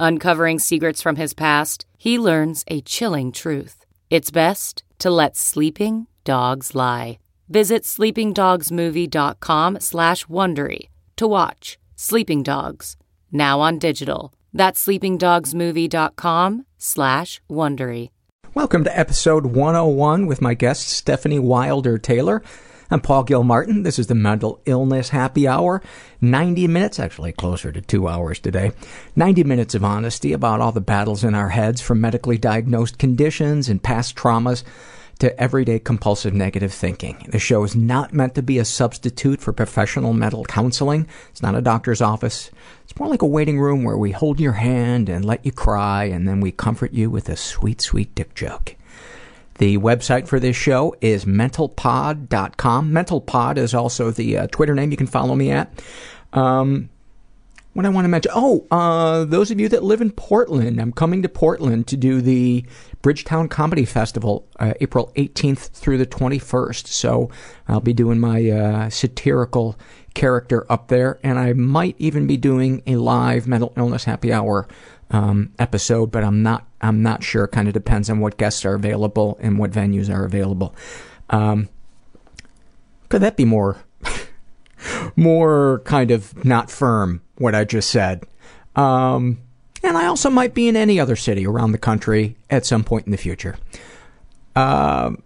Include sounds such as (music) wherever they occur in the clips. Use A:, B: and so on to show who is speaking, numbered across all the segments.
A: Uncovering secrets from his past, he learns a chilling truth. It's best to let sleeping dogs lie. Visit sleepingdogsmovie.com slash Wondery to watch Sleeping Dogs, now on digital. That's sleepingdogsmovie.com slash Wondery.
B: Welcome to episode 101 with my guest Stefanie Wilder Taylor. I'm Paul Gilmartin. This is the Mental Illness Happy Hour. 90 minutes, actually closer to two hours today. 90 minutes of honesty about all the battles in our heads from medically diagnosed conditions and past traumas to everyday compulsive negative thinking. The show is not meant to be a substitute for professional mental counseling. It's not a doctor's office. It's more like a waiting room where we hold your hand and let you cry and then we comfort you with a sweet, sweet dick joke. The website for this show is mentalpod.com. Mentalpod is also the uh, Twitter name you can follow me at. Um, what I want to mention, oh, uh, those of you that live in Portland, I'm coming to Portland to do the Bridgetown Comedy Festival, uh, April 18th through the 21st. So I'll be doing my uh, satirical character up there, and I might even be doing a live mental illness happy hour um, episode, but I'm not I'm not sure. Kind of depends on what guests are available and what venues are available. Um, could that be more (laughs) more kind of not firm what I just said? Um, and I also might be in any other city around the country at some point in the future. Um,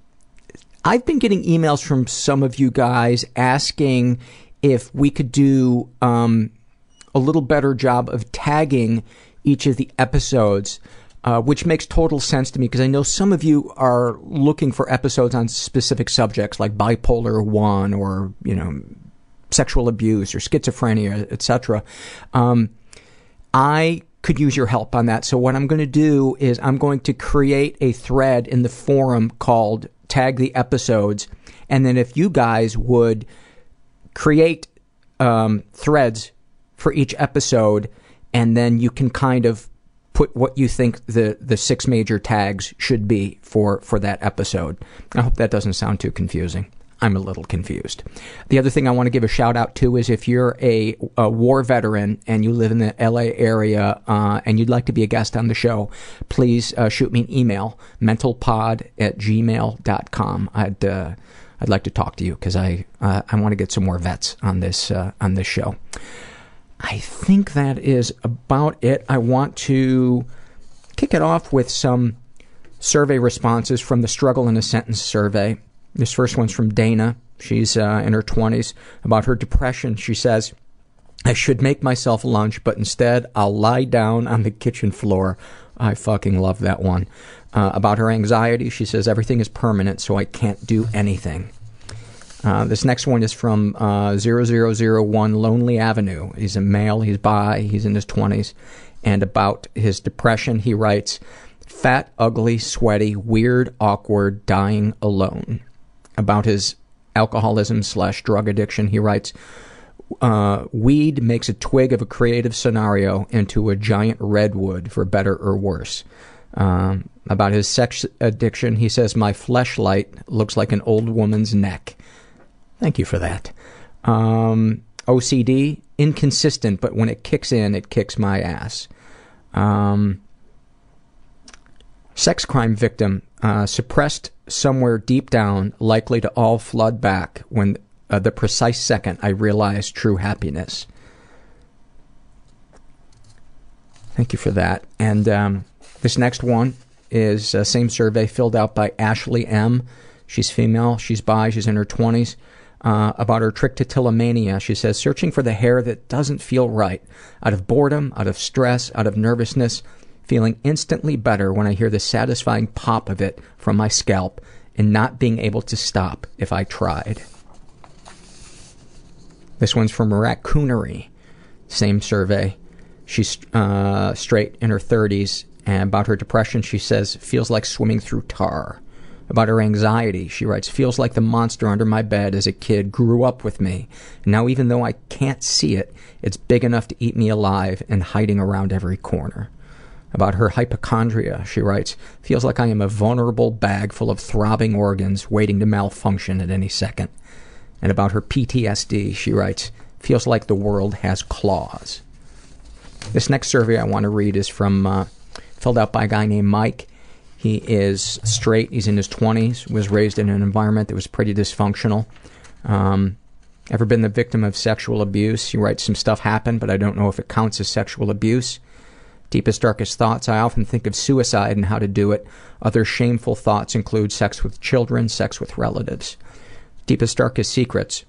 B: I've been getting emails from some of you guys asking if we could do um, a little better job of tagging each of the episodes, uh, which makes total sense to me because I know some of you are looking for episodes on specific subjects like bipolar one or you know sexual abuse or schizophrenia, etc. Um, I could use your help on that. So what I'm going to do is I'm going to create a thread in the forum called "Tag the Episodes," and then if you guys would create um, threads for each episode and then you can kind of put what you think the the six major tags should be for for that episode. I hope that doesn't sound too confusing. I'm a little confused. The other thing I want to give a shout out to is if you're a, a war veteran and you live in the LA area uh, and you'd like to be a guest on the show, please uh, shoot me an email, mentalpod at gmail.com. I'd, uh, I'd like to talk to you because I, uh, I want to get some more vets on this, uh, on this show. I think that is about it. I want to kick it off with some survey responses from the Struggle in a Sentence survey. This first one's from Dana. She's uh, in her 20s. About her depression, she says, I should make myself lunch, but instead I'll lie down on the kitchen floor. I fucking love that one. Uh, about her anxiety, she says, everything is permanent, so I can't do anything. Uh, this next one is from uh, 0001 Lonely Avenue. He's a male, he's bi, he's in his 20s. And about his depression, he writes, Fat, ugly, sweaty, weird, awkward, dying alone. About his alcoholism slash drug addiction, he writes, uh, Weed makes a twig of a creative scenario into a giant redwood, for better or worse. Um, about his sex addiction, he says, My fleshlight looks like an old woman's neck. Thank you for that. Um, OCD, inconsistent, but when it kicks in, it kicks my ass. Um, sex crime victim, uh, suppressed somewhere deep down, likely to all flood back when uh, the precise second I realize true happiness. Thank you for that. And um, this next one is uh, same survey filled out by Ashley M. She's female. She's bi. She's in her 20s. Uh, about her trick to trichotillomania, she says, searching for the hair that doesn't feel right. Out of boredom, out of stress, out of nervousness, feeling instantly better when I hear the satisfying pop of it from my scalp and not being able to stop if I tried. This one's from Raccoonery. Same survey. She's uh, straight in her 30s, and about her depression, she says, feels like swimming through tar. About her anxiety, she writes, feels like the monster under my bed as a kid grew up with me. Now, even though I can't see it, it's big enough to eat me alive and hiding around every corner. About her hypochondria, she writes, feels like I am a vulnerable bag full of throbbing organs waiting to malfunction at any second. And about her PTSD, she writes, feels like the world has claws. This next survey I want to read is from, uh, filled out by a guy named Mike. He is straight, he's in his 20s, was raised in an environment that was pretty dysfunctional. Um, ever been the victim of sexual abuse? He writes, some stuff happened, but I don't know if it counts as sexual abuse. Deepest, darkest thoughts, I often think of suicide and how to do it. Other shameful thoughts include sex with children, sex with relatives. Deepest, darkest secrets,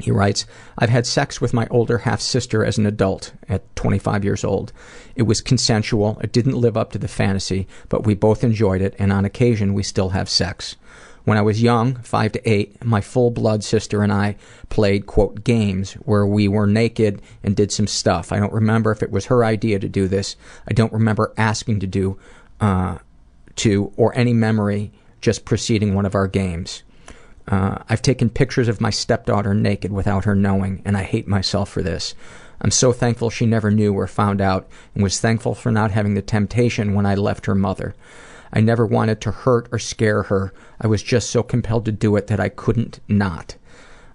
B: he writes, I've had sex with my older half sister as an adult at 25 years old. It was consensual, it didn't live up to the fantasy, but we both enjoyed it, and on occasion we still have sex. When I was young, five to eight, my full blood sister and I played, quote, games where we were naked and did some stuff. I don't remember if it was her idea to do this. I don't remember asking to do, uh, to, or any memory just preceding one of our games. Uh, I've taken pictures of my stepdaughter naked without her knowing, and I hate myself for this. I'm so thankful she never knew or found out, and was thankful for not having the temptation when I left her mother. I never wanted to hurt or scare her. I was just so compelled to do it that I couldn't not.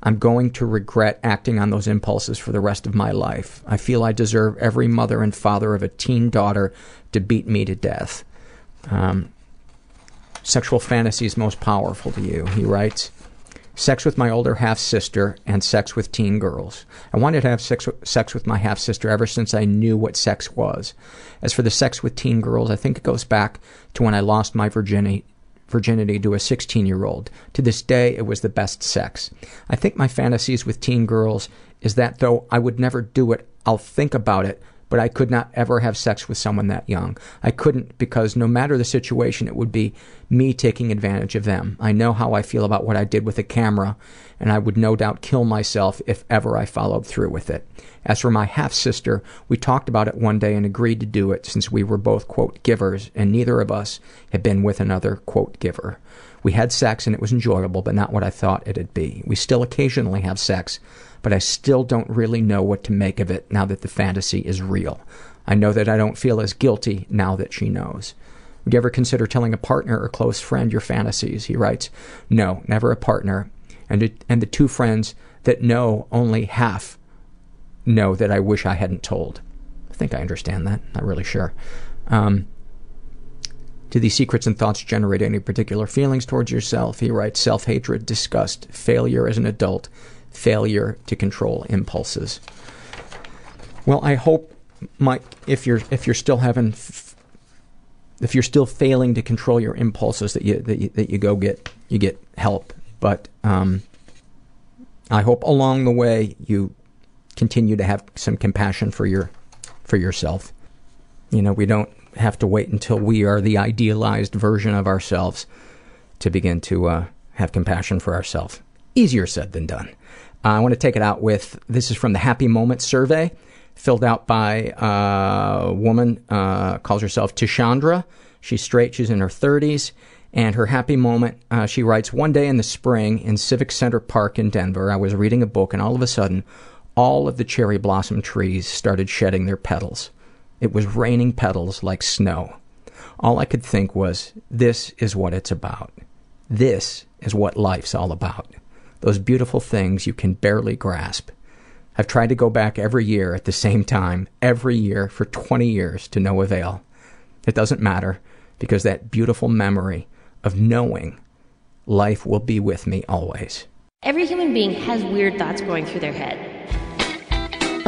B: I'm going to regret acting on those impulses for the rest of my life. I feel I deserve every mother and father of a teen daughter to beat me to death. Um, sexual fantasies most powerful to you, he writes sex with my older half sister, and sex with teen girls. I wanted to have sex, sex with my half sister ever since I knew what sex was. As for the sex with teen girls, I think it goes back to when I lost my virginity virginity to a 16 year old. To this day, it was the best sex. I think my fantasies with teen girls is that though I would never do it, I'll think about it, but I could not ever have sex with someone that young. I couldn't because no matter the situation, it would be me taking advantage of them. I know how I feel about what I did with a camera, and I would no doubt kill myself if ever I followed through with it. As for my half sister, we talked about it one day and agreed to do it since we were both, quote, givers, and neither of us had been with another, quote, giver. We had sex and it was enjoyable, but not what I thought it'd be. We still occasionally have sex, but I still don't really know what to make of it now that the fantasy is real. I know that I don't feel as guilty now that she knows. Would you ever consider telling a partner or close friend your fantasies? He writes, No, never a partner. And, it, and the two friends that know only half know that I wish I hadn't told. I think I understand that. Not really sure. Um, do these secrets and thoughts generate any particular feelings towards yourself? He writes self hatred, disgust, failure as an adult, failure to control impulses. Well, I hope, Mike, if you're if you're still having, if you're still failing to control your impulses, that you that you, that you go get you get help. But um, I hope along the way you continue to have some compassion for your for yourself. You know, we don't have to wait until we are the idealized version of ourselves to begin to uh, have compassion for ourselves. Easier said than done. Uh, I want to take it out with this is from the Happy Moments survey, filled out by uh, a woman uh, calls herself Tishandra. She's straight. She's in her 30s. And her happy moment, uh, she writes, One day in the spring in Civic Center Park in Denver, I was reading a book, and all of a sudden, all of the cherry blossom trees started shedding their petals. It was raining petals like snow. all I could think was, this is what it's about. This is what life's all about. Those beautiful things you can barely grasp. I've tried to go back every year at the same time, every year for 20 years to no avail. It doesn't matter because that beautiful memory of knowing life will be with me always.
C: Every human being has weird thoughts going through their head.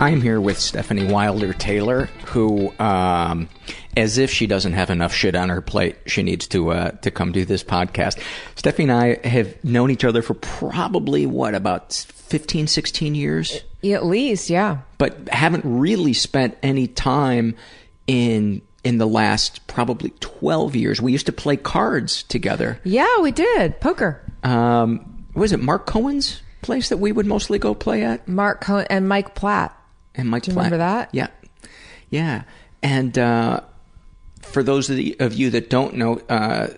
B: I'm here with Stefanie Wilder Taylor, who, um, as if she doesn't have enough shit on her plate, she needs to uh, to come do this podcast. Stefanie and I have known each other for probably what about 15, 16 years,
D: At least, yeah.
B: but haven't really spent any time in in the last probably 12 years. We used to play cards together.
D: Yeah, we did. Poker.
B: Um, was it Mark Cohen's place that we would mostly go play at?
D: Mark Cohen and Mike Platt.
B: And Mike
D: Do you
B: Platt.
D: remember that?
B: Yeah. Yeah. And uh, for those of, the, of you that don't know, uh,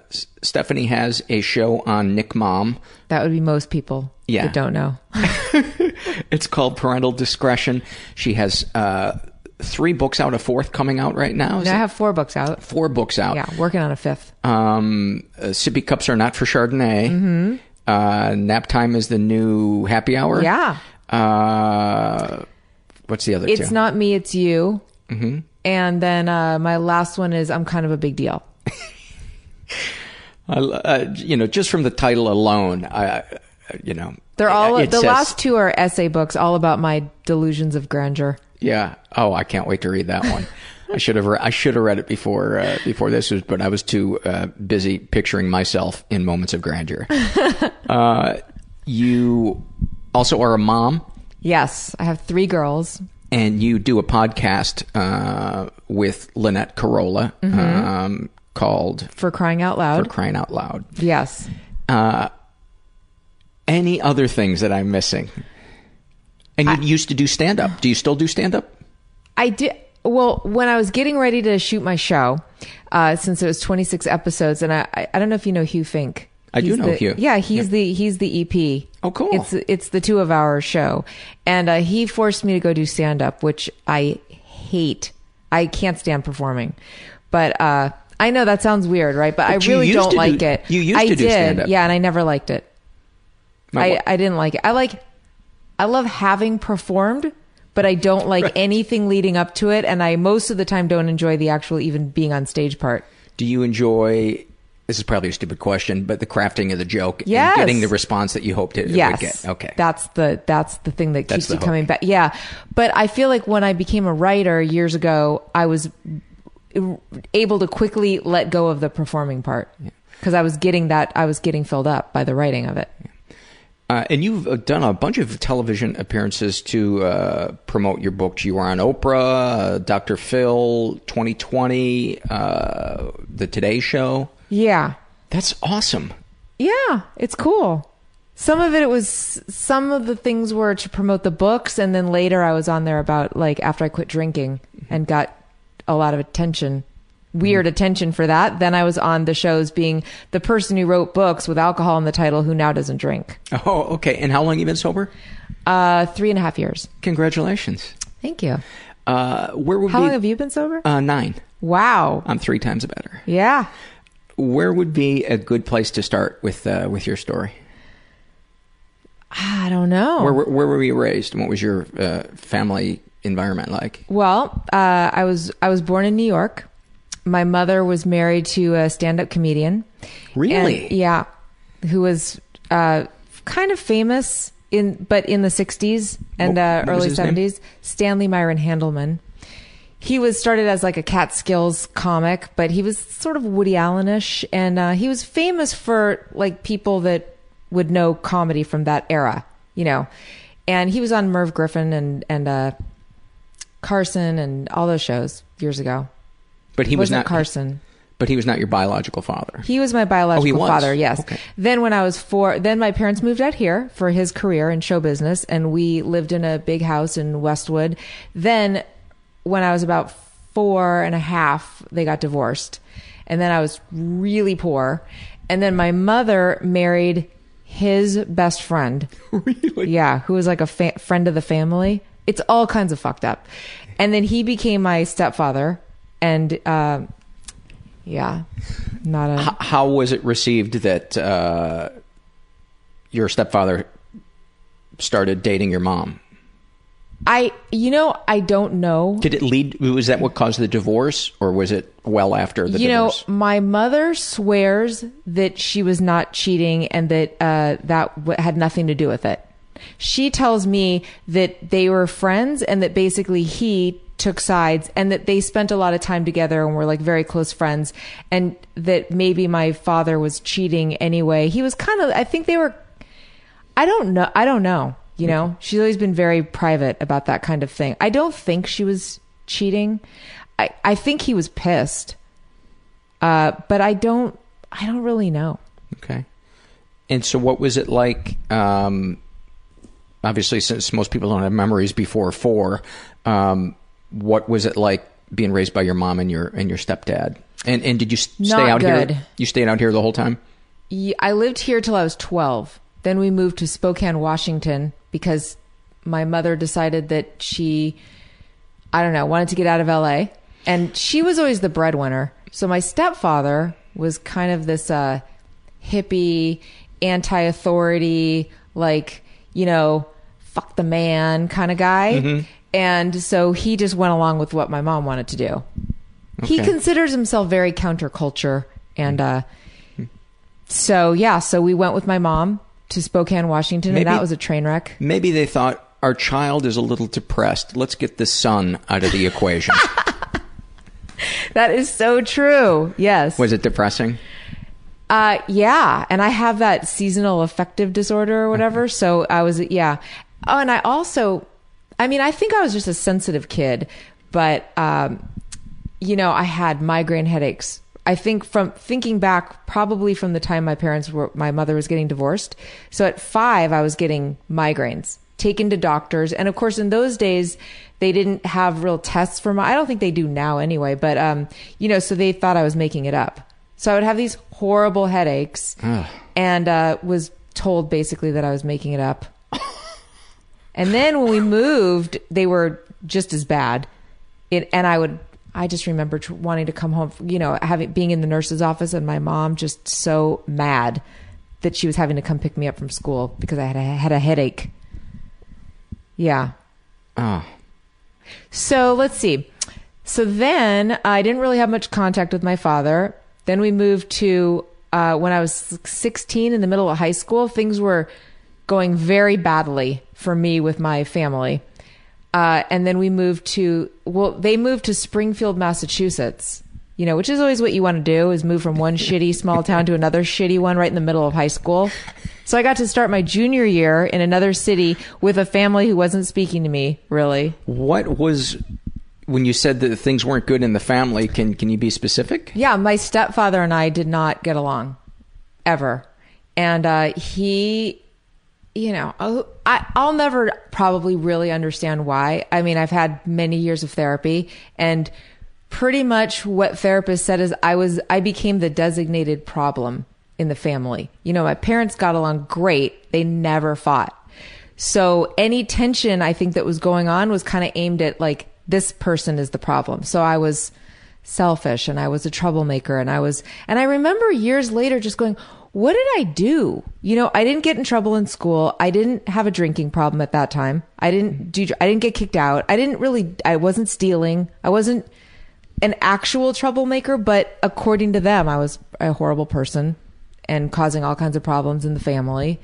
B: Stefanie has a show on NickMom.
D: That would be most people
B: Yeah.
D: that don't know. (laughs)
B: It's called Parental Discretion. She has uh, three books out, a fourth coming out right now.
D: I have four books out.
B: four books out.
D: Yeah, working on a fifth.
B: Um, uh, sippy cups are not for Chardonnay. Mm-hmm. Uh, nap time is the new happy hour.
D: Yeah.
B: What's the other
D: It's
B: two?
D: not me, it's you. Mm-hmm. And then uh, my last one is I'm kind of a big deal. (laughs)
B: I- uh, you know, just from the title alone, I, you know,
D: They're all the
B: says-
D: last two are essay books, all about my delusions of grandeur.
B: Yeah. Oh, I can't wait to read that one. I should have. Re- I should have read it before uh, before this was, but I was too uh, busy picturing myself in moments of grandeur. (laughs) uh, you also are a mom,
D: Yes, I have three girls.
B: and you do a podcast uh, with Lynette Carolla um, called
D: For crying out Loud. "For.
B: Crying Out Loud."
D: yes.
B: Uh, Any other things that I'm missing? And you used to do stand up. Do you still do stand up?
D: I did. Well, when I was getting ready to shoot my show, uh, since it was 26 episodes, and I, I, I don't know if you know Hugh Fink.
B: I do know
D: the-
B: Hugh.
D: Yeah, he's the he's the EP.
B: Oh, cool.
D: It's it's the two of our show, and uh, he forced me to go do stand up, which I hate. I can't stand performing, but uh, I know that sounds weird, right? But,
B: But
D: I really don't like
B: do-
D: it.
B: you used
D: I
B: to do
D: did,
B: stand-up.
D: yeah, and I never liked it. I, I didn't like it. I like I love having performed, but I don't like anything leading up to it, and I most of the time don't enjoy the actual even being on stage part.
B: Do you enjoy? This is probably a stupid question, but the crafting of the joke
D: Yes.
B: and getting the response that you hoped it,
D: yes,
B: would get. Okay.
D: That's the that's the thing that keeps you
B: hook.
D: coming back. Yeah, but I feel like when I became a writer years ago, I was able to quickly let go of the performing part because I was getting that I was getting filled up by the writing of it.
B: Uh, and you've uh, done a bunch of television appearances to uh, promote your books. You were on Oprah, uh, Dr. Phil, 2020, uh, The Today Show.
D: Yeah,
B: That's awesome.
D: Yeah, it's cool. Some of it, it was some of the things were to promote the books, and then later I was on there about like after I quit drinking and got a lot of attention, weird attention for that. Then I was on the shows being the person who wrote books with alcohol in the title who now doesn't drink.
B: Oh, okay. And how long you been sober?
D: Uh, three and a half years.
B: Congratulations.
D: Thank you.
B: Uh, where would
D: How
B: be,
D: long have you been sober?
B: Uh, nine.
D: wow.
B: I'm three times better.
D: Yeah.
B: Where would be a good place to start with uh, with your story?
D: I don't know.
B: Where, where, where were you raised? and What was your uh, family environment like?
D: Well, uh, I was I was born in New York. My mother was married to a stand-up comedian.
B: Really?
D: And- yeah, who was uh, kind of famous in but in the 60s and
B: What-
D: uh,
B: what
D: early
B: his name?
D: 70s. Stanley Myron Handelman. He was started as like a Catskills comic, but he was sort of Woody Allenish, and uh, he was famous for like people that would know comedy from that era, you know. And he was on Merv Griffin and and uh, Carson and all those shows years ago.
B: But he was not
D: Carson.
B: But he was not your biological father.
D: He was my biological
B: Oh,
D: father, yes.
B: Okay.
D: Then when I was four, then my parents moved out here for his career in show business and we lived in a big house in Westwood. Then when I was about four and a half, they got divorced. And then I was really poor. And then my mother married his best friend. (laughs)
B: Really?
D: Yeah, who was like a fa- friend of the family. It's all kinds of fucked up. And then he became my stepfather. And, uh, yeah, not a.
B: H- how was it received that uh, your stepfather started dating your mom?
D: I, you know, I don't know.
B: Did it lead? Was that what caused the divorce, or was it well after the
D: you
B: divorce?
D: know, my mother swears that she was not cheating and that uh, that w- had nothing to do with it. She tells me that they were friends and that basically he took sides and that they spent a lot of time together and were like very close friends and that maybe my father was cheating anyway. He was kind of I think they were I don't know. I don't know. You know, she's always been very private about that kind of thing. I don't think she was cheating. I, I think he was pissed. Uh, but I don't, I don't really know.
B: Okay. And so, what was it like? Um, obviously, since most people don't have memories before four, um, what was it like being raised by your mom and your and your stepdad? And and did you stay
D: Not
B: out
D: good.
B: here? You stayed out here the whole time.
D: I lived here till I was 12. Then we moved to Spokane, Washington because my mother decided that she, I don't know, wanted to get out of LA. And she was always the breadwinner. So my stepfather was kind of this uh, hippie, anti authority, like, you know, fuck the man kind of guy.
B: Mm-hmm.
D: And so he just went along with what my mom wanted to do. He considers himself very counterculture. And uh, so, yeah, so we went with my mom to Spokane, Washington,
B: Maybe-
D: and that was a train wreck.
B: Maybe they thought our child is a little depressed. Let's get the son out of the equation. (laughs)
D: That is so true. Yes.
B: was it depressing?
D: Uh, yeah, and I have that seasonal affective disorder or whatever. So I was, yeah. Oh, and I also, I mean, I think I was just a sensitive kid, but, um, you know, I had migraine headaches. I think from thinking back, probably from the time my parents were, my mother was getting divorced. So at five, I was getting migraines, taken to doctors. And of course, in those days, they didn't have real tests for my, I don't think they do now anyway, but, um, you know, so they thought I was making it up. So I would have these horrible headaches and uh, was told basically that I was making it up. and then when we moved, they were just as bad. It, and I would, I just remember tr- wanting to come home, you know, having being in the nurse's office and my mom just so mad that she was having to come pick me up from school because I had a, had a headache. Yeah.
B: Oh.
D: So let's see. So then I didn't really have much contact with my father. Then we moved to uh, when I was 16 in the middle of high school. Things were going very badly for me with my family. Uh, and then we moved to, well, they moved to Springfield, Massachusetts, you know, which is always what you want to do is move from one shitty small town to another shitty one right in the middle of high school. So I got to start my junior year in another city with a family who wasn't speaking to me, really.
B: What was when you said that things weren't good in the family? Can can you be specific?
D: Yeah, my stepfather and I did not get along ever. And uh, he, you know, I'll- I, I'll never probably really understand why. I mean, I've had many years of therapy, and pretty much what therapists said is I was, I became the designated problem in the family. You know, my parents got along great, they never fought. So any tension I think that was going on was kind of aimed at like, this person is the problem. So I was selfish and I was a troublemaker and I was, and I remember years later just going, what did I do? You know, I didn't get in trouble in school. I didn't have a drinking problem at that time. I didn't do, I didn't get kicked out. I didn't really, I wasn't stealing. I wasn't an actual troublemaker, but according to them, I was a horrible person and causing all kinds of problems in the family.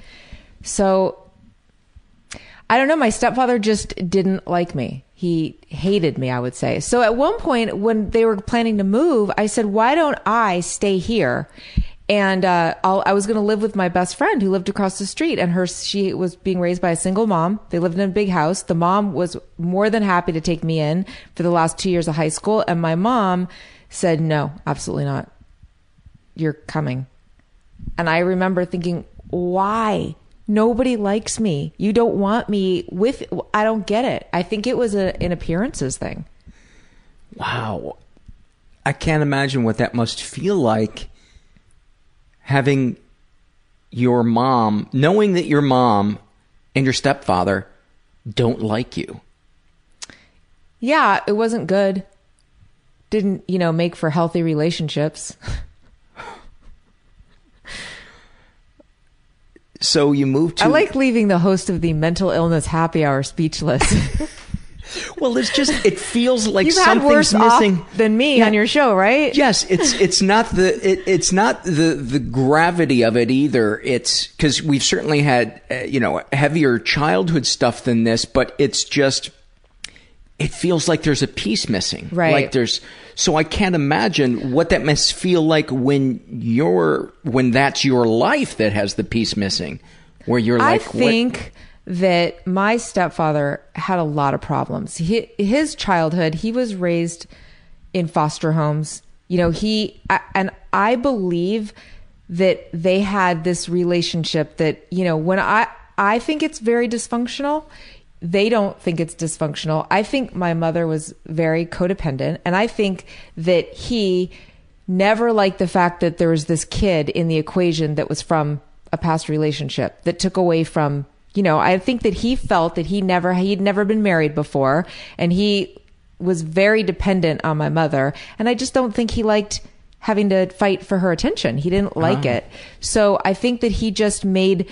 D: So I don't know. My stepfather just didn't like me. He hated me, I would say. So at one point, when they were planning to move, I said, why don't I stay here? And uh, I was going to live with my best friend who lived across the street, and her she was being raised by a single mom. They lived in a big house. The mom was more than happy to take me in for the last two years of high school, and my mom said, "No, absolutely not. You're coming." And I remember thinking, "Why? Nobody likes me. You don't want me with. I don't get it. I think it was a, an appearances thing."
B: Wow. I can't imagine what that must feel like having your mom, knowing that your mom and your stepfather don't like you.
D: Yeah, it wasn't good. Didn't, you know, make for healthy relationships.
B: So you moved to.
D: I like leaving the host of the mental illness happy hour speechless. (laughs)
B: well, it's just it feels like
D: You've
B: something's missing
D: than me
B: Yeah.
D: on your show, right?
B: Yes, it's it's not the it, it's not the the gravity of it either. It's because we've certainly had uh, you know heavier childhood stuff than this, but it's just it feels like there's a piece missing.
D: Right.
B: Like there's so I can't imagine what that must feel like when you're when that's your life that has the piece missing, where you're
D: I
B: like what-
D: think that my stepfather had a lot of problems. He, his childhood, he was raised in foster homes. You know, he and I believe that they had this relationship that, you know, when I I think it's very dysfunctional. They don't think it's dysfunctional. I think my mother was very codependent and I think that he never liked the fact that there was this kid in the equation that was from a past relationship that took away from you know i think that he felt that he never he'd never been married before and he was very dependent on my mother and i just don't think he liked having to fight for her attention he didn't like
E: Ah.
D: it so i think that he just made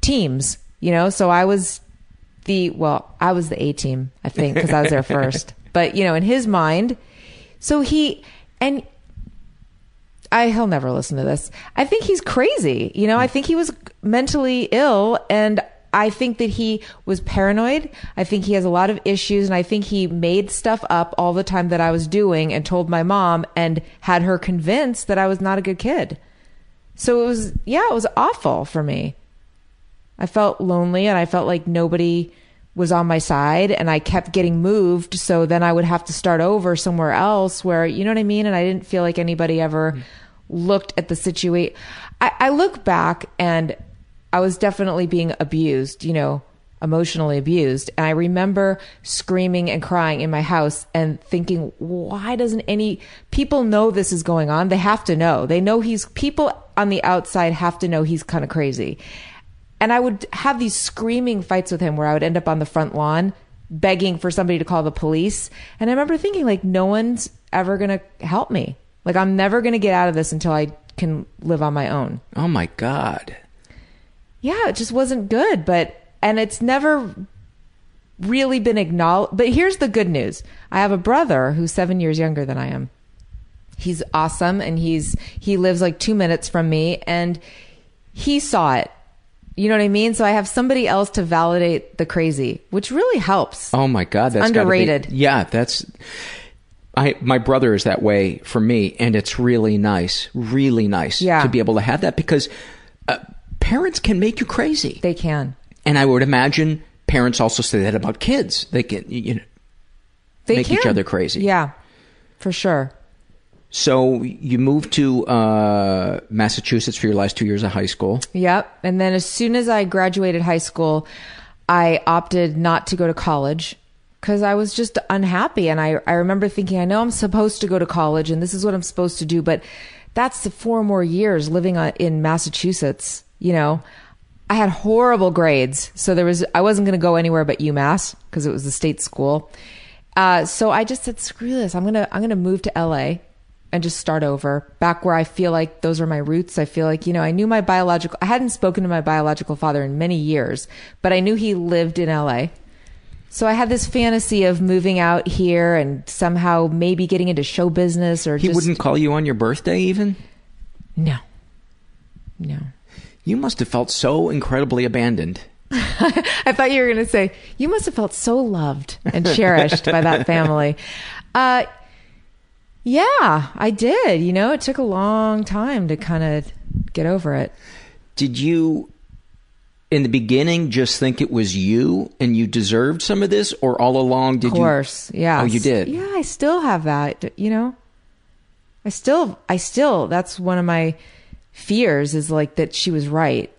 D: teams you know so i was the well i was the a team i think because i was there first (laughs) but you know in his mind so he and I he'll never listen to this. I think he's crazy. You know, I think he was mentally ill and I think that he was paranoid. I think he has a lot of issues and I think he made stuff up all the time that I was doing and told my mom and had her convinced that I was not a good kid. So it was yeah, it was awful for me. I felt lonely and I felt like nobody was on my side and I kept getting moved. So then I would have to start over somewhere else where, you know what I mean? And I didn't feel like anybody ever hmm. looked at the situation. I, I look back and I was definitely being abused, you know, emotionally abused. And I remember screaming and crying in my house and thinking, why doesn't any people know this is going on? They have to know. They know he's people on the outside have to know he's kind of crazy. And I would have these screaming fights with him where I would end up on the front lawn begging for somebody to call the police. And I remember thinking, like, no one's ever going to help me. Like, I'm never going to get out of this until I can live on my own.
B: Oh my god.
D: Yeah, it just wasn't good. But, and it's never really been acknowledged. But here's the good news I have a brother who's seven years younger than I am. He's awesome and he's, he lives like two minutes from me and he saw it. You know what I mean? So I have somebody else to validate the crazy, which really helps.
B: Oh my god, that's gotta be-
D: Underrated.
B: yeah, that's. I my brother is that way for me, and it's really nice, really nice
D: Yeah.
B: to be able to have that because uh, parents can make you crazy.
D: They can,
B: and I would imagine parents also say that about kids. They can you know
D: They
B: make each other crazy.
D: Yeah, for sure.
B: So you moved to uh, Massachusetts for your last two years of high school.
D: Yep. And then as soon as I graduated high school, I opted not to go to college because I was just unhappy. And I, I remember thinking, I know I'm supposed to go to college and this is what I'm supposed to do, but that's the four more years living in Massachusetts. You know, I had horrible grades. So there was, I wasn't going to go anywhere but UMass because it was a state school. Uh, so I just said, screw this. I'm going to, I'm going to move to LA and just start over back where I feel like those are my roots. I feel like, you know, I knew my biological, I hadn't spoken to my biological father in many years, but I knew he lived in LA. So I had this fantasy of moving out here and somehow maybe getting into show business or
B: He
D: just,
B: wouldn't call you on your birthday, even.
D: No. No.
B: You must have felt so incredibly abandoned. (laughs)
D: I thought you were going to say, you must have felt so loved and cherished by that family. (laughs) Uh, yeah, I did. You know, it took a long time to kind of get over it.
B: Did you, in the beginning, just think it was you and you deserved some of this, or all along did you?
D: Of course,
B: you?
D: yeah.
B: Oh, you did.
D: Yeah, I still have that. You know, I still, I still. That's one of my fears is like that she was right.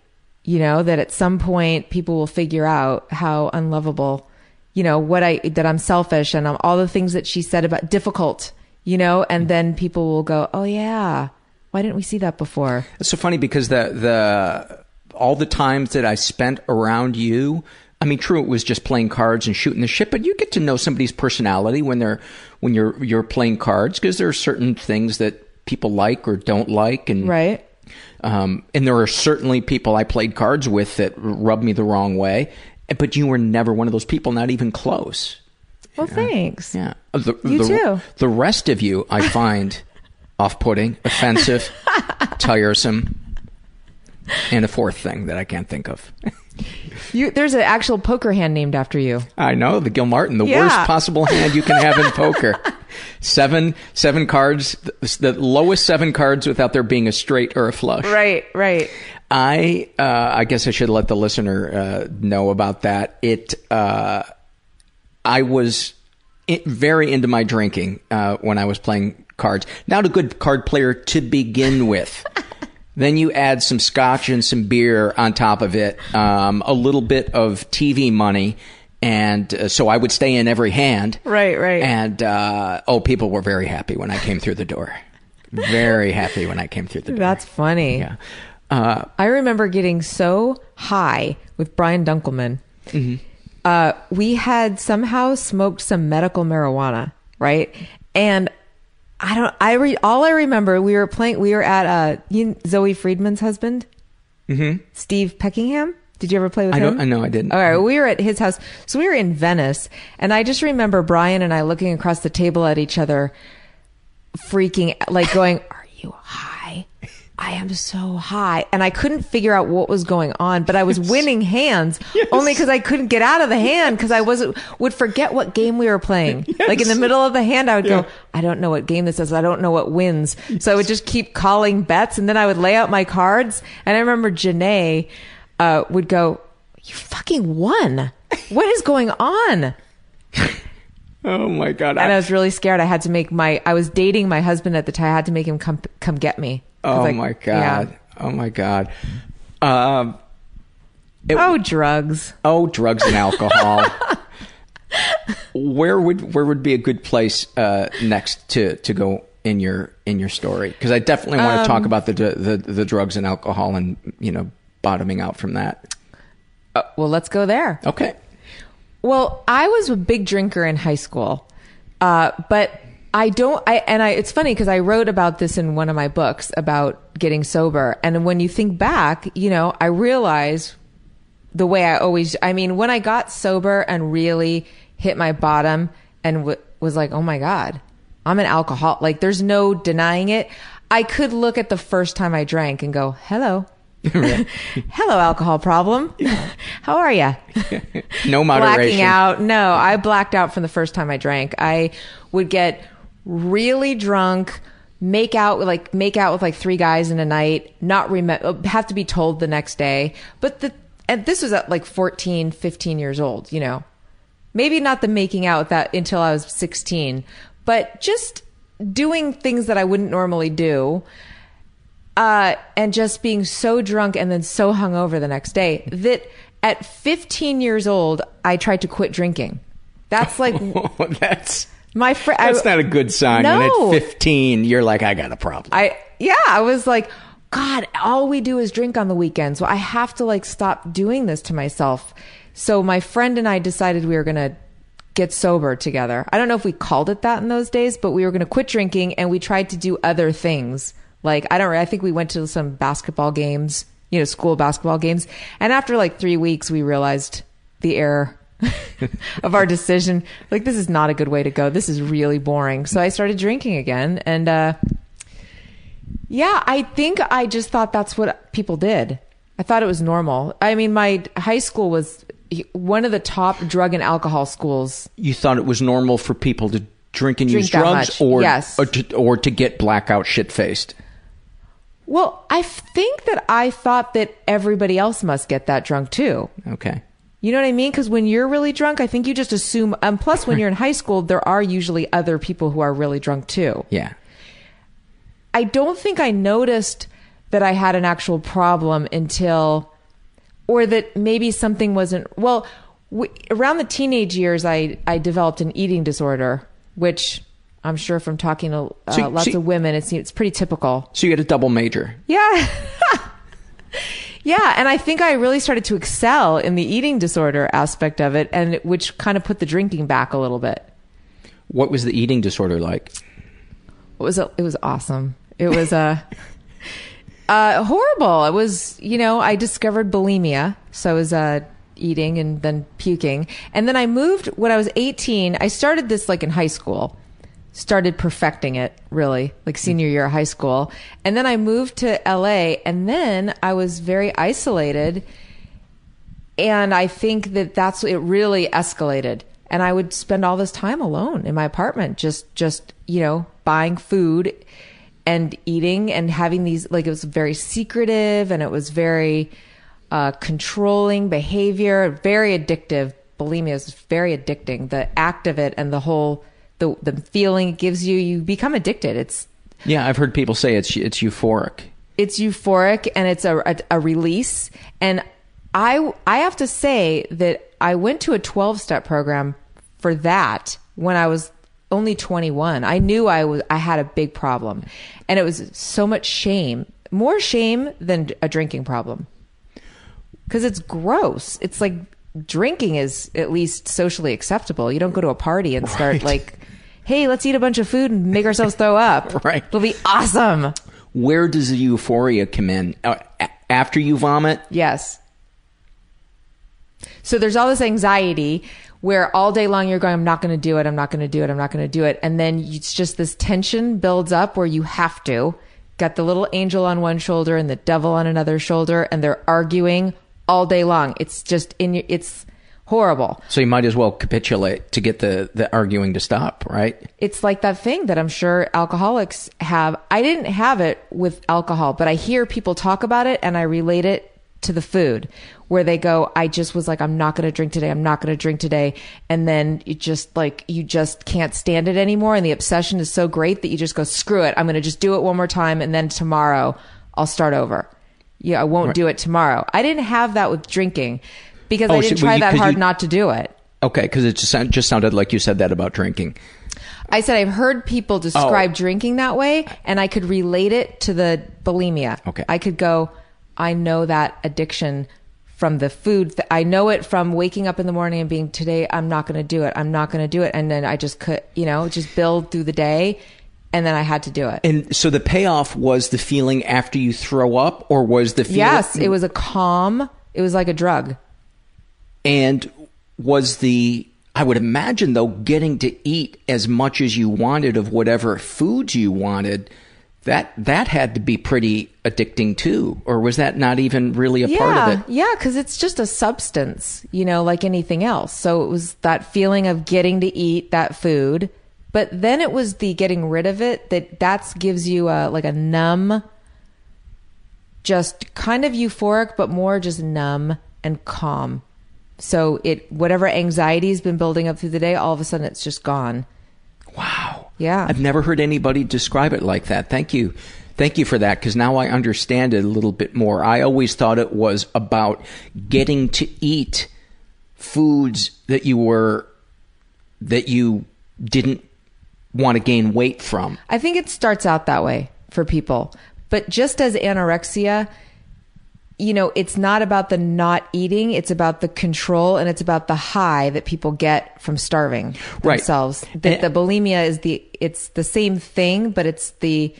D: You know, that at some point people will figure out how unlovable, you know, what I that I'm selfish and um, all the things that she said about difficult. You know, and then people will go, "Oh yeah, why didn't we see that before?"
B: It's so funny because the the all the times that I spent around you. I mean, true, it was just playing cards and shooting the shit, but you get to know somebody's personality when they're when you're you're playing cards because there are certain things that people like or don't like, and
D: Right.
B: Um, and there are certainly people I played cards with that rubbed me the wrong way, but you were never one of those people, not even close.
D: Well, thanks.
B: Yeah. Uh, The,
D: You
B: the,
D: too.
B: The rest of you, I find (laughs) off-putting, offensive, (laughs) tiresome, and a fourth thing that I can't think of. (laughs)
D: You, there's an actual poker hand named after you.
B: I know the Gilmartin, the
D: Yeah.
B: worst possible hand you can have in poker. Seven, seven cards, the, lowest seven cards without there being a straight or a flush.
D: Right, right.
B: I, uh, I guess I should let the listener uh, know about that. It, uh, I was very into my drinking uh, when I was playing cards. Not a good card player to begin with. (laughs) then you add some scotch and some beer on top of it, um, a little bit of TV money, and uh, so I would stay in every hand.
D: Right, right.
B: And uh, oh, people were very happy when I came through the door. Very happy when I came through the door.
D: That's funny.
B: Yeah. Uh,
D: I remember getting so high with Brian Dunkleman.
B: Mm-hmm.
D: Uh, we had somehow smoked some medical marijuana, right? And I don't. I re, all I remember we were playing. We were at uh, you, Zoe Friedman's husband,
B: mhm.
D: Steve Peckingham. Did you ever play with
B: I
D: him?
B: don't. I know I didn't.
D: All right, we were at his house. So we were in Venice, and I just remember Brian and I looking across the table at each other, freaking like going, (laughs) "Are you high? I am so high." And I couldn't figure out what was going on, but I was winning hands only because I couldn't get out of the hand because I wasn't would forget what game we were playing. Like in the middle of the hand, I would go, "I don't know what game this is. I don't know what wins." So I would just keep calling bets, and then I would lay out my cards. And I remember Janae uh, would go, "You fucking won! What is going on?" (laughs)
B: Oh my god!
D: And I was really scared. I had to make my. I was dating my husband at the time. I had to make him come come get me.
B: Oh
D: I-
B: my
D: yeah.
B: god! Oh my god! Um, it-
D: Oh, drugs.
B: oh, drugs and alcohol. where would where would be a good place uh, next to to go in your in your story? Because I definitely want to
D: Um,
B: talk about the, the the drugs and alcohol and you know bottoming out from that.
D: Uh, well, let's go there.
B: Okay.
D: Well, I was a big drinker in high school, uh, but I don't. I and I. It's funny because I wrote about this in one of my books about getting sober. And when you think back, you know, I realize the way I always. I mean, when I got sober and really hit my bottom and w- was like, oh my god, I'm an alcoholic. Like, there's no denying it. I could look at the first time I drank and go, hello. (laughs) Hello, alcohol problem. (laughs) How are you? (laughs)
B: No
D: blacking out. No, I blacked out from the first time I drank. I would get really drunk, make out like make out with like three guys in a night, not remember have to be told the next day. But the and this was at like 14, 15 years old, you know. Maybe not the making out that until I was 16, but just doing things that I wouldn't normally do uh, and just being so drunk and then so hungover the next day that at 15 years old, I tried to quit drinking. That's like (laughs)
B: that's
D: my friend.
B: that's not a good sign.
D: No.
B: When at 15, you're like, I got a problem.
D: I yeah, I was like, God, all we do is drink on the weekends. So I have to like stop doing this to myself. So my friend and I decided we were gonna get sober together. I don't know if we called it that in those days, but we were gonna quit drinking and we tried to do other things. Like I don't. I think we went to some basketball games, you know, school basketball games. And after like three weeks, we realized the error (laughs) of our decision. Like this is not a good way to go. This is really boring. So I started drinking again, and uh, yeah, I think I just thought that's what people did. I thought it was normal. I mean, my high school was one of the top drug and alcohol schools.
B: You thought it was normal for people to drink and
D: Drink
B: use drugs, or
D: yes.
B: or to, or to get blackout shit faced.
D: Well, I think that I thought that everybody else must get that drunk too.
B: Okay.
D: You know what I mean? Because when you're really drunk, I think you just assume. And plus, when you're in high school, there are usually other people who are really drunk too.
B: Yeah.
D: I don't think I noticed that I had an actual problem until, or that maybe something wasn't. Well, w- around the teenage years, I I developed an eating disorder, which I'm sure from talking to uh,
B: So-
D: lots
B: so-
D: of women, it's it's pretty typical.
B: So you had a double major.
D: Yeah. (laughs) yeah. And I think I really started to excel in the eating disorder aspect of it, and which kind of put the drinking back a little bit.
B: What was the eating disorder like?
D: It was, a, it was awesome. It was uh, (laughs) uh, horrible. It was, you know, I discovered bulimia. So I was uh, eating and then puking. And then I moved when I was 18. I started this like in high school. Started perfecting it really, like senior year of high school. And then I moved to LA and then I was very isolated. And I think that that's it really escalated. And I would spend all this time alone in my apartment, just, just, you know, buying food and eating and having these, like, it was very secretive and it was very, uh, controlling behavior, very addictive. Bulimia is very addicting. The act of it and the whole, the, the feeling it gives you, you become addicted. It's,
B: Yeah, I've heard people say it's it's euphoric.
D: it's euphoric and it's a, a, a release. And I, I have to say that I went to a 12 step program for that when I was only 21. I knew I was, I had a big problem and it was so much shame, more shame than a drinking problem. Cause it's gross. It's like drinking is at least socially acceptable. You don't go to a party and start
B: Right.
D: like, Hey, let's eat a bunch of food and make ourselves throw up. (laughs)
B: Right.
D: It'll be awesome.
B: Where does the euphoria come in? Uh, after you vomit?
D: Yes. So there's all this anxiety where all day long you're going, I'm not going to do it. I'm not going to do it. I'm not going to do it. And then it's just this tension builds up where you have to. Got the little angel on one shoulder and the devil on another shoulder, and they're arguing all day long. It's just in your, it's horrible.
B: So you might as well capitulate to get the, the arguing to stop, right?
D: It's like that thing that I'm sure alcoholics have. I didn't have it with alcohol, but I hear people talk about it and I relate it to the food where they go, I just was like, I'm not going to drink today. I'm not going to drink today. And then you just like, you just can't stand it anymore. And the obsession is so great that you just go, screw it. I'm going to just do it one more time. And then tomorrow I'll start over. Yeah, I won't
B: Right.
D: do it tomorrow. I didn't have that with drinking because
B: Oh,
D: I didn't
B: well,
D: try
B: you-
D: that hard
B: you-
D: not to do it.
B: Okay, because it just, just sounded like you said that about drinking.
D: I said I've heard people oh. describe
B: Oh.
D: drinking that way, and I could relate it to the bulimia.
B: Okay.
D: I could go, I know that addiction from the food. Th- I know it from waking up in the morning and being, today I'm not going to do it. I'm not going to do it. And then I just could, you know, just build through the day. And then I had to do it.
B: And so the payoff was the feeling after you throw up, or was the feeling?
D: yes, it was a calm. It was like a drug.
B: And was the I would imagine though getting to eat as much as you wanted of whatever foods you wanted that that had to be pretty addicting too or was that not even really a
D: yeah,
B: part of it
D: Yeah, because it's just a substance, you know, like anything else. So it was that feeling of getting to eat that food, but then it was the getting rid of it that that's gives you a like a numb, just kind of euphoric, but more just numb and calm. So it whatever anxiety's been building up through the day, all of a sudden it's just gone.
B: Wow.
D: Yeah.
B: I've never heard anybody describe it like that. Thank you. Thank you for that because now I understand it a little bit more. I always thought it was about getting to eat foods that you were that you didn't want to gain weight from.
D: I think it starts out that way for people. But just as anorexia, you know, it's not about the not eating, it's about the control and it's about the high that people get from starving
B: Right.
D: themselves. The, the bulimia is the it's the same thing, but it's the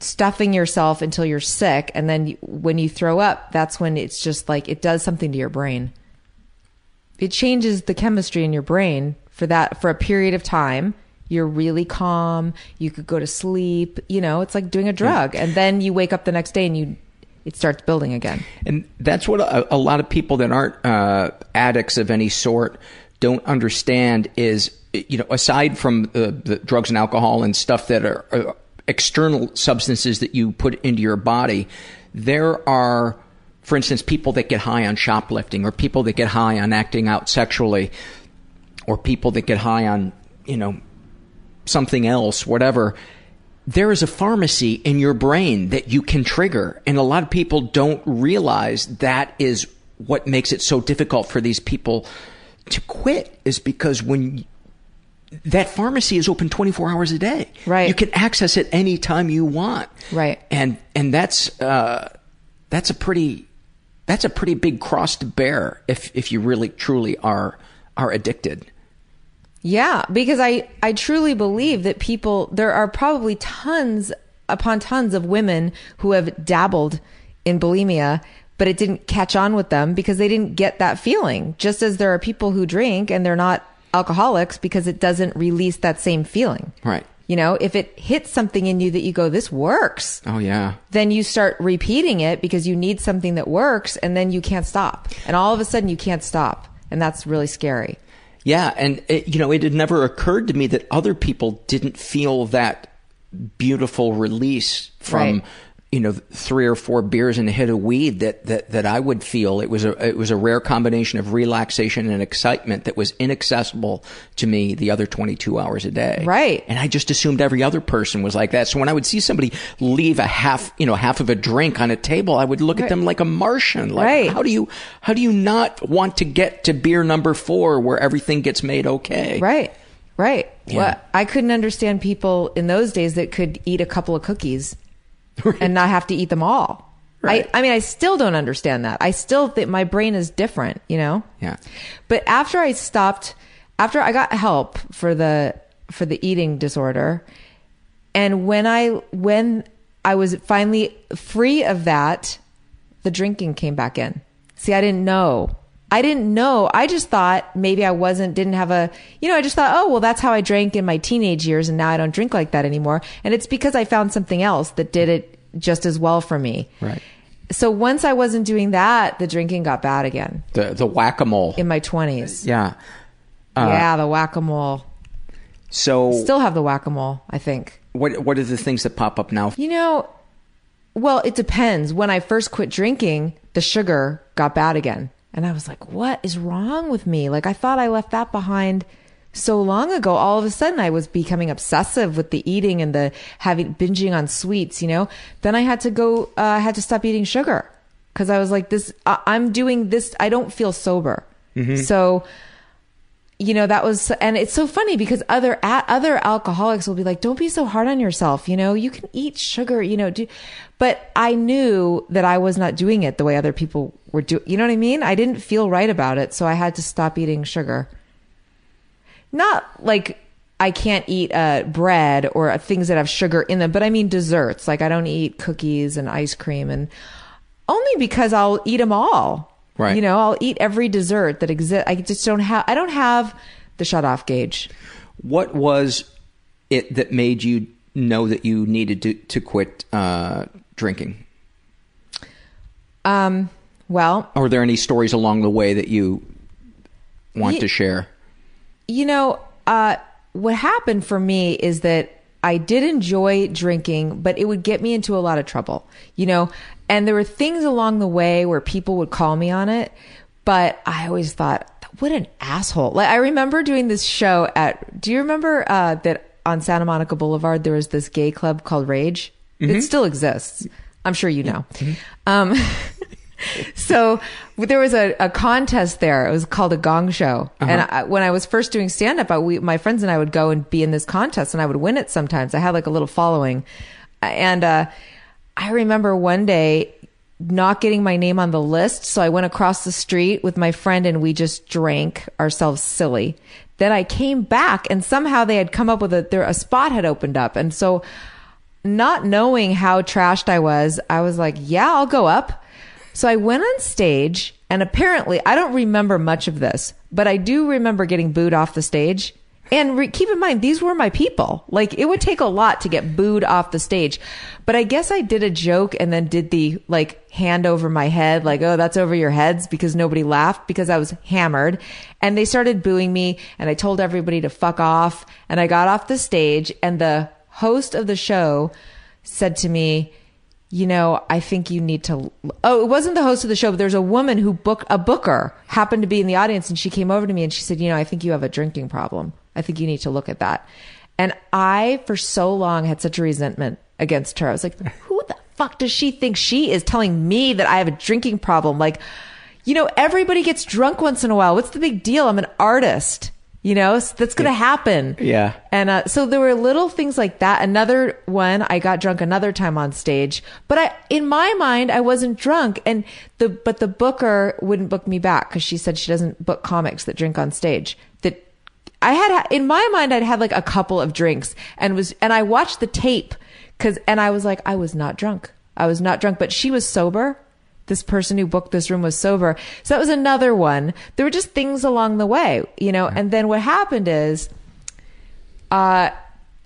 D: stuffing yourself until you're sick and then when you throw up, that's when it's just like it does something to your brain. It changes the chemistry in your brain for that for a period of time. You're really calm. You could go to sleep. You know, it's like doing a drug, and then you wake up the next day and you, it starts building again.
B: And that's what a, a lot of people that aren't uh, addicts of any sort don't understand is, you know, aside from the, the drugs and alcohol and stuff that are, are external substances that you put into your body, there are, for instance, people that get high on shoplifting or people that get high on acting out sexually or people that get high on, you know, something else, whatever there is a pharmacy in your brain that you can trigger. And a lot of people don't realize that is what makes it so difficult for these people to quit is because when that pharmacy is open 24 hours a day.
D: Right.
B: You can access it anytime you want.
D: Right.
B: And and that's uh that's a pretty that's a pretty big cross to bear if if you really truly are are addicted.
D: Yeah, because I I truly believe that people there are probably tons upon tons of women who have dabbled in bulimia but it didn't catch on with them because they didn't get that feeling. Just as there are people who drink and they're not alcoholics because it doesn't release that same feeling.
B: Right.
D: You know, if it hits something in you that you go, this works,
B: Oh yeah.
D: then you start repeating it because you need something that works and then you can't stop. And all of a sudden you can't stop. And that's really scary.
B: Yeah, and it, you know, it had never occurred to me that other people didn't feel that beautiful release from
D: Right.
B: You know three or four beers and a hit of weed that that that I would feel. It was a it was a rare combination of relaxation and excitement that was inaccessible to me the other 22 hours a day.
D: Right.
B: And I just assumed every other person was like that. So when I would see somebody leave a half, you know, half of a drink on a table, I would look at them like a Martian. Like,
D: Right.
B: how do you how do you not want to get to beer number 4 where everything gets made okay?
D: Right. Right.
B: Yeah.
D: Well, I couldn't understand people in those days that could eat a couple of cookies and not have to eat them all.
B: Right.
D: I, I mean, I still don't understand that. I still think my brain is different, you know?
B: Yeah.
D: But after I stopped, after I got help for the, for the eating disorder, and when I, when I was finally free of that, the drinking came back in. See, I didn't know. I didn't know. I just thought maybe I wasn't, didn't have a, you know, I just thought, oh, well, that's how I drank in my teenage years and now I don't drink like that anymore. And it's because I found something else that did it just as well for me.
B: Right.
D: So once I wasn't doing that, the drinking got bad again
B: The the whack-a-mole.
D: in my 20s.
B: Yeah. Uh,
D: yeah, the whack a mole.
B: So
D: Still have the whack a mole, I think.
B: what what are the things that pop up now?
D: You know, well, it depends. When I first quit drinking, the sugar got bad again. And I was like, what is wrong with me? Like, I thought I left that behind so long ago. All of a sudden, I was becoming obsessive with the eating and the having binging on sweets, you know? Then I had to go, uh, I had to stop eating sugar because I was like, this, I I'm doing this, I don't feel sober. So, you know that was and it's so funny because other other alcoholics will be like don't be so hard on yourself you know you can eat sugar you know do but i knew that i was not doing it the way other people were doing you know what i mean? I didn't feel right about it so i had to stop eating sugar. Not like i can't eat uh, bread or uh, things that have sugar in them but i mean desserts. Like i don't eat cookies and ice cream and only because i'll eat them all.
B: Right.
D: you know i'll eat every dessert that exists i just don't have i don't have the shut off gauge.
B: What was it that made you know that you needed to to quit uh, drinking?
D: um well
B: Are there any stories along the way that you want
D: Ye-
B: to share?
D: You know, uh, what happened for me is that I did enjoy drinking, but it would get me into a lot of trouble, you know, and there were things along the way where people would call me on it, but I always thought, what an asshole. Like, I remember doing this show at, do you remember, uh, that on Santa Monica Boulevard, there was this gay club called Rage? It still exists. I'm sure you know. Um, (laughs) (laughs) so there was a, a contest there. It was called a gong show. And I, when I was first doing stand up, my friends and I would go and be in this contest and I would win it sometimes. I had like a little following. And, uh, I remember one day not getting my name on the list. So I went across the street with my friend and we just drank ourselves silly. Then I came back and somehow they had come up with a, there, a spot had opened up. And so not knowing how trashed I was, I was like, yeah, I'll go up. So I went on stage and apparently I don't remember much of this, but I do remember getting booed off the stage And re- keep in mind, these were my people. Like, it would take a lot to get booed off the stage. But I guess I did a joke and then did the, like, hand over my head, like, oh, that's over your heads because nobody laughed because I was hammered. And they started booing me and I told everybody to fuck off. And I got off the stage and the host of the show said to me, you know, I think you need to. Oh, it wasn't the host of the show, but there's a woman who booked a booker happened to be in the audience, and she came over to me and she said, you know, I think you have a drinking problem. I think you need to look at that. And I, for so long, had such a resentment against her. I was like, (laughs) who the fuck does she think she is telling me that I have a drinking problem? Like, you know, everybody gets drunk once in a while. What's the big deal? I'm an artist. You know, so that's going to happen.
B: Yeah.
D: And uh, so there were little things like that. Another one, I got drunk another time on stage, but I, in my mind, I wasn't drunk. And the, but the booker wouldn't book me back because she said she doesn't book comics that drink on stage. That I had, in my mind, I'd had like a couple of drinks and was, and I watched the tape because, and I was like, I was not drunk. I was not drunk, but she was sober this person who booked this room was sober. So that was another one. There were just things along the way, you know. And then what happened is, uh,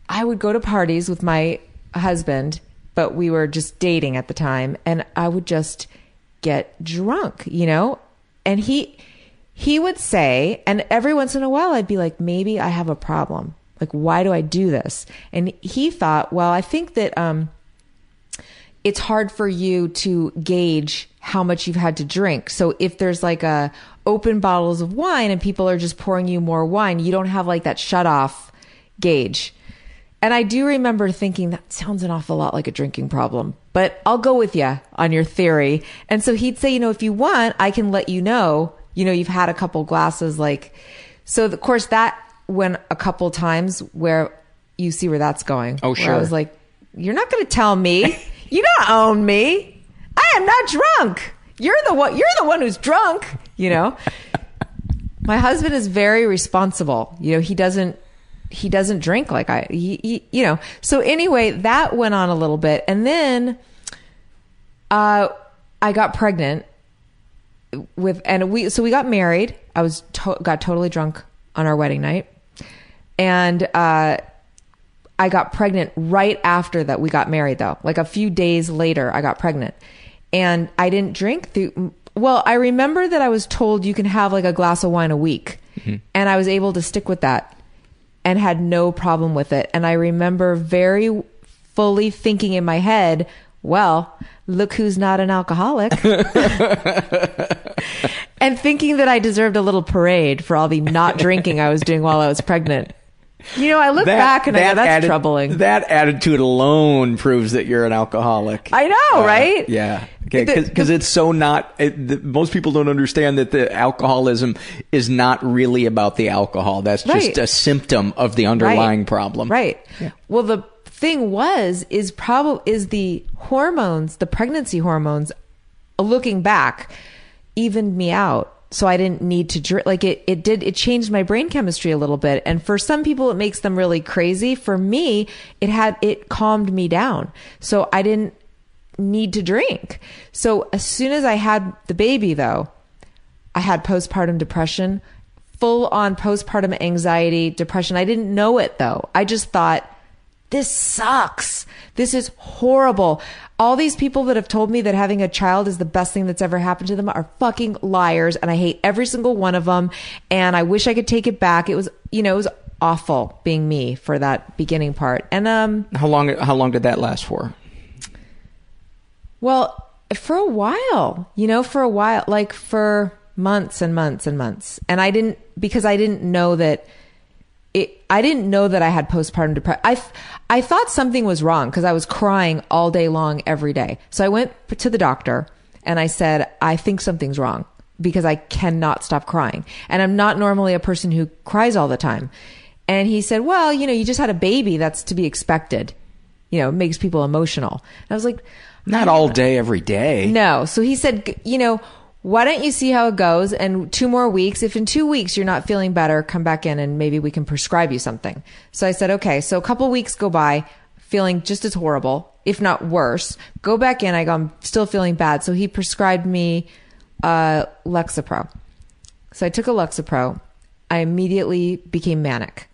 D: I would go to parties with my husband, but we were just dating at the time, and I would just get drunk, you know. And he he would say, and every once in a while, I'd be like, maybe I have a problem. Like, why do I do this? And he thought, well, I think that um, it's hard for you to gauge how much you've had to drink. So if there's like a open bottles of wine and people are just pouring you more wine, you don't have like that shut off gauge. And I do remember thinking that sounds an awful lot like a drinking problem, but I'll go with you on your theory. And so he'd say, you know, if you want, I can let you know, you know, you've had a couple glasses like, so of course that went a couple times where you see where that's going.
B: Oh, sure.
D: I was like, you're not going to tell me. (laughs) you don't own me. I am not drunk. You're the one. You're the one who's drunk. You know. (laughs) My husband is very responsible. You know, he doesn't. He doesn't drink like I. He, he, you know. So anyway, that went on a little bit, and then, uh, I got pregnant with, and we. So we got married. I was to- got totally drunk on our wedding night, and uh, I got pregnant right after that we got married. Though, like a few days later, I got pregnant and I didn't drink through. Well, I remember that I was told you can have like a glass of wine a week,
B: Mm-hmm.
D: and I was able to stick with that and had no problem with it. And I remember very fully thinking in my head, well, look who's not an alcoholic. (laughs) and thinking that I deserved a little parade for all the not drinking I was doing while I was pregnant. You know, I look back and I go, that's
B: atti-
D: troubling.
B: That attitude alone proves that you're an alcoholic.
D: I know,
B: Uh,
D: right?
B: Yeah. Okay, because it's so not. It, the, most people don't understand that the alcoholism is not really about the alcohol. That's just
D: Right.
B: a symptom of the underlying problem.
D: Right. Well, the thing was is probably is the hormones, the pregnancy hormones. Looking back, evened me out, so I didn't need to drink. Like it, it did. It changed my brain chemistry a little bit. And for some people, it makes them really crazy. For me, it had it calmed me down, so I didn't need to drink. So as soon as I had the baby, though, I had postpartum depression, full on postpartum anxiety, depression. I didn't know it though. I just thought, this sucks. This is horrible. All these people that have told me that having a child is the best thing that's ever happened to them are fucking liars. And I hate every single one of them. And I wish I could take it back. It was, you know, it was awful being me for that beginning part. And, um,
B: How long? How long did that last for?
D: Well, for a while, you know, for a while, like for months and months and months. And I didn't, because I didn't know that it, I didn't know that I had postpartum depression. I, I thought something was wrong because I was crying all day long every day. So I went to the doctor and I said, I think something's wrong because I cannot stop crying. And I'm not normally a person who cries all the time. And he said, well, you know, you just had a baby. That's to be expected. You know, it makes people emotional. And I was like,
B: Not all day, every day.
D: no. So he said, you know, why don't you see how it goes and two more weeks? If in two weeks you're not feeling better, come back in and maybe we can prescribe you something. So I said, okay. So a couple weeks go by feeling just as horrible, if not worse. Go back in. I go, I'm still feeling bad. So he prescribed me, uh, Lexapro. So I took a Lexapro. I immediately became manic.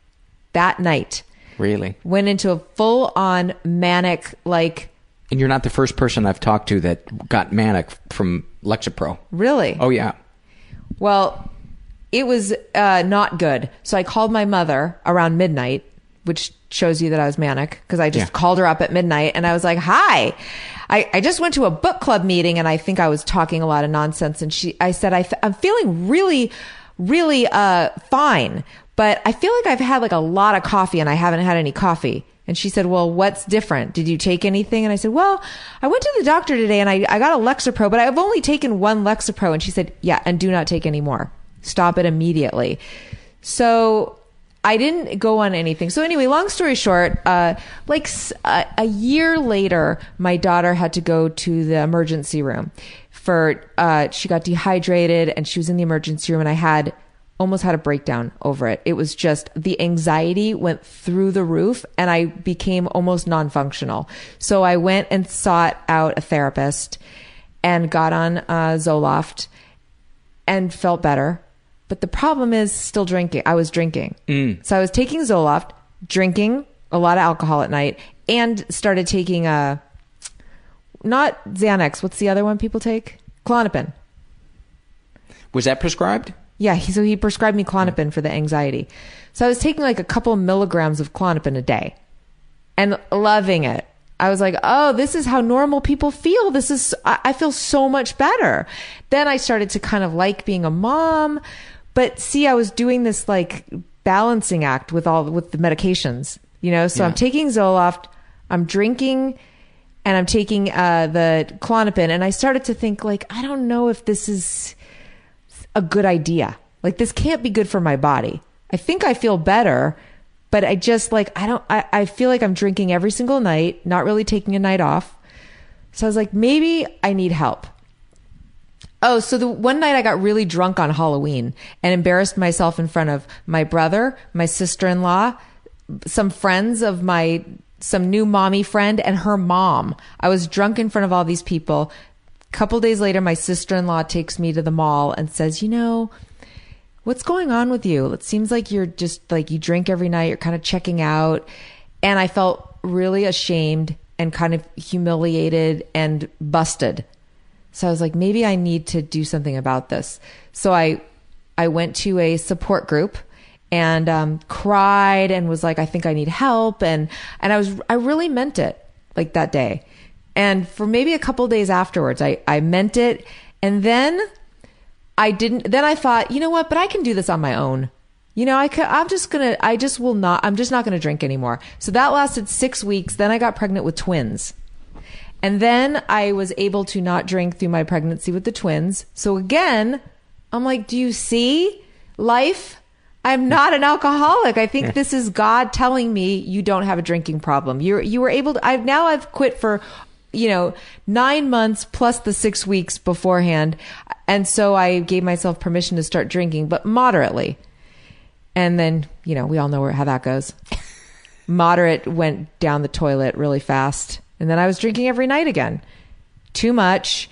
D: that night.
B: Really?
D: Went into a full on manic, like,
B: And you're not the first person I've talked to that got manic from Lexapro.
D: really?
B: Oh yeah.
D: Well, it was uh, not good. So I called my mother around midnight, which shows you that I was manic because I just
B: Yeah.
D: called her up at midnight and I was like, "Hi, I, I just went to a book club meeting and I think I was talking a lot of nonsense." And she, I said, I f- "I'm feeling really, really uh, fine, but I feel like I've had like a lot of coffee and I haven't had any coffee." And she said, Well, what's different? Did you take anything? And I said, Well, I went to the doctor today and I, I got a Lexapro, but I've only taken one Lexapro. And she said, Yeah, and do not take any more. Stop it immediately. So I didn't go on anything. So anyway, long story short, uh, like a year later, my daughter had to go to the emergency room for, uh, she got dehydrated and she was in the emergency room and I had almost had a breakdown over it. It was just the anxiety went through the roof and I became almost non-functional. So I went and sought out a therapist and got on uh, Zoloft and felt better. But the problem is still drinking. I was drinking. So I was taking Zoloft, drinking a lot of alcohol at night, and started taking a not Xanax. What's the other one people take? Klonopin.
B: Was that prescribed?
D: Yeah, he, so he prescribed me Klonopin for the anxiety. So I was taking like a couple milligrams of Klonopin a day and loving it. I was like, oh, this is how normal people feel. This is, I, I feel so much better. Then I started to kind of like being a mom. But see, I was doing this like balancing act with all, with the medications, you know? So I'm taking Zoloft, I'm drinking, and I'm taking uh, the Klonopin. And I started to think, like, I don't know if this is a good idea. Like this can't be good for my body. I think I feel better, but I just like I don't I, I feel like I'm drinking every single night, not really taking a night off. So I was like, maybe I need help. Oh, so the one night I got really drunk on Halloween and embarrassed myself in front of my brother, my sister-in-law, some friends of my some new mommy friend and her mom. I was drunk in front of all these people. Couple days later my sister-in-law takes me to the mall and says, "You know, what's going on with you? It seems like you're just like you drink every night, you're kind of checking out." And I felt really ashamed and kind of humiliated and busted. So I was like, maybe I need to do something about this. So I I went to a support group and um, cried and was like, I think I need help and and I was I really meant it like that day. And for maybe a couple days afterwards, I I meant it, and then I didn't. Then I thought, you know what? But I can do this on my own. You know, I could, I'm just gonna. I just will not. I'm just not gonna drink anymore. So that lasted six weeks. Then I got pregnant with twins. And then I was able to not drink through my pregnancy with the twins. So again, I'm like, do you see life? I'm not an alcoholic. I think this is God telling me you don't have a drinking problem. You're you were able to I've now I've quit for you know, 9 months plus the 6 weeks beforehand. And so I gave myself permission to start drinking, but moderately. And then, you know, we all know where how that goes. (laughs) Moderate went down the toilet really fast. And then I was drinking every night again. Too much.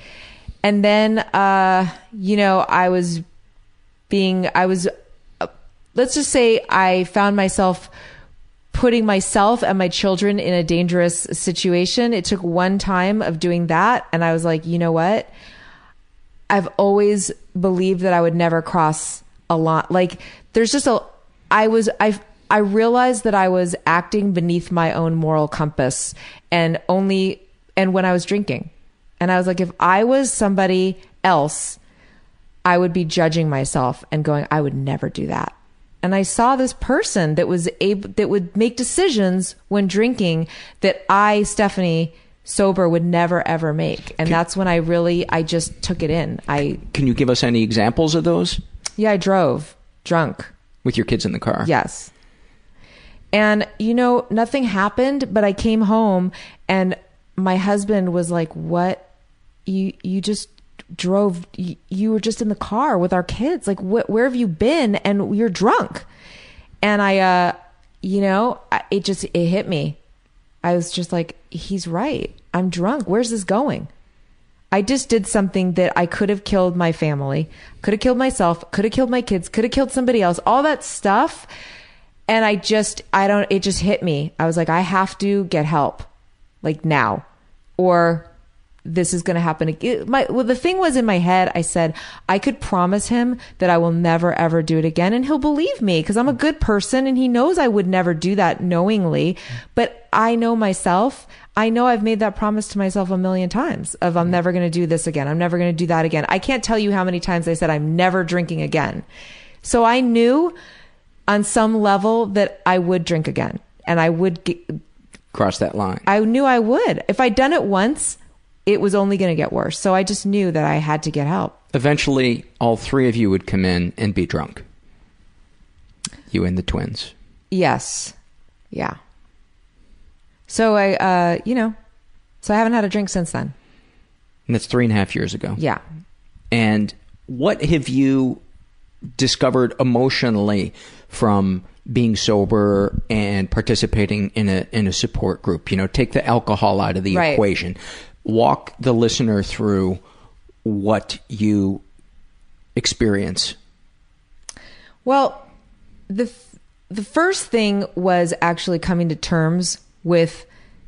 D: And then uh, you know, I was being I was uh, let's just say I found myself putting myself and my children in a dangerous situation. It took one time of doing that and I was like, "You know what? I've always believed that I would never cross a line. Like there's just a I was I I realized that I was acting beneath my own moral compass and only and when I was drinking. And I was like if I was somebody else, I would be judging myself and going I would never do that. And I saw this person that was able that would make decisions when drinking that I Stefanie sober would never ever make. And that's when I really I just took it in. I
B: Can you give us any examples of those
D: yeah, I drove drunk.
B: with your kids in the car?
D: Yes. And you know, nothing happened, but I came home and my husband was like, "What? You you just drove you, were just in the car with our kids. Like wh- where have you been and you're drunk?" And I uh you know, I, it just it hit me. I was just like, "He's right. I'm drunk. Where's this going?" I just did something that I could have killed my family, could have killed myself, could have killed my kids, could have killed somebody else, all that stuff. And I just, I don't, it just hit me. I was like, I have to get help, like now, or this is going to happen. again. My, well, the thing was in my head, I said, I could promise him that I will never ever do it again. And he'll believe me because I'm a good person and he knows I would never do that knowingly. But I know myself. I know I've made that promise to myself a million times of I'm never going to do this again. I'm never going to do that again. I can't tell you how many times I said I'm never drinking again. So I knew on some level that I would drink again and I would get,
B: Cross that line.
D: I knew I would. If I'd done it once, it was only going to get worse. So I just knew that I had to get help.
B: Eventually, all three of you would come in and be drunk. You and the twins.
D: Yes. Yeah. So I, uh, you know, so I haven't had a drink since then.
B: And that's three and a half years ago.
D: Yeah.
B: And what have you discovered emotionally from being sober and participating in a in a support group? You know, take the alcohol out of the
D: Right.
B: equation. Walk the listener through what you experience.
D: Well, the the first thing was actually coming to terms with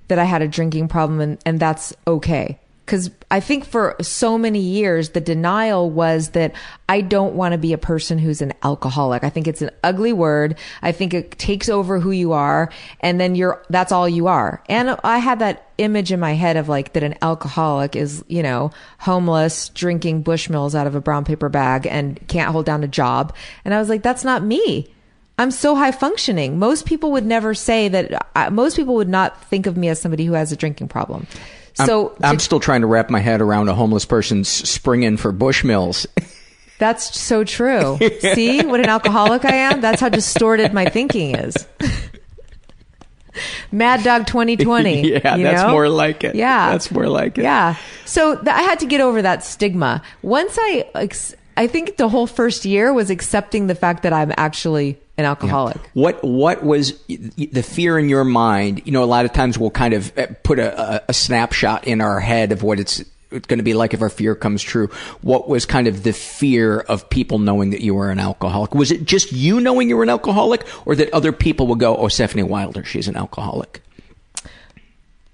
D: that I had a drinking problem and, and that's okay. Because I think for so many years, the denial was that I don't want to be a person who's an alcoholic. I think it's an ugly word. I think it takes over who you are, and then you're that's all you are. And I had that image in my head of like that an alcoholic is, you know, homeless, drinking Bushmills out of a brown paper bag, and can't hold down a job. And I was like, that's not me. I'm so high functioning. Most people would never say that. Uh, most people would not think of me as somebody who has a drinking problem. So
B: I'm, I'm still trying to wrap my head around a homeless person's springing for Bushmills. (laughs)
D: That's so true. (laughs) See what an alcoholic I am? That's how distorted my thinking is. (laughs) Mad Dog 2020.
B: yeah, that's
D: know?
B: more like it.
D: Yeah.
B: that's more like it.
D: Yeah. So th- I had to get over that stigma. Once I, ex- I think the whole first year was accepting the fact that I'm actually an alcoholic.
B: What what was the fear in your mind? You know, a lot of times we'll kind of uh, put a, a, a snapshot in our head of what it's going to be like if our fear comes true. What was kind of the fear of people knowing that you were an alcoholic? Was it just you knowing you were an alcoholic, or that other people would go, "Oh, Stefanie Wilder, she's an alcoholic"?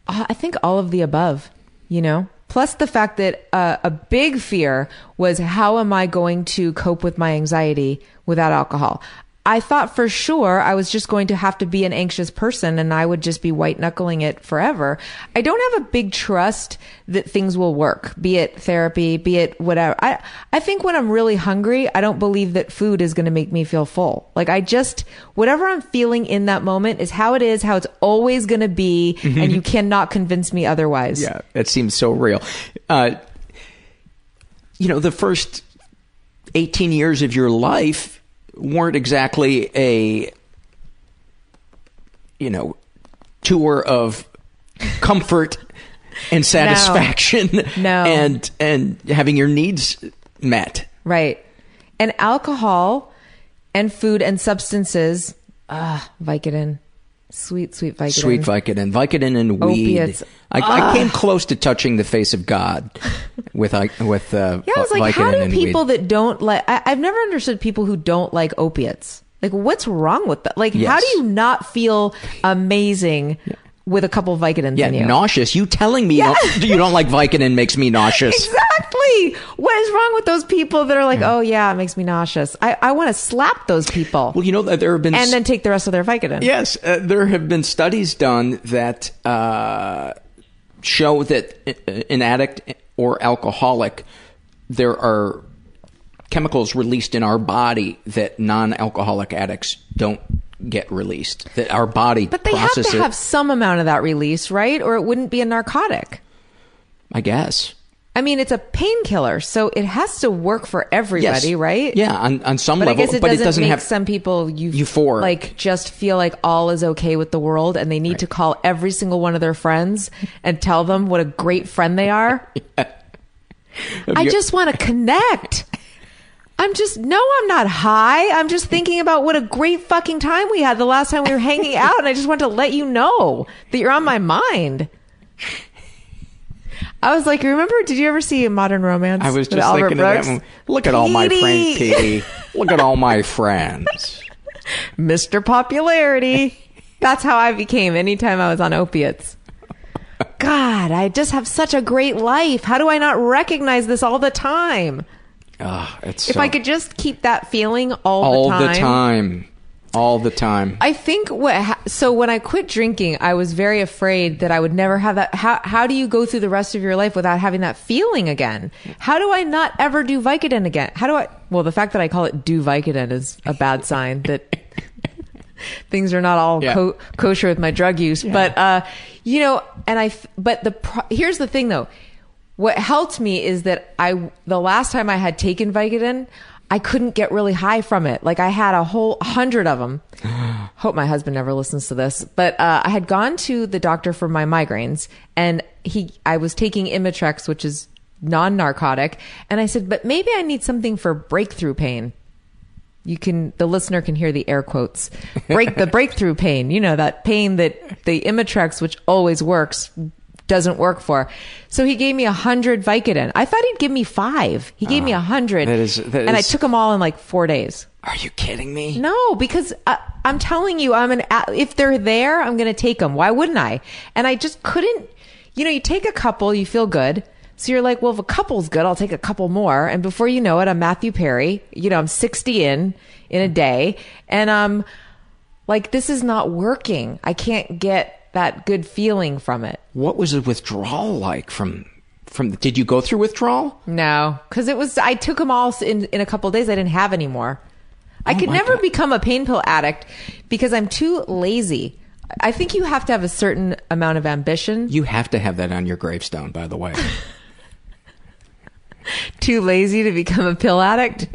D: Uh, I think all of the above, you know? Plus the fact that uh, a big fear was how am I going to cope with my anxiety without alcohol? I thought for sure I was just going to have to be an anxious person and I would just be white knuckling it forever. I don't have a big trust that things will work, be it therapy, be it whatever. I, I think when I'm really hungry, I don't believe that food is going to make me feel full. Like I just, whatever I'm feeling in that moment is how it is, how it's always going to be. And you cannot convince me otherwise.
B: Yeah, that seems so real. Uh, you know, the first 18 years of your life weren't exactly a, you know, tour of comfort (laughs) and satisfaction
D: No.
B: and and having your needs met.
D: Right. And alcohol and food and substances, ah, Vicodin. Sweet, sweet Vicodin.
B: Sweet Vicodin, Vicodin and weed.
D: Opiates.
B: I, I came close to touching the face of God with I with uh,
D: Yeah, I was like,
B: Vicodin
D: how do people
B: weed.
D: that don't like, I, I've never understood people who don't like opiates. Like, what's wrong with that? Like, how do you not feel amazing with a couple Vicodins
B: yeah,
D: in you?
B: nauseous. You telling me you,
D: Yeah.
B: don't, you don't like Vicodin makes me (laughs) nauseous.
D: Exactly. What is wrong with those people that are like, oh yeah, it makes me nauseous? I, I want to slap those people
B: Well, you know that there have been
D: and then take the rest of their Vicodin.
B: Yes, uh, there have been studies done that uh, show that an addict or alcoholic, there are chemicals released in our body that non-alcoholic addicts don't get released. That our body
D: But they have to have some amount of that release, right? Or it wouldn't be a narcotic.
B: I guess.
D: I mean, it's a painkiller, so it has to work for everybody,
B: Yes.
D: right?
B: Yeah, on, on some
D: But
B: level,
D: I guess it
B: but
D: doesn't,
B: it doesn't
D: make
B: have
D: some people you
B: euphoric.
D: like just feel like all is okay with the world, and they need to call every single one of their friends and tell them what a great friend they are. (laughs) I
B: you-
D: just want to connect. I'm just no, I'm not high. I'm just thinking about what a great fucking time we had the last time we were hanging (laughs) out, and I just want to let you know that you're on my mind. I was like, remember? Did you ever see Modern Romance?
B: I was just
D: Albert
B: thinking of that. (laughs) Look at all my friends,
D: Petey.
B: Look at all my friends.
D: Mr. Popularity. That's how I became anytime I was on opiates. God, I just have such a great life. How do I not recognize this all the time?
B: Ah, it's
D: If
B: so-
D: I could just keep that feeling all,
B: all
D: the time.
B: All the time, all the time.
D: I think what ha- so when I quit drinking, I was very afraid that I would never have that. How how do you go through the rest of your life without having that feeling again? How do I not ever do Vicodin again? How do I? Well, the fact that I call it do Vicodin is a bad sign that (laughs) things are not all
B: Yeah.
D: co- kosher with my drug use. But uh, you know, and I. f- But the pro- here's the thing though. What helped me is that I the last time I had taken Vicodin, I couldn't get really high from it. Like I had a whole hundred of them. (gasps) Hope my husband never listens to this. But uh, I had gone to the doctor for my migraines, and he I was taking Imitrex, which is non-narcotic, and I said, but maybe I need something for breakthrough pain. You can the listener can hear the air quotes. Break the (laughs) breakthrough pain. You know that pain that the Imitrex, which always works, doesn't work for. So he gave me a hundred Vicodin. I thought he'd give me five. He gave me a hundred,
B: Ah, that is- that
D: and I took them all in like four days.
B: Are you kidding me?
D: No, because I, I'm telling you, I'm an. If they're there, I'm going to take them. Why wouldn't I? And I just couldn't. You know, you take a couple, you feel good. So you're like, well, if a couple's good, I'll take a couple more. And before you know it, I'm Matthew Perry. You know, I'm 60 in in a day, and I'm like, this is not working. I can't get that good feeling from it.
B: What was the withdrawal like from from? Did you go through withdrawal?
D: No, because it was. I took them all in in a couple days. I didn't have any more. I
B: Oh
D: could never
B: God.
D: become a pain pill addict because I'm too lazy. I think you have to have a certain amount of ambition.
B: You have to have that on your gravestone, by the way. (laughs)
D: Too lazy to become a pill addict.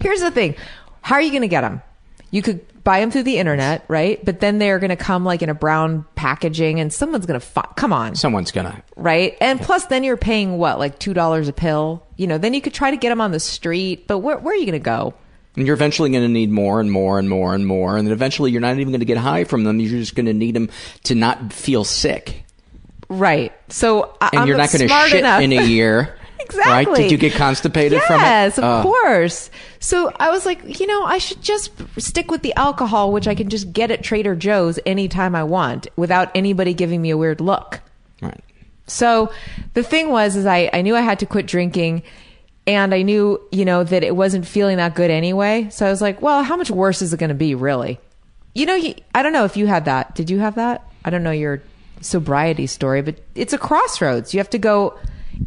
D: Here's the thing: how are you going to get them? You could buy them through the internet, right? But then they're going to come like in a brown packaging, and someone's going to fi- come on.
B: Someone's gonna.
D: right? And plus, then you're paying what, like two dollars a pill? You know, then you could try to get them on the street, but where, where are you going to go?
B: And you're eventually going to need more and more and more and more, and then eventually you're not even going to get high from them. You're just going to need them to not feel sick,
D: Right. So I,
B: and
D: I'm
B: you're not going to shit
D: enough.
B: in a year. (laughs)
D: exactly.
B: Right? Did you get constipated from it?
D: Yes, of
B: Uh,
D: course. So I was like, you know, I should just stick with the alcohol, which I can just get at Trader Joe's anytime I want without anybody giving me a weird look.
B: Right.
D: So the thing was, is I, I knew I had to quit drinking and I knew, you know, that it wasn't feeling that good anyway. So I was like, well, how much worse is it going to be really? You know, you, I don't know if you had that. Did you have that? I don't know your sobriety story, but it's a crossroads. You have to go,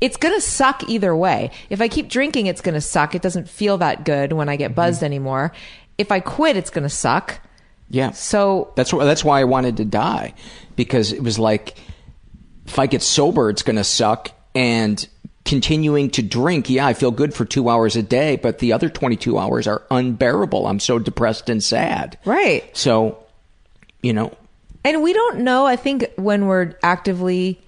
D: it's going to suck either way. If I keep drinking, it's going to suck. It doesn't feel that good when I get mm-hmm. buzzed anymore. If I quit, it's going to suck.
B: Yeah.
D: So
B: That's why. That's why I wanted to die, because it was like, if I get sober, it's going to suck, and continuing to drink, yeah, I feel good for two hours a day, but the other twenty-two hours are unbearable. I'm so depressed and sad.
D: Right.
B: So, you know,
D: And we don't know, I think, when we're actively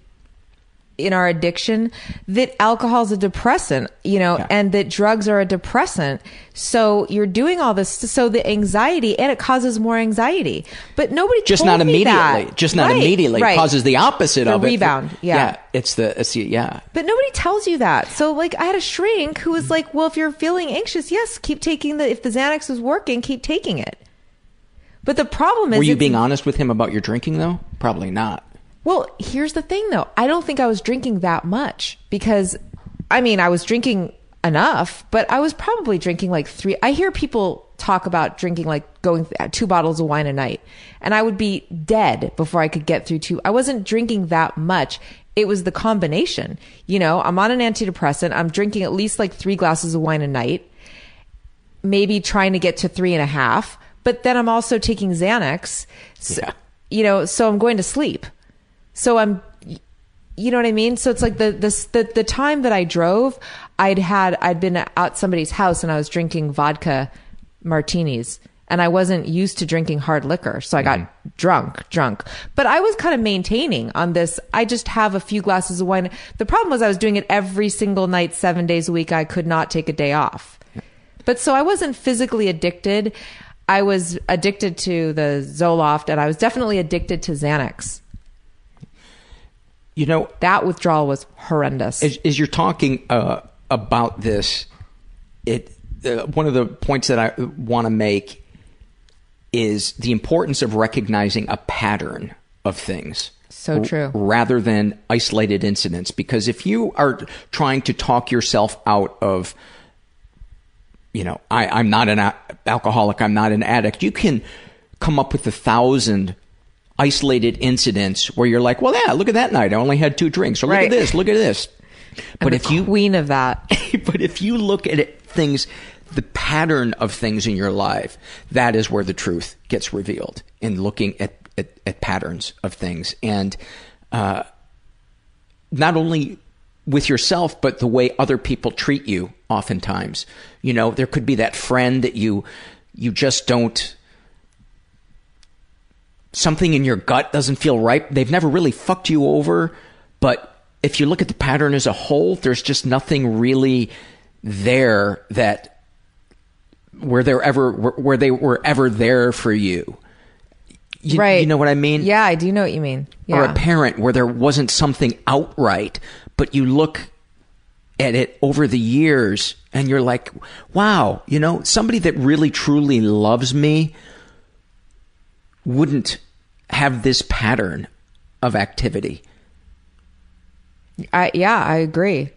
D: in our addiction, that alcohol is a depressant, you know,
B: Yeah.
D: and that drugs are a depressant. So you're doing all this, so the anxiety, and it causes more anxiety. But nobody
B: just not
D: me
B: immediately.
D: that.
B: Just not
D: Right,
B: immediately.
D: right.
B: Causes the opposite
D: The
B: of it.
D: rebound, yeah.
B: It's the. It's the. Yeah.
D: But nobody tells you that. So like I had a shrink who was like, "Well, if you're feeling anxious, yes, keep taking the if the Xanax is working, keep taking it." But the problem is
B: Were you being honest with him about your drinking though? Probably not.
D: Well, here's the thing though. I don't think I was drinking that much because I mean, I was drinking enough, but I was probably drinking like 3 I hear people talk about drinking like going th- uh, two bottles of wine a night, and I would be dead before I could get through two. I wasn't drinking that much. It was the combination. You know, I'm on an antidepressant. I'm drinking at least like 3 glasses of wine a night maybe trying to get to three and a half, but then I'm also taking Xanax. S-
B: Yeah.
D: You know, so I'm going to sleep. So I'm, you know what I mean? So it's like the, the, the, the time that I drove, I'd had, I'd been at somebody's house and I was drinking vodka martinis and I wasn't used to drinking hard liquor. So I got mm-hmm. drunk, drunk, but I was kind of maintaining on this. I just have a few glasses of wine. The problem was I was doing it every single night, seven days a week. I could not take a day off. But so I wasn't physically addicted. I was addicted to the Zoloft and I was definitely addicted to Xanax.
B: You know,
D: That withdrawal was horrendous.
B: as, as you're talking uh, about this, it uh, one of the points that I want to make is the importance of recognizing a pattern of things.
D: So true.
B: rather than isolated incidents. Because if you are trying to talk yourself out of, you know, I, I'm not an a- alcoholic, I'm not an addict, you can come up with a thousand isolated incidents where you're like, well, yeah, look at that night. I only had two drinks. Or look
D: Right.
B: at this, look at this. But
D: I'm
B: if
D: the
B: you
D: queen of that, (laughs)
B: but if you look at it, things, the pattern of things in your life, that is where the truth gets revealed in looking at, at, at patterns of things. And uh, not only with yourself, but the way other people treat you oftentimes. You know, there could be that friend that you you just don't something in your gut doesn't feel right. They've never really fucked you over, but if you look at the pattern as a whole, there's just nothing really there that where they're ever where, where they were ever there for you. You,
D: right?
B: You know what I mean?
D: Yeah, I do know what you mean. Yeah.
B: Or a parent where there wasn't something outright, but you look at it over the years and you're like, wow, you know, somebody that really truly loves me wouldn't have this pattern of activity.
D: I yeah, I agree.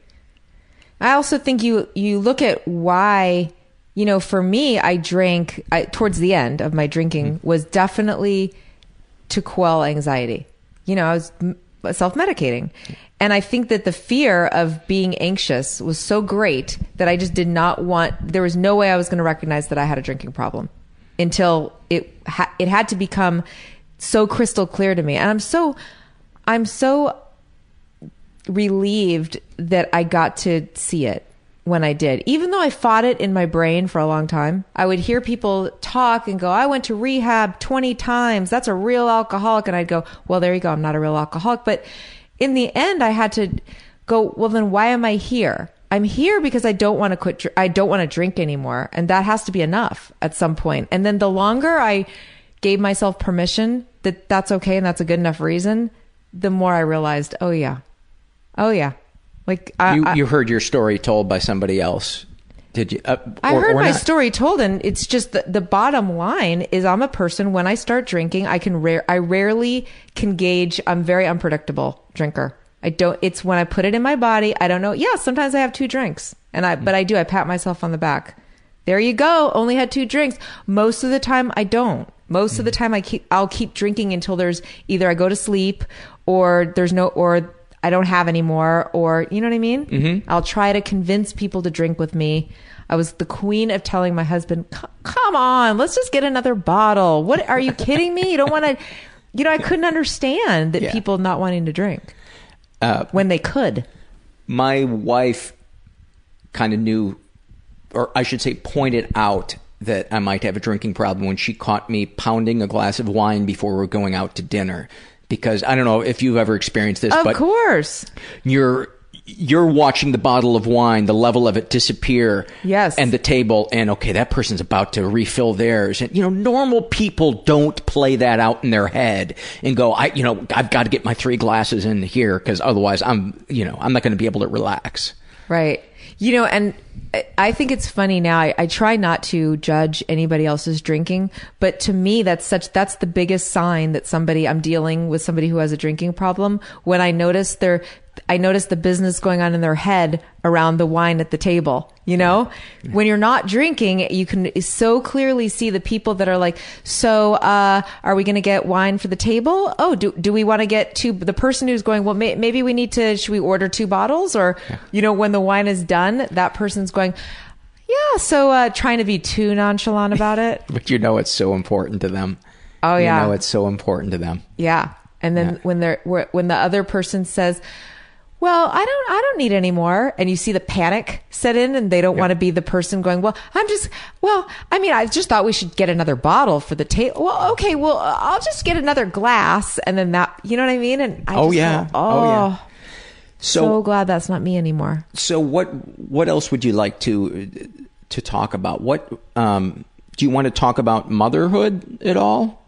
D: I also think you you look at why you know for me I drank I, towards the end of my drinking mm-hmm. was definitely to quell anxiety. You know, I was self medicating. And I think that the fear of being anxious was so great that I just did not want there was no way I was going to recognize that I had a drinking problem until it ha- it had to become so crystal clear to me. And I'm so I'm so relieved that I got to see it when I did. Even though I fought it in my brain for a long time, I would hear people talk and go, I went to rehab 20 times. That's a real alcoholic. And I'd go, well, there you go. I'm not a real alcoholic. But in the end, I had to go, well, then why am I here? I'm here because I don't want to quit. I don't want to drink anymore. And that has to be enough at some point. And then the longer I gave myself permission that that's okay and that's a good enough reason, the more I realized, oh yeah, oh yeah, like I,
B: you,
D: I,
B: you heard your story told by somebody else. Did you? Uh,
D: I
B: or-
D: heard
B: or
D: my
B: not?
D: story told, and it's just the, the bottom line is I'm a person when I start drinking, I can rare I rarely can gauge. I'm very unpredictable drinker. I don't. It's when I put it in my body. I don't know. Yeah, sometimes I have two drinks, and I but I do. I pat myself on the back. There you go. Only had two drinks. Most of the time, I don't. Most of the time, I keep. I'll keep drinking until there's either I go to sleep, or there's no, or I don't have any more, or you know what I mean. Mm-hmm. I'll try to convince people to drink with me. I was the queen of telling my husband, "Come on, let's just get another bottle." What are you kidding me? You don't want to. You know, I couldn't understand that
B: Yeah.
D: people not wanting to drink
B: Uh,
D: when they could.
B: my wife kind of knew, or I should say, pointed out that I might have a drinking problem when she caught me pounding a glass of wine before we are going out to dinner. Because I don't know if you've ever experienced this,
D: Of
B: but
D: course.
B: you're you're watching the bottle of wine, the level of it disappear,
D: Yes.
B: and the table, and okay, that person's about to refill theirs, and you know, normal people don't play that out in their head and go, I, you know, I've got to get my three glasses in here because otherwise, I'm, you know, I'm not going to be able to relax.
D: Right. You know, and I- think it's funny now. I, I try not to judge anybody else's drinking, but to me, that's such, that's the biggest sign that somebody, I'm dealing with somebody who has a drinking problem. When I notice their, I notice the business going on in their head around the wine at the table. You know, when you're not drinking, you can so clearly see the people that are like, so, uh, are we going to get wine for the table? Oh, do, do we want to get two? The person who's going, well, may, maybe we need to, should we order two bottles? Or, you know, when the wine is done, that person's going, yeah, so, uh, trying to be too nonchalant about it. (laughs)
B: But you know, it's so important to them.
D: Oh, yeah.
B: You know, it's so important to them.
D: Yeah. And then when they're when the other person says, "Well, I don't I don't need any more." And you see the panic set in and they don't want to be the person going, "Well, I'm just well, I mean, I just thought we should get another bottle for the table." Well, okay, well, I'll just get another glass and then that, you know what I mean? And I
B: Oh,
D: just
B: yeah.
D: go,
B: Oh, yeah.
D: So,
B: So,
D: glad that's not me anymore.
B: so what, what else would you like to, to talk about? What, um, do you want to talk about motherhood at all?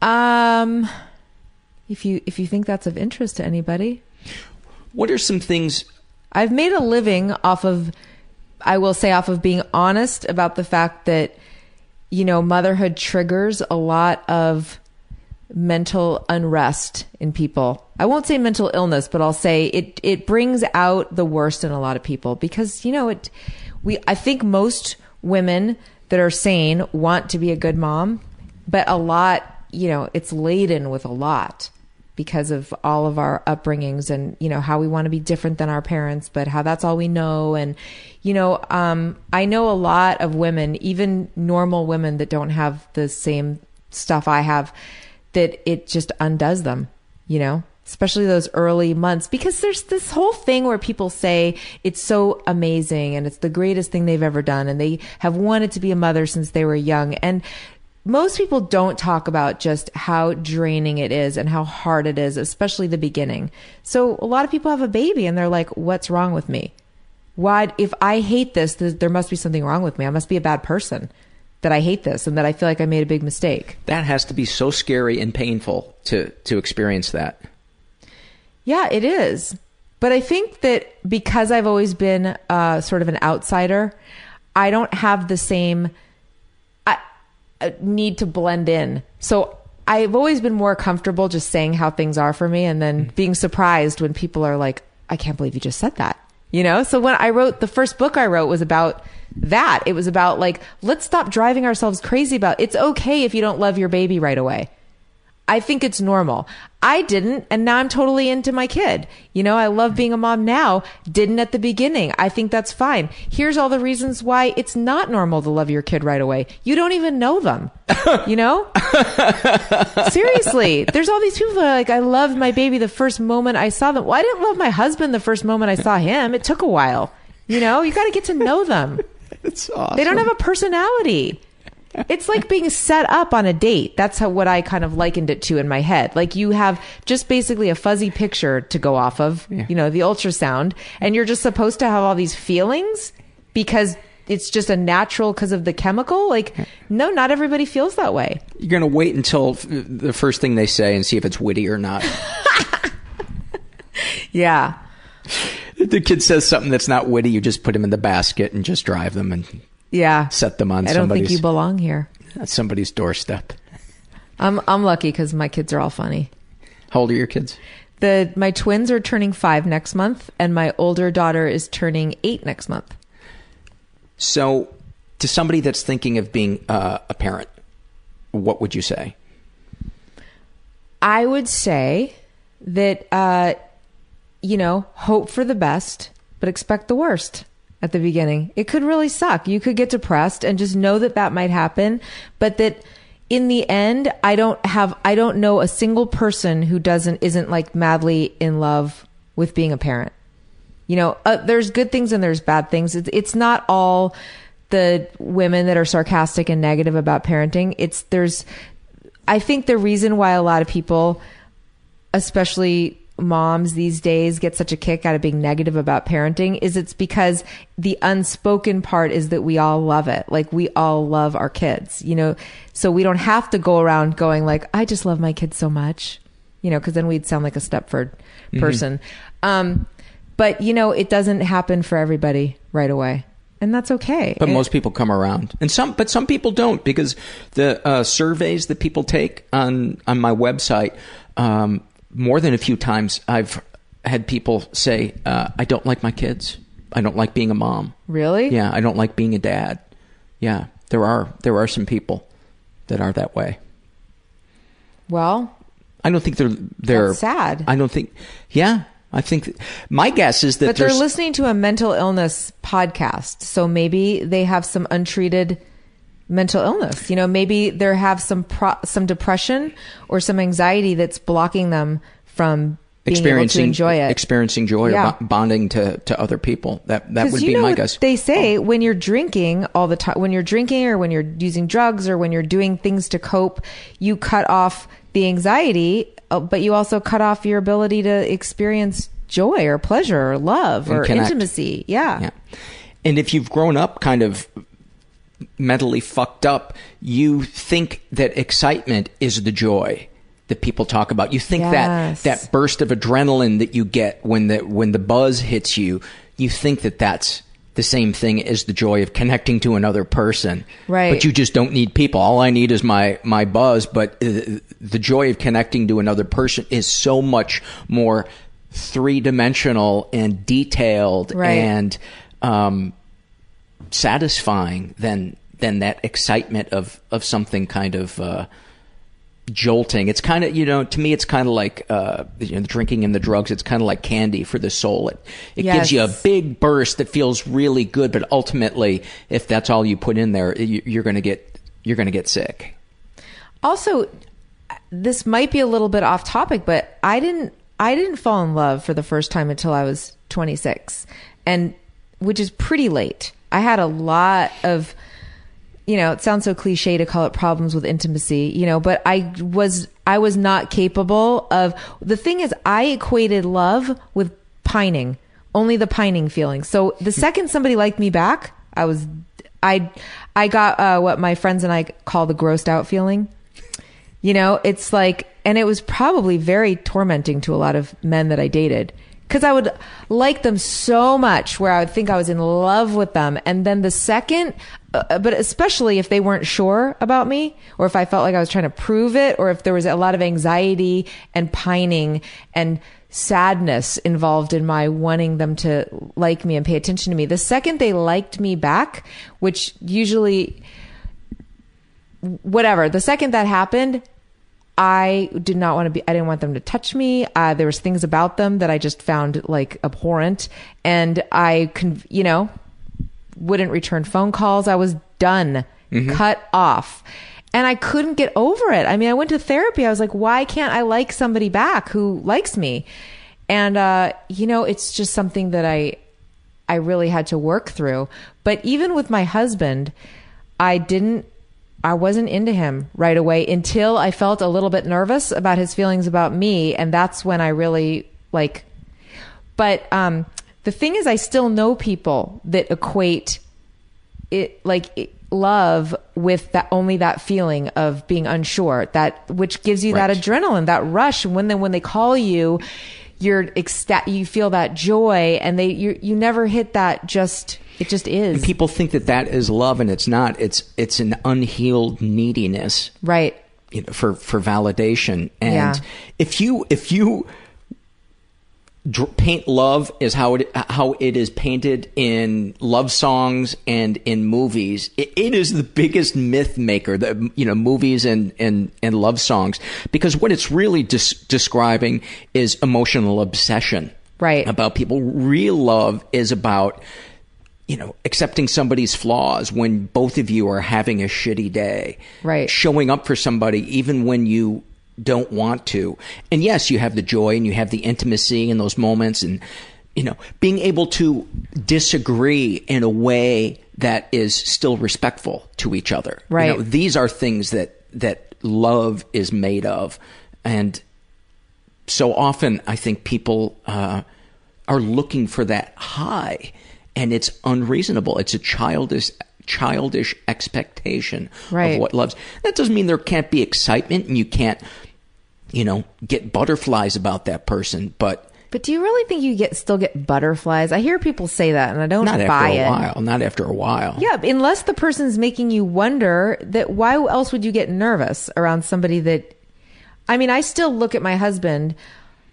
D: Um if you if you think that's of interest to anybody,
B: What are some things
D: I've made a living off of, I will say, off of being honest about the fact that, you know, motherhood triggers a lot of mental unrest in people. I won't say mental illness, but I'll say it it brings out the worst in a lot of people because you know it we I think most women that are sane want to be a good mom, but a lot, you know, it's laden with a lot because of all of our upbringings and you know how we want to be different than our parents but how that's all we know. And you know um, i know a lot of women even normal women that don't have the same stuff i have that it just undoes them you know especially those early months. Because there's this whole thing where people say it's so amazing and it's the greatest thing they've ever done. And they have wanted to be a mother since they were young. And most people don't talk about just how draining it is and how hard it is, especially the beginning. So a lot of people have a baby and they're like, what's wrong with me? Why, if I hate this, th- there must be something wrong with me. I must be a bad person that I hate this and that I feel like I made a big mistake.
B: That has to be so scary and painful to, to experience that.
D: Yeah, it is. But I think that because I've always been uh, sort of an outsider, I don't have the same Uh, need to blend in. So I've always been more comfortable just saying how things are for me and then mm. being surprised when people are like, I can't believe you just said that. You know? So when I wrote the first book I wrote was about that. It was about like, let's stop driving ourselves crazy about it's okay if you don't love your baby right away. I think it's normal. I didn't, and now I'm totally into my kid. You know, I love being a mom now, didn't at the beginning. I think that's fine. Here's all the reasons why it's not normal to love your kid right away. You don't even know them. (laughs) You know? Seriously. There's all these people that are like, I loved my baby the first moment I saw them. Well, I didn't love my husband the first moment I saw him. It took a while. You know, you got to get to know them. (laughs)
B: It's awesome.
D: They don't have a personality. It's like being set up on a date. That's how what I kind of likened it to in my head. Like you have just basically a fuzzy picture to go off of, you know, the ultrasound, and you're just supposed to have all these feelings because it's just a natural because of the chemical. Like, no, not everybody feels that way.
B: You're going to wait until f- the first thing they say and see if it's witty or not. (laughs)
D: Yeah.
B: the kid says something that's not witty, you just put them in the basket and just drive them and
D: Yeah.
B: set them on somebody's.
D: I don't think you belong here.
B: somebody's doorstep.
D: I'm I'm lucky because my kids are all funny.
B: How old are your kids?
D: The my twins are turning five next month, and my older daughter is turning eight next month.
B: So, to somebody that's thinking of being uh, a parent, what would you say?
D: I would say that uh, you know hope for the best, but expect the worst at the beginning. It could really suck. You could get depressed and just know that that might happen, but that in the end, I don't have I don't know a single person who doesn't isn't like madly in love with being a parent. You know, uh, there's good things and there's bad things. It's it's not all the women that are sarcastic and negative about parenting. It's there's I think the reason why a lot of people especially moms these days get such a kick out of being negative about parenting is it's because the unspoken part is that we all love it. Like we all love our kids, you know, so we don't have to go around going like, I just love my kids so much, you know, cause then we'd sound like a Stepford
B: Mhm.
D: person. Um, but you know, it doesn't happen for everybody right away. And that's okay.
B: But
D: And-
B: most people come around, and some, but some people don't because the uh, surveys that people take on on my website, um, more than a few times, I've had people say, uh, "I don't like my kids. I don't like being a mom.
D: Really?
B: Yeah, I don't like being a dad. Yeah, there are there are some people that are that way.
D: well,
B: I don't think they're they're
D: That's sad.
B: I don't think. Yeah, I think my guess is that
D: but they're listening to a mental illness podcast so maybe they have some untreated mental illness you know maybe they have some pro- some depression or some anxiety that's blocking them from being able to
B: experiencing
D: enjoy it
B: experiencing joy
D: Yeah.
B: or bo- bonding to to other people. That that would be my guess.
D: They say when you're drinking all the time, when you're drinking or when you're using drugs or when you're doing things to cope, you cut off the anxiety, uh, but you also cut off your ability to experience joy or pleasure or love
B: And
D: or
B: connect.
D: intimacy. Yeah.
B: Yeah. And if you've grown up kind of mentally fucked up, you think that excitement is the joy that people talk about. You think
D: Yes.
B: that that burst of adrenaline that you get when the when the buzz hits you, you think that that's the same thing as the joy of connecting to another person.
D: Right.
B: But you just don't need people. All I need is my my buzz. But uh, the joy of connecting to another person is so much more three dimensional and detailed
D: Right.
B: and um, satisfying than than that excitement of of something kind of. Uh, jolting. It's kind of, you know, to me, it's kind of like uh, you know, the drinking and the drugs. It's kind of like candy for the soul. It it gives you a big burst that feels really good, but ultimately, if that's all you put in there, you, you're going to get you're going to get sick.
D: Also, this might be a little bit off topic, but I didn't I didn't fall in love for the first time until I was 26, and which is pretty late. I had a lot of you know, it sounds so cliche to call it problems with intimacy, you know, but I was I was not capable of the thing is I equated love with pining, only the pining feeling. So the second somebody liked me back, I was I I got uh, what my friends and I call the grossed out feeling. You know, it's like, and it was probably very tormenting to a lot of men that I dated because I would like them so much where I would think I was in love with them. And then the second, uh, but especially if they weren't sure about me or if I felt like I was trying to prove it or if there was a lot of anxiety and pining and sadness involved in my wanting them to like me and pay attention to me. The second they liked me back, which usually whatever. The second that happened, I did not want to be, I didn't want them to touch me. Uh, there was things about them that I just found like abhorrent and I, con- you know, wouldn't return phone calls. I was done, cut off. And I couldn't get over it. I mean, I went to therapy. I was like, why can't I like somebody back who likes me? And, uh, you know, it's just something that I, I really had to work through. But even with my husband, I didn't I wasn't into him right away until I felt a little bit nervous about his feelings about me and that's when I really like but um the thing is I still know people that equate it like it, love with that only that feeling of being unsure that which gives you that adrenaline that rush and when they when they call you you're ecstatic you feel that joy and they you you never hit that just it just is
B: And people think that that is love, and it's not. It's it's an unhealed neediness
D: right
B: you know, for for validation. And
D: Yeah.
B: if you if you paint love is how it how it is painted in love songs and in movies, it, it is the biggest myth maker. The you know movies and and and love songs because what it's really des- describing is emotional obsession.
D: Right.
B: About people. Real love is about you know, accepting somebody's flaws when both of you are having a shitty day.
D: Right.
B: Showing up for somebody even when you don't want to. And yes, you have the joy and you have the intimacy in those moments and, you know, being able to disagree in a way that is still respectful to each other. You
D: Right.
B: know, these are things that, that love is made of. And so often I think people uh, are looking for that high, and it's unreasonable. It's a childish childish expectation
D: Right.
B: of what loves. That doesn't mean there can't be excitement and you can't, you know, get butterflies about that person, but
D: But do you really think you get still get butterflies? I hear people say that, and I don't
B: not
D: buy
B: after a
D: it.
B: while. Not after a while.
D: Yeah, unless the person's making you wonder that why else would you get nervous around somebody that I mean, I still look at my husband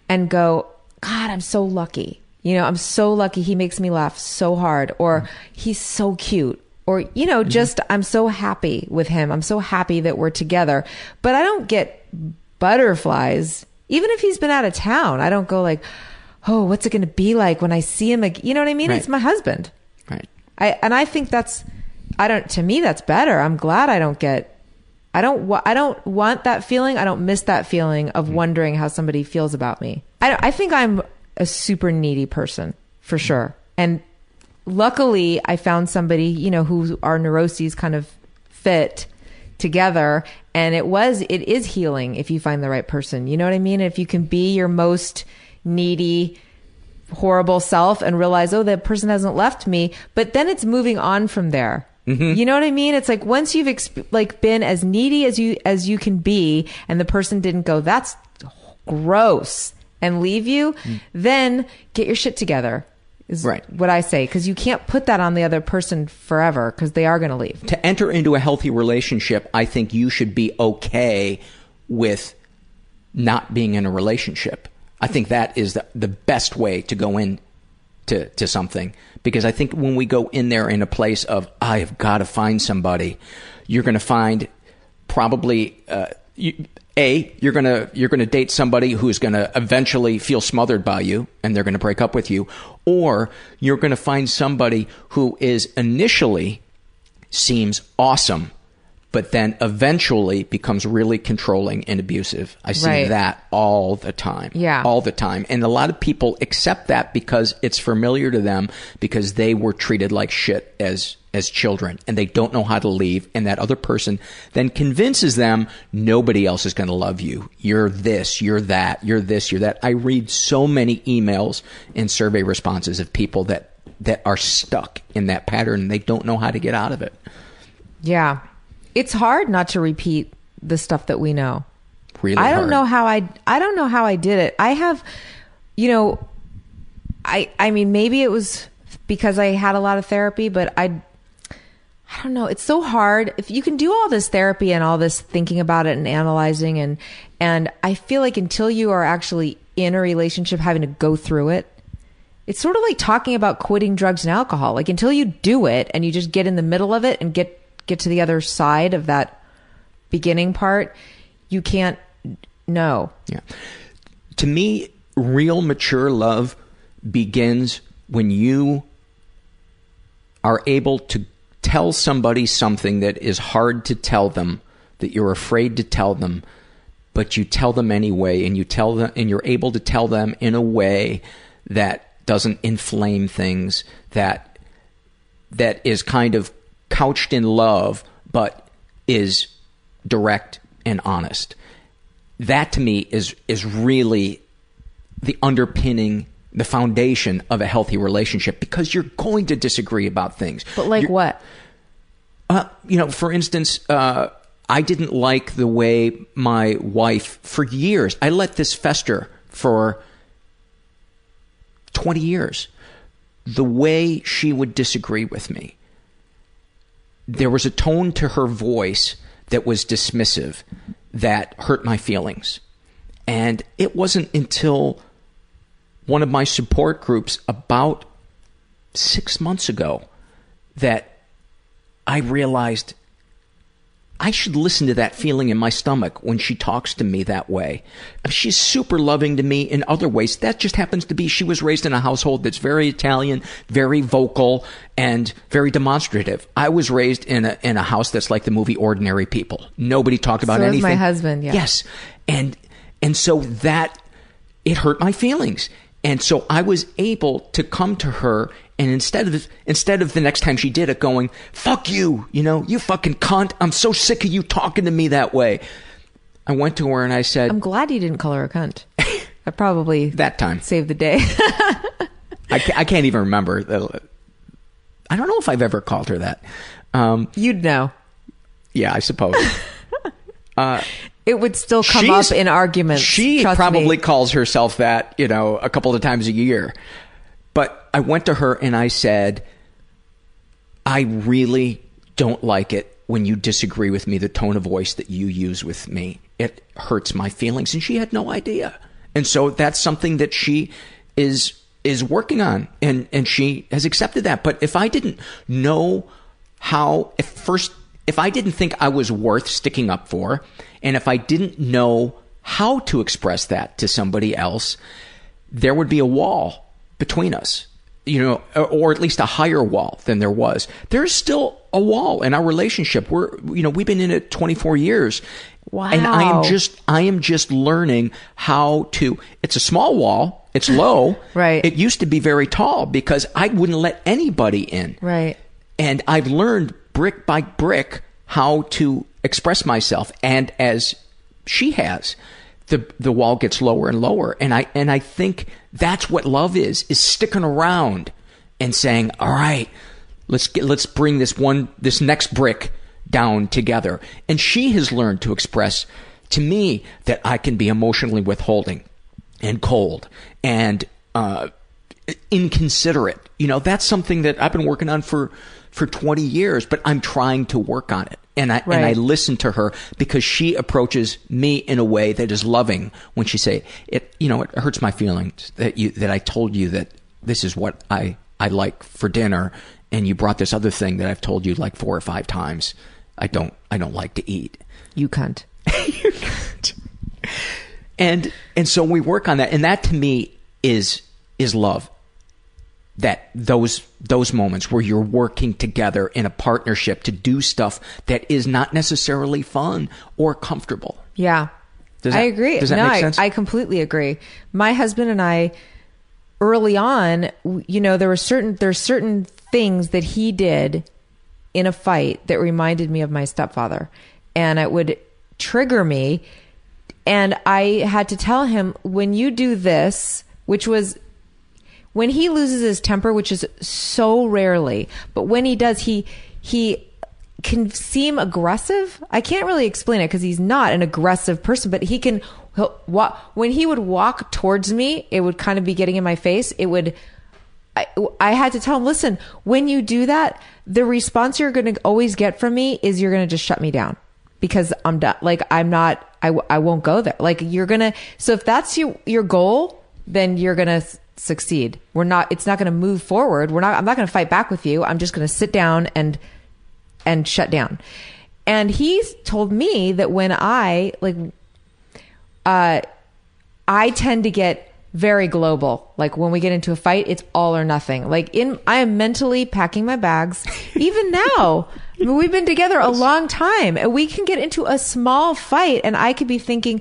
D: and go, God, I'm so lucky. You know, I'm so lucky he makes me laugh so hard or he's so cute or you know, mm-hmm. just I'm so happy with him. I'm so happy that we're together. But I don't get butterflies even if he's been out of town. I don't go like, "Oh, what's it going to be like when I see him again?" You know what I mean?
B: Right.
D: It's my husband.
B: Right.
D: I and I think that's I don't to me that's better. I'm glad I don't get I don't wa- I don't want that feeling. I don't miss that feeling of mm-hmm. wondering how somebody feels about me. I I think I'm a super needy person for sure. And luckily I found somebody, you know, who our neuroses kind of fit together and it was it is healing if you find the right person. You know what I mean? If you can be your most needy horrible self and realize, oh, that person hasn't left me. But then it's moving on from there. Mm-hmm. You know what I mean? It's like once you've exp- like been as needy as you as you can be, and the person didn't go, that's gross, and leave you, mm. then get your shit together. Is
B: Right.
D: what I say because you can't put that on the other person forever because they are going to leave.
B: to enter into a healthy relationship, I think you should be okay with not being in a relationship. I think that is the, the best way to go in to, to something because I think when we go in there in a place of I have got to find somebody, you're going to find probably uh, you, a you're going to you're to date somebody who's going to eventually feel smothered by you and they're going to break up with you or you're going to find somebody who is initially seems awesome, but then eventually becomes really controlling and abusive. I see
D: Right.
B: that all the time.
D: Yeah.
B: All the time. And a lot of people accept that because it's familiar to them because they were treated like shit as as children and they don't know how to leave and that other person then convinces them nobody else is going to love you. You're this, you're that, you're this, you're that. I read so many emails and survey responses of people that that are stuck in that pattern and they don't know how to get out of it.
D: Yeah, it's hard not to repeat the stuff that we know.
B: Really
D: I don't
B: hard.
D: know how I I don't know how I did it. I have you know I I mean maybe it was because I had a lot of therapy, but I I don't know. It's so hard. If you can do all this therapy and all this thinking about it and analyzing and and I feel like until you are actually in a relationship having to go through it, it's sort of like talking about quitting drugs and alcohol. Like until you do it and you just get in the middle of it and get get to the other side of that beginning part, you can't know.
B: Yeah. To me, real mature love begins when you are able to tell somebody something that is hard to tell them, that you're afraid to tell them, but you tell them anyway, and you tell them, and you're able to tell them in a way that doesn't inflame things, that that is kind of couched in love, but is direct and honest. That to me is is really the underpinning, the foundation of a healthy relationship because you're going to disagree about things.
D: But like
B: You're-
D: what?
B: Uh, you know, for instance, uh, I didn't like the way my wife, for years, I let this fester for 20 years. The way she would disagree with me. There was a tone to her voice that was dismissive that hurt my feelings. And it wasn't until one of my support groups about six months ago that I realized I should listen to that feeling in my stomach when she talks to me that way. She's super loving to me in other ways. That just happens to be she was raised in a household that's very Italian, very vocal, and very demonstrative. I was raised in a in a house that's like the movie Ordinary People. Nobody talked about
D: So
B: anything.
D: my husband, yeah.
B: Yes. And and so that it hurt my feelings. And so I was able to come to her and instead of instead of the next time she did it going, "Fuck you," you know, "You fucking cunt. I'm so sick of you talking to me that way." I went to her and I said,
D: I'm glad you didn't call her a cunt. (laughs) I probably
B: that time
D: saved the day. (laughs)
B: I, ca- I can't even remember. I don't know if I've ever called her that. Um,
D: You'd know.
B: Yeah, I suppose. (laughs) uh,
D: It would still come up in arguments.
B: She probably
D: me.
B: calls herself that, you know, a couple of times a year. I went to her and I said, I really don't like it when you disagree with me, the tone of voice that you use with me. It hurts my feelings. And she had no idea. And so that's something that she is is working on and, and she has accepted that. But if I didn't know how if first if I didn't think I was worth sticking up for, and if I didn't know how to express that to somebody else, there would be a wall between us, you know, or, at least a higher wall than there was. There's still a wall in our relationship. We're, you know, we've been in it 24 years. And I am just, I am just learning how to, it's a small wall. It's (laughs) low.
D: Right.
B: It used to be very tall because I wouldn't let anybody in.
D: Right.
B: And I've learned brick by brick how to express myself. And as she has, the the wall gets lower and lower. And I and I think that's what love is, is sticking around and saying, All right, let's get let's bring this one this next brick down together. And she has learned to express to me that I can be emotionally withholding and cold and uh inconsiderate. You know, that's something that I've been working on for for 20 years, but I'm trying to work on it. And I and I listen to her because she approaches me in a way that is loving when she say it you know, it hurts my feelings that you that I told you that this is what I I like for dinner and you brought this other thing that I've told you like four or five times. I don't I don't like to eat.
D: you cunt (laughs) You cunt.
B: and and so we work on that and that to me is is love that those those moments where you're working together in a partnership to do stuff that is not necessarily fun or comfortable
D: Yeah.
B: Does
D: I agree.
B: does that
D: no,
B: make
D: I-
B: sense?
D: I, completely agree. My husband and I, early on, you know, there were certain there's certain things that he did in a fight that reminded me of my stepfather, and it would trigger me. And I had to tell him when you do this, which was when he loses his temper, which is so rarely, but when he does, he he can seem aggressive. I can't really explain it because he's not an aggressive person, but he can. He'll, when he would walk towards me, it would kind of be getting in my face. It would. I, I had to tell him, listen, when you do that, the response you're going to always get from me is you're going to just shut me down because I'm done. Like I'm not, I won't go there. Like you're going to, so if that's your, your goal, then you're going to succeed. We're not, it's not going to move forward. We're not, I'm not going to fight back with you. I'm just going to sit down and, and shut down. And he's told me that when I like, uh, I tend to get very global. Like when we get into a fight, it's all or nothing. Like in, I am mentally packing my bags. (laughs) Even now, I mean, we've been together a long time and we can get into a small fight and I could be thinking,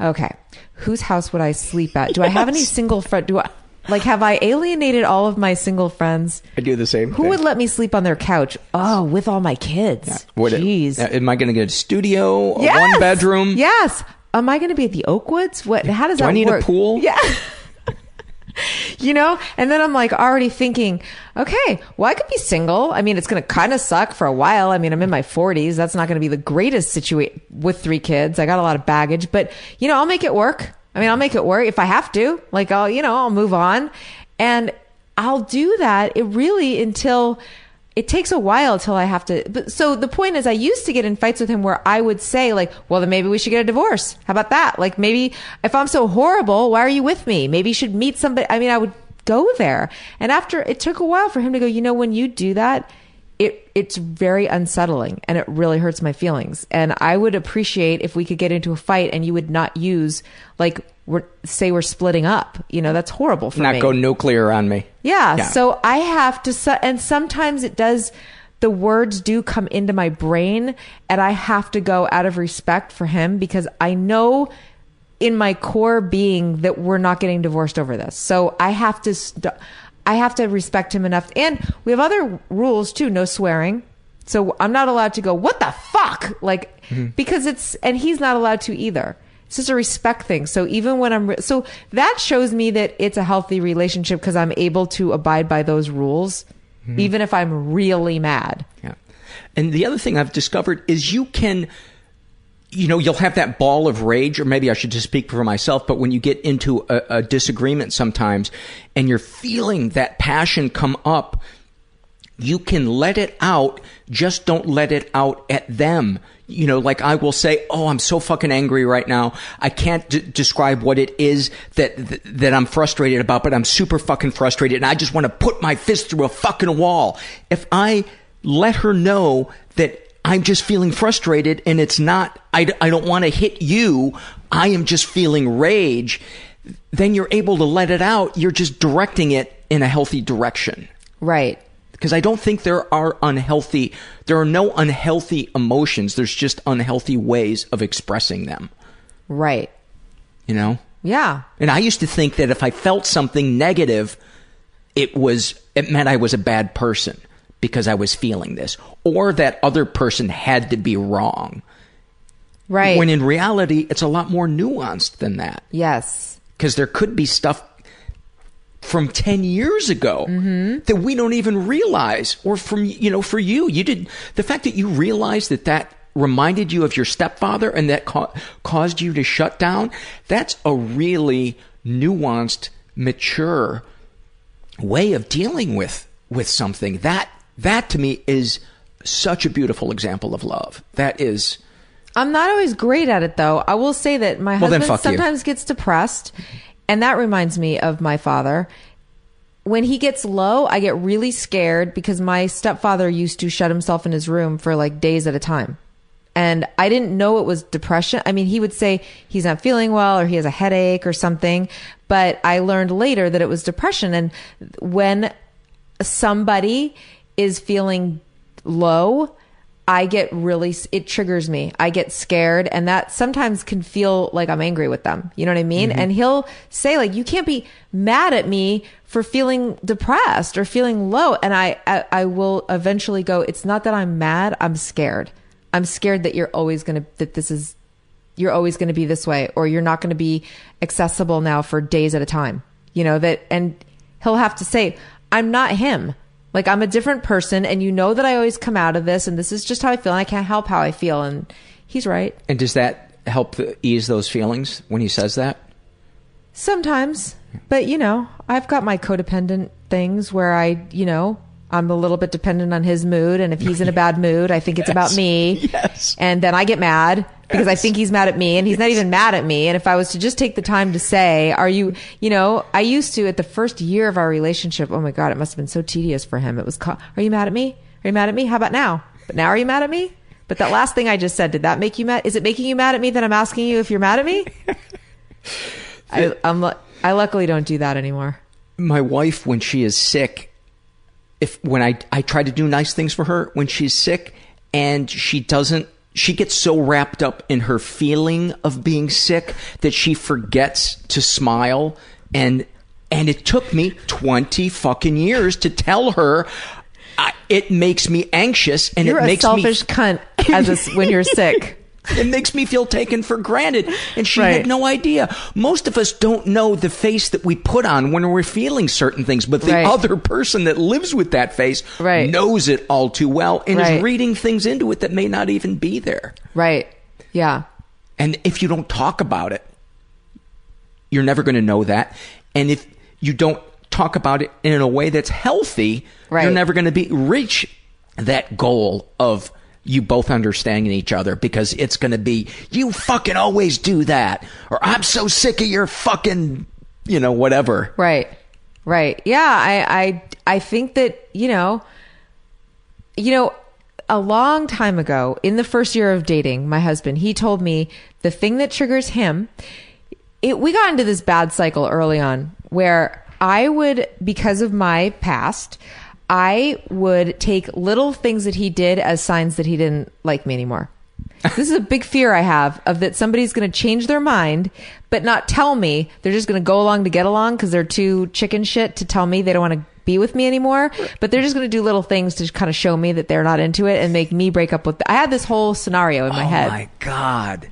D: okay, whose house would I sleep at? Do I have any single friend? Do I, like, have I alienated all of my single friends?
B: I do the same
D: Who would let me sleep on their couch? Oh, with all my kids.
B: What-
D: Jeez.
B: uh, am I going to get a studio, a
D: Yes!
B: one bedroom?
D: Yes. Am I going to be at the Oakwoods? What? How does
B: Do
D: that
B: I need
D: work?
B: a pool?
D: Yeah. (laughs) you know, and then I'm like already thinking, okay, well, I could be single. I mean, it's going to kind of suck for a while. I mean, I'm in my 40s. That's not going to be the greatest situation with three kids. I got a lot of baggage, but you know, I'll make it work. I mean, I'll make it work if I have to. Like, I'll, you know, I'll move on, and I'll do that. It really until it takes a while till I have to. But so the point is, I used to get in fights with him where I would say, like, well, then maybe we should get a divorce. How about that? Like, maybe if I'm so horrible, why are you with me? Maybe you should meet somebody. I mean, I would go there. And after it took a while for him to go, you know, when you do that, it it's very unsettling and it really hurts my feelings. And I would appreciate if we could get into a fight and you would not use like we're say we're splitting up. You know, that's horrible for me.
B: Not
D: me.
B: go nuclear on me.
D: Yeah,
B: Yeah.
D: So I have to, and sometimes it does, the words do come into my brain, and I have to go out of respect for him because I know in my core being that we're not getting divorced over this. So I have to, st- I have to respect him enough. And we have other rules too no swearing. So I'm not allowed to go, what the fuck? Like, mm-hmm. because it's, and he's not allowed to either. It's just a respect thing. So even when I'm, re- so that shows me that it's a healthy relationship because I'm able to abide by those rules, mm-hmm. even if I'm really mad.
B: Yeah. And the other thing I've discovered is you can, you know, you'll have that ball of rage, or maybe I should just speak for myself, but when you get into a, a disagreement sometimes and you're feeling that passion come up, you can let it out, just don't let it out at them. You know, like I will say, "Oh, I'm so fucking angry right now. I can't d- describe what it is that, that that I'm frustrated about, but I'm super fucking frustrated, and I just want to put my fist through a fucking wall." If I let her know that I'm just feeling frustrated, and it's not, I, I don't want to hit you. I am just feeling rage. Then you're able to let it out. You're just directing it in a healthy direction
D: Right.
B: because I don't think there are unhealthy there are no unhealthy emotions there's just unhealthy ways of expressing them
D: Right.
B: you know
D: Yeah.
B: and I used to think that if I felt something negative it was it meant I was a bad person because I was feeling this or that other person had to be wrong.
D: Right.
B: when in reality it's a lot more nuanced than that.
D: Yes.
B: because there could be stuff from 10 years ago mm-hmm. that we don't even realize or from you know for you. You did the fact that you realized that that reminded you of your stepfather and that ca- caused you to shut down that's a really nuanced mature way of dealing with with something. That that to me is such a beautiful example of love. That is
D: I'm not always great at it though. I will say that my
B: Well,
D: husband
B: fuck you.
D: sometimes gets depressed, and that reminds me of my father. When he gets low, I get really scared because my stepfather used to shut himself in his room for like days at a time. And I didn't know it was depression. I mean, he would say he's not feeling well or he has a headache or something, but I learned later that it was depression. And when somebody is feeling low, I get really, it triggers me. I get scared and that sometimes can feel like I'm angry with them. You know what I mean? Mm-hmm. And he'll say like, you can't be mad at me for feeling depressed or feeling low. And I, I, I will eventually go, it's not that I'm mad. I'm scared. I'm scared that you're always going to, that this is, you're always going to be this way or you're not going to be accessible now for days at a time. You know, that, and he'll have to say, I'm not him. Like I'm a different person and you know that I always come out of this and this is just how I feel and I can't help how I feel. And he's right.
B: and does that help ease those feelings when he says that?
D: Sometimes, but you know, I've got my codependent things where I, you know, I'm a little bit dependent on his mood, and if he's in a (laughs) bad mood, I think it's about me.
B: Yes.
D: And then I get mad because I think he's mad at me, and he's not even mad at me. And if I was to just take the time to say, "Are you?" You know, I used to at the first year of our relationship. Oh my god, it must have been so tedious for him. It was, "Are you mad at me? Are you mad at me? How about now? But now, are you mad at me?" But that last thing I just said, did that make you mad? Is it making you mad at me that I'm asking you if you're mad at me? (laughs) I, I'm. I luckily don't do that anymore.
B: my wife when she is sick if when I I try to do nice things for her when she's sick and she doesn't she gets so wrapped up in her feeling of being sick that she forgets to smile and and it took me 20 fucking years to tell her I, it makes me anxious and
D: You're
B: it
D: a
B: makes
D: selfish
B: me
D: cunt as a when you're (laughs) sick.
B: It makes me feel taken for granted. And she
D: Right.
B: had no idea. Most of us don't know the face that we put on when we're feeling certain things, but the
D: Right.
B: other person that lives with that face
D: Right.
B: knows it all too well and is reading things into it that may not even be there.
D: Right. Yeah.
B: And if you don't talk about it, you're never going to know that. And if you don't talk about it in a way that's healthy,
D: Right.
B: you're never going to be reach that goal of you both understanding each other because it's going to be you fucking always do that or I'm so sick of your fucking you know whatever.
D: Right. Right. Yeah. I, I, I think that, you know, you know, a long time ago, in the first year of dating my husband, he told me the thing that triggers him, it, we got into this bad cycle early on where I would, because of my past, I would take little things that he did as signs that he didn't like me anymore. (laughs) this is a big fear I have of that somebody's going to change their mind, but not tell me. They're just going to go along to get along because they're too chicken shit to tell me they don't want to be with me anymore. But they're just going to do little things to kind of show me that they're not into it and make me break up with. I had this whole scenario in my
B: oh
D: head.
B: Oh my god.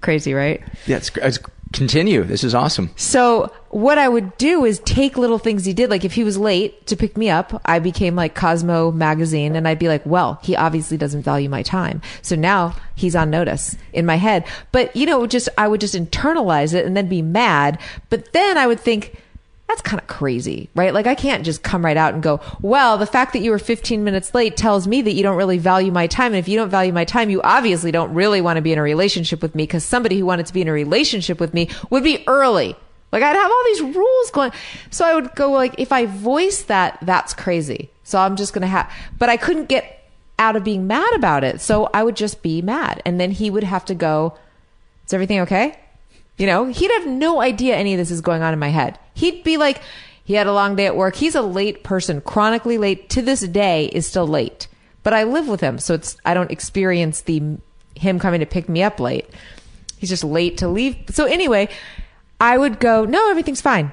D: Crazy, right?
B: That's it's, continue. This is awesome.
D: So what I would do is take little things he did. Like if he was late to pick me up, I became like Cosmo magazine and I'd be like, well, he obviously doesn't value my time. So now he's on notice in my head. But you know, just, I would just internalize it and then be mad. But then I would think, that's kind of crazy, right? Like I can't just come right out and go, well, the fact that you were 15 minutes late tells me that you don't really value my time. And if you don't value my time, you obviously don't really want to be in a relationship with me because somebody who wanted to be in a relationship with me would be early. Like I'd have all these rules going. So I would go like, if I voice that, that's crazy. So I'm just going to have, but I couldn't get out of being mad about it. So I would just be mad. And then he would have to go, is everything okay? You know, he'd have no idea any of this is going on in my head. He'd be like, he had a long day at work. He's a late person, chronically late to this day is still late. But I live with him, so it's I don't experience the him coming to pick me up late. He's just late to leave. So anyway, I would go, "No, everything's fine."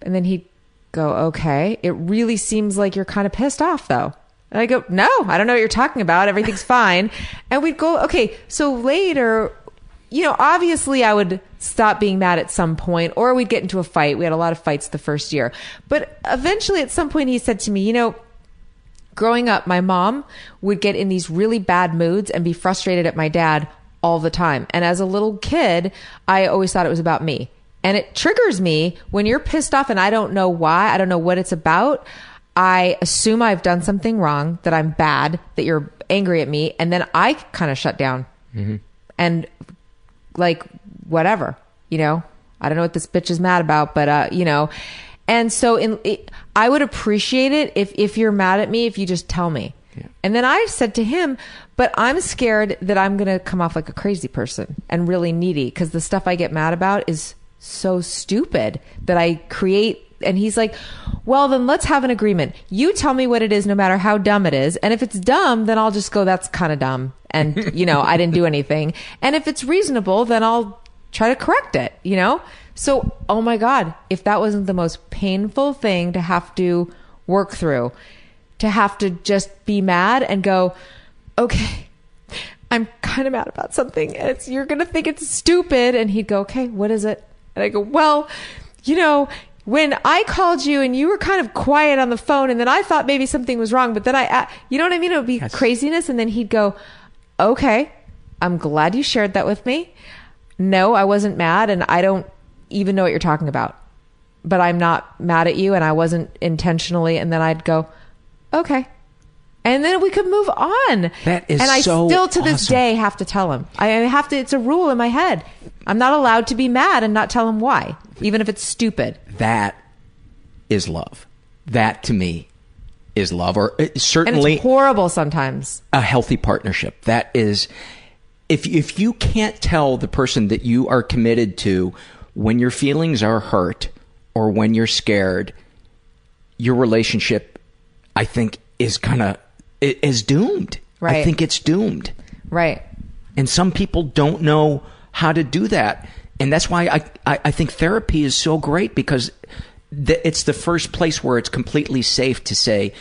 D: And then he'd go, "Okay, it really seems like you're kind of pissed off though." And I go, "No, I don't know what you're talking about. Everything's (laughs) fine." And we'd go, "Okay, so later you know, obviously I would stop being mad at some point or we'd get into a fight. We had a lot of fights the first year. But eventually at some point he said to me, you know, growing up, my mom would get in these really bad moods and be frustrated at my dad all the time. And as a little kid, I always thought it was about me. And it triggers me when you're pissed off and I don't know why, I don't know what it's about. I assume I've done something wrong, that I'm bad, that you're angry at me, and then I kind of shut down. Mm-hmm. And like whatever, you know. I don't know what this bitch is mad about, but uh, you know. And so in it, I would appreciate it if if you're mad at me if you just tell me. And then I said to him, but I'm scared that I'm going to come off like a crazy person and really needy because the stuff I get mad about is so stupid that I create. And he's like, well, then let's have an agreement. You tell me what it is, no matter how dumb it is. And if it's dumb, then I'll just go, that's kind of dumb. And, you know, I didn't do anything. And if it's reasonable, then I'll try to correct it, you know? So, oh my God, if that wasn't the most painful thing to have to work through, to have to just be mad and go, okay, I'm kind of mad about something. And it's, you're going to think it's stupid. And he'd go, okay, what is it? And I go, well, you know, when I called you and you were kind of quiet on the phone and then I thought maybe something was wrong, but then I, uh, you know what I mean? It would be craziness. And then he'd go, okay, I'm glad you shared that with me. No, I wasn't mad and I don't even know what you're talking about, but I'm not mad at you and I wasn't intentionally. And then I'd go, okay. And then we could move on.
B: That is
D: and I
B: so
D: still to this
B: awesome.
D: day have to tell him. I have to. It's a rule in my head. I'm not allowed to be mad and not tell him why, even if it's stupid.
B: That is love. That to me is love, or uh,
D: And
B: certainly
D: it's horrible sometimes.
B: a healthy partnership. That is, if if you can't tell the person that you are committed to when your feelings are hurt or when you're scared, your relationship, I think, is kind of is doomed.
D: Right.
B: I think it's doomed.
D: Right.
B: And some people don't know how to do that. And that's why I, I, I think therapy is so great because it's the first place where it's completely safe to say,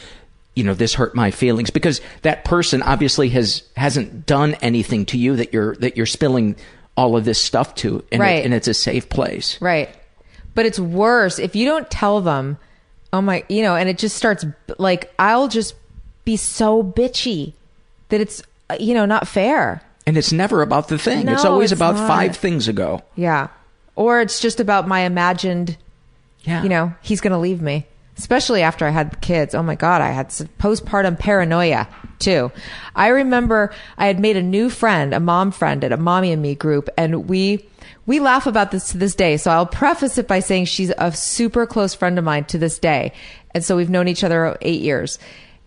B: you know, this hurt my feelings because that person obviously has hasn't done anything to you that you're that you're spilling all of this stuff to, and, it- and it's a safe place.
D: Right. But it's worse if you don't tell them, oh my, you know, and it just starts like, I'll just be so bitchy that it's, you know, not fair.
B: And it's never about the thing. it's always
D: it's
B: about
D: not.
B: five things ago.
D: Yeah. Or it's just about my imagined,
B: Yeah.
D: you know, he's going to leave me. Especially after I had kids. Oh my God, I had postpartum paranoia too. I remember I had made a new friend, a mom friend at a mommy and me group, and we, we laugh about this to this day. So I'll preface it by saying she's a super close friend of mine to this day. And so we've known each other eight years.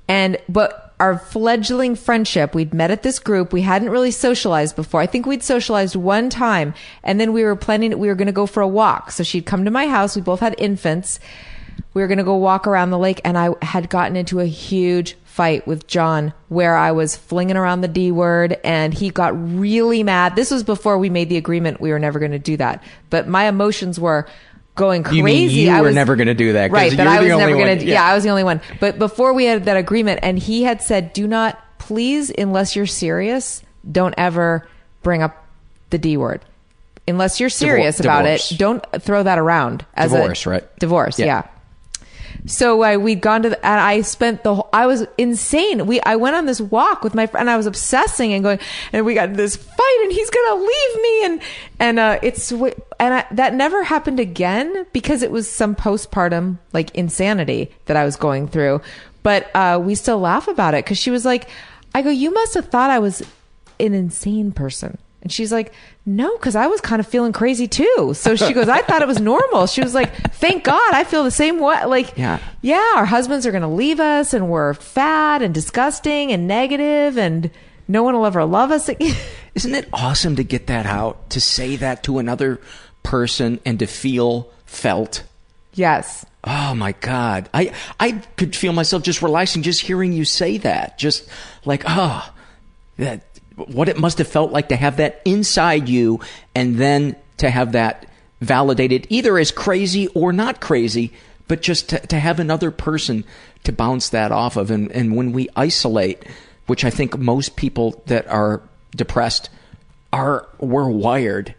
D: And, but our fledgling friendship, we'd met at this group. We hadn't really socialized before. I think we'd socialized one time and then we were planning, we were going to go for a walk. So she'd come to my house. We both had infants. We were going to go walk around the lake and I had gotten into a huge fight with John where I was flinging around the D word and he got really mad. This was before we made the agreement we were never going to do that. But my emotions were going crazy.
B: You mean you
D: I
B: were
D: was-
B: never going to do that?
D: Right, that I
B: the
D: was
B: only
D: never going to. Yeah. I was the only one. But before we had that agreement, and he had said, "Do not, please, unless you're serious, don't ever bring up the D word. Unless you're serious about
B: divorce.
D: it, don't throw that around as
B: Divorce,
D: a
B: right?
D: Divorce,
B: Yeah.
D: yeah. So uh, we'd gone to, the, and I spent the whole, I was insane. We, I went on this walk with my friend, and I was obsessing and going, and we got this fight, and he's gonna leave me, and and uh, it's and I, that never happened again because it was some postpartum like insanity that I was going through. But uh, we still laugh about it because she was like, I go, you must have thought I was an insane person. And she's like, no, because I was kind of feeling crazy too. So she goes, I thought it was normal. She was like, thank God, I feel the same way. Like,
B: Yeah.
D: yeah, our husbands are going to leave us and we're fat and disgusting and negative and no one will ever love us. (laughs)
B: Isn't it awesome to get that out, to say that to another person and to feel felt?
D: yes.
B: Oh my God. I, I could feel myself just relaxing just hearing you say that. Just like, oh, that, what it must have felt like to have that inside you and then to have that validated either as crazy or not crazy, but just to, to have another person to bounce that off of. And, and when we isolate, which I think most people that are depressed are, we're wired.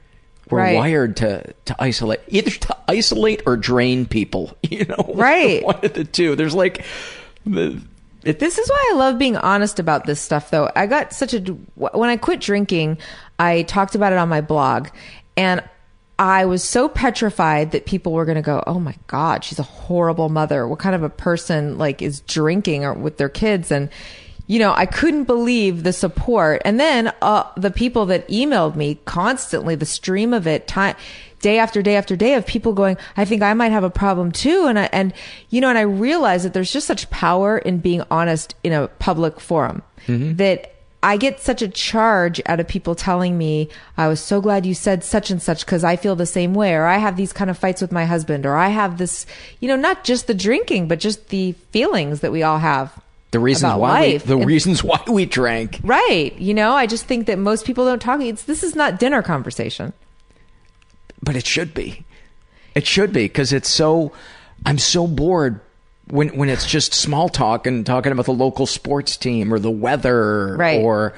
B: We're
D: Right.
B: wired to, to isolate, either to isolate or drain people, (laughs) you know? (laughs)
D: Right.
B: One of the two. There's like, the, it,
D: This is why I love being honest about this stuff, though. I got such a. When I quit drinking, I talked about it on my blog. And I was so petrified that people were going to go, "Oh my god, she's a horrible mother. What kind of a person like is drinking or with their kids?" And you know, I couldn't believe the support. And then uh, the people that emailed me constantly, the stream of it, time, day after day after day of people going, I think I might have a problem too. And I, and, you know, and I realized that there's just such power in being honest in a public forum mm-hmm. that I get such a charge out of people telling me, I was so glad you said such and such because I feel the same way, or I have these kind of fights with my husband, or I have this, you know, not just the drinking, but just the feelings that we all have.
B: The reasons why we,
D: life.
B: the
D: And-
B: reasons why we drank.
D: Right. You know, I just think that most people don't talk. It's, this is not dinner conversation.
B: But it should be. It should be because it's so. I'm so bored when when it's just small talk and talking about the local sports team or the weather,
D: Right.
B: Or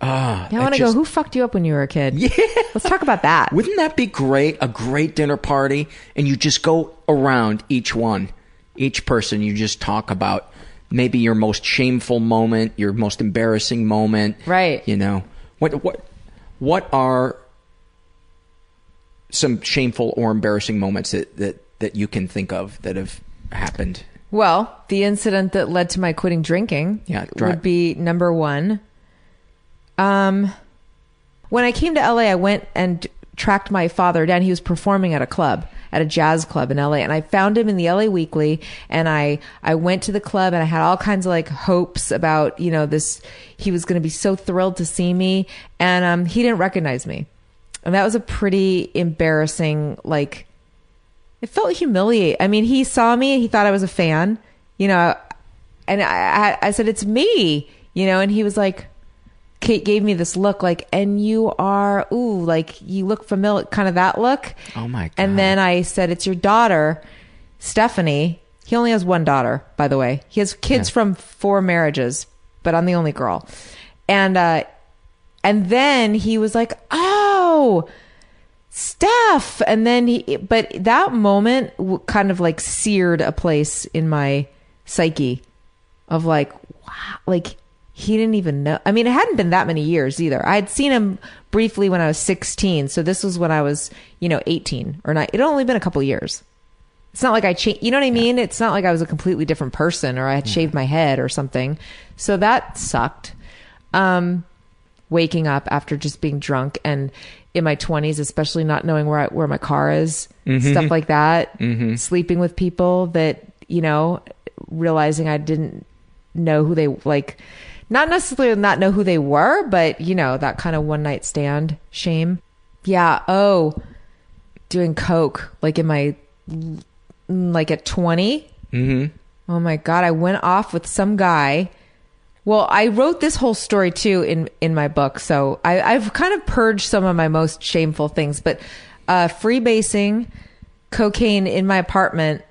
B: uh,
D: Yeah, I want to go, who fucked you up when you were a kid? (laughs) Yeah. Let's talk about that.
B: Wouldn't that be great? A great dinner party, and you just go around each one, each person. You just talk about maybe your most shameful moment, your most embarrassing moment,
D: Right.
B: You know what? What? What are some shameful or embarrassing moments that that that you can think of that have happened?
D: Well, the incident that led to my quitting drinking
B: Yeah, dri-
D: would be number one. Um, when I came to LA, I went and tracked my father down. He was performing at a club, at a jazz club in LA, and I found him in the LA Weekly. And I I went to the club, and I had all kinds of like hopes about you know this. He was going to be so thrilled to see me, and um, he didn't recognize me, and that was a pretty embarrassing like it felt humiliating. I mean, he saw me, he thought I was a fan, you know, and I, I, I said, it's me, you know, and he was like, Kate gave me this look like, and you are, ooh, like you look familiar, kind of that look.
B: Oh my god!
D: And then I said, it's your daughter, Stefanie. He only has one daughter, by the way. He has kids
B: Yeah.
D: from four marriages, but I'm the only girl. And, uh, and then he was like, oh, Steph. And then he, but that moment kind of like seared a place in my psyche of like, wow, like he didn't even know. I mean, it hadn't been that many years either. I had seen him briefly when I was 16. So this was when I was, you know, 18 or not. It had only been a couple years. It's not like I changed, you know what I mean? It's not like I was a completely different person or I had shaved my head or something. So that sucked. Um, waking up after just being drunk and in my 20s, especially not knowing where I, where my car is,
B: Mhm.
D: stuff like that.
B: Mhm.
D: Sleeping with people that, you know, realizing I didn't know who they like, not necessarily not know who they were, but you know, that kind of one night stand shame. Yeah. Oh, doing coke like in my, like at 20.
B: Mm-hmm.
D: Oh my god, I went off with some guy. Well, I wrote this whole story too in in my book, so I, I've kind of purged some of my most shameful things. But uh, freebasing, cocaine in my apartment.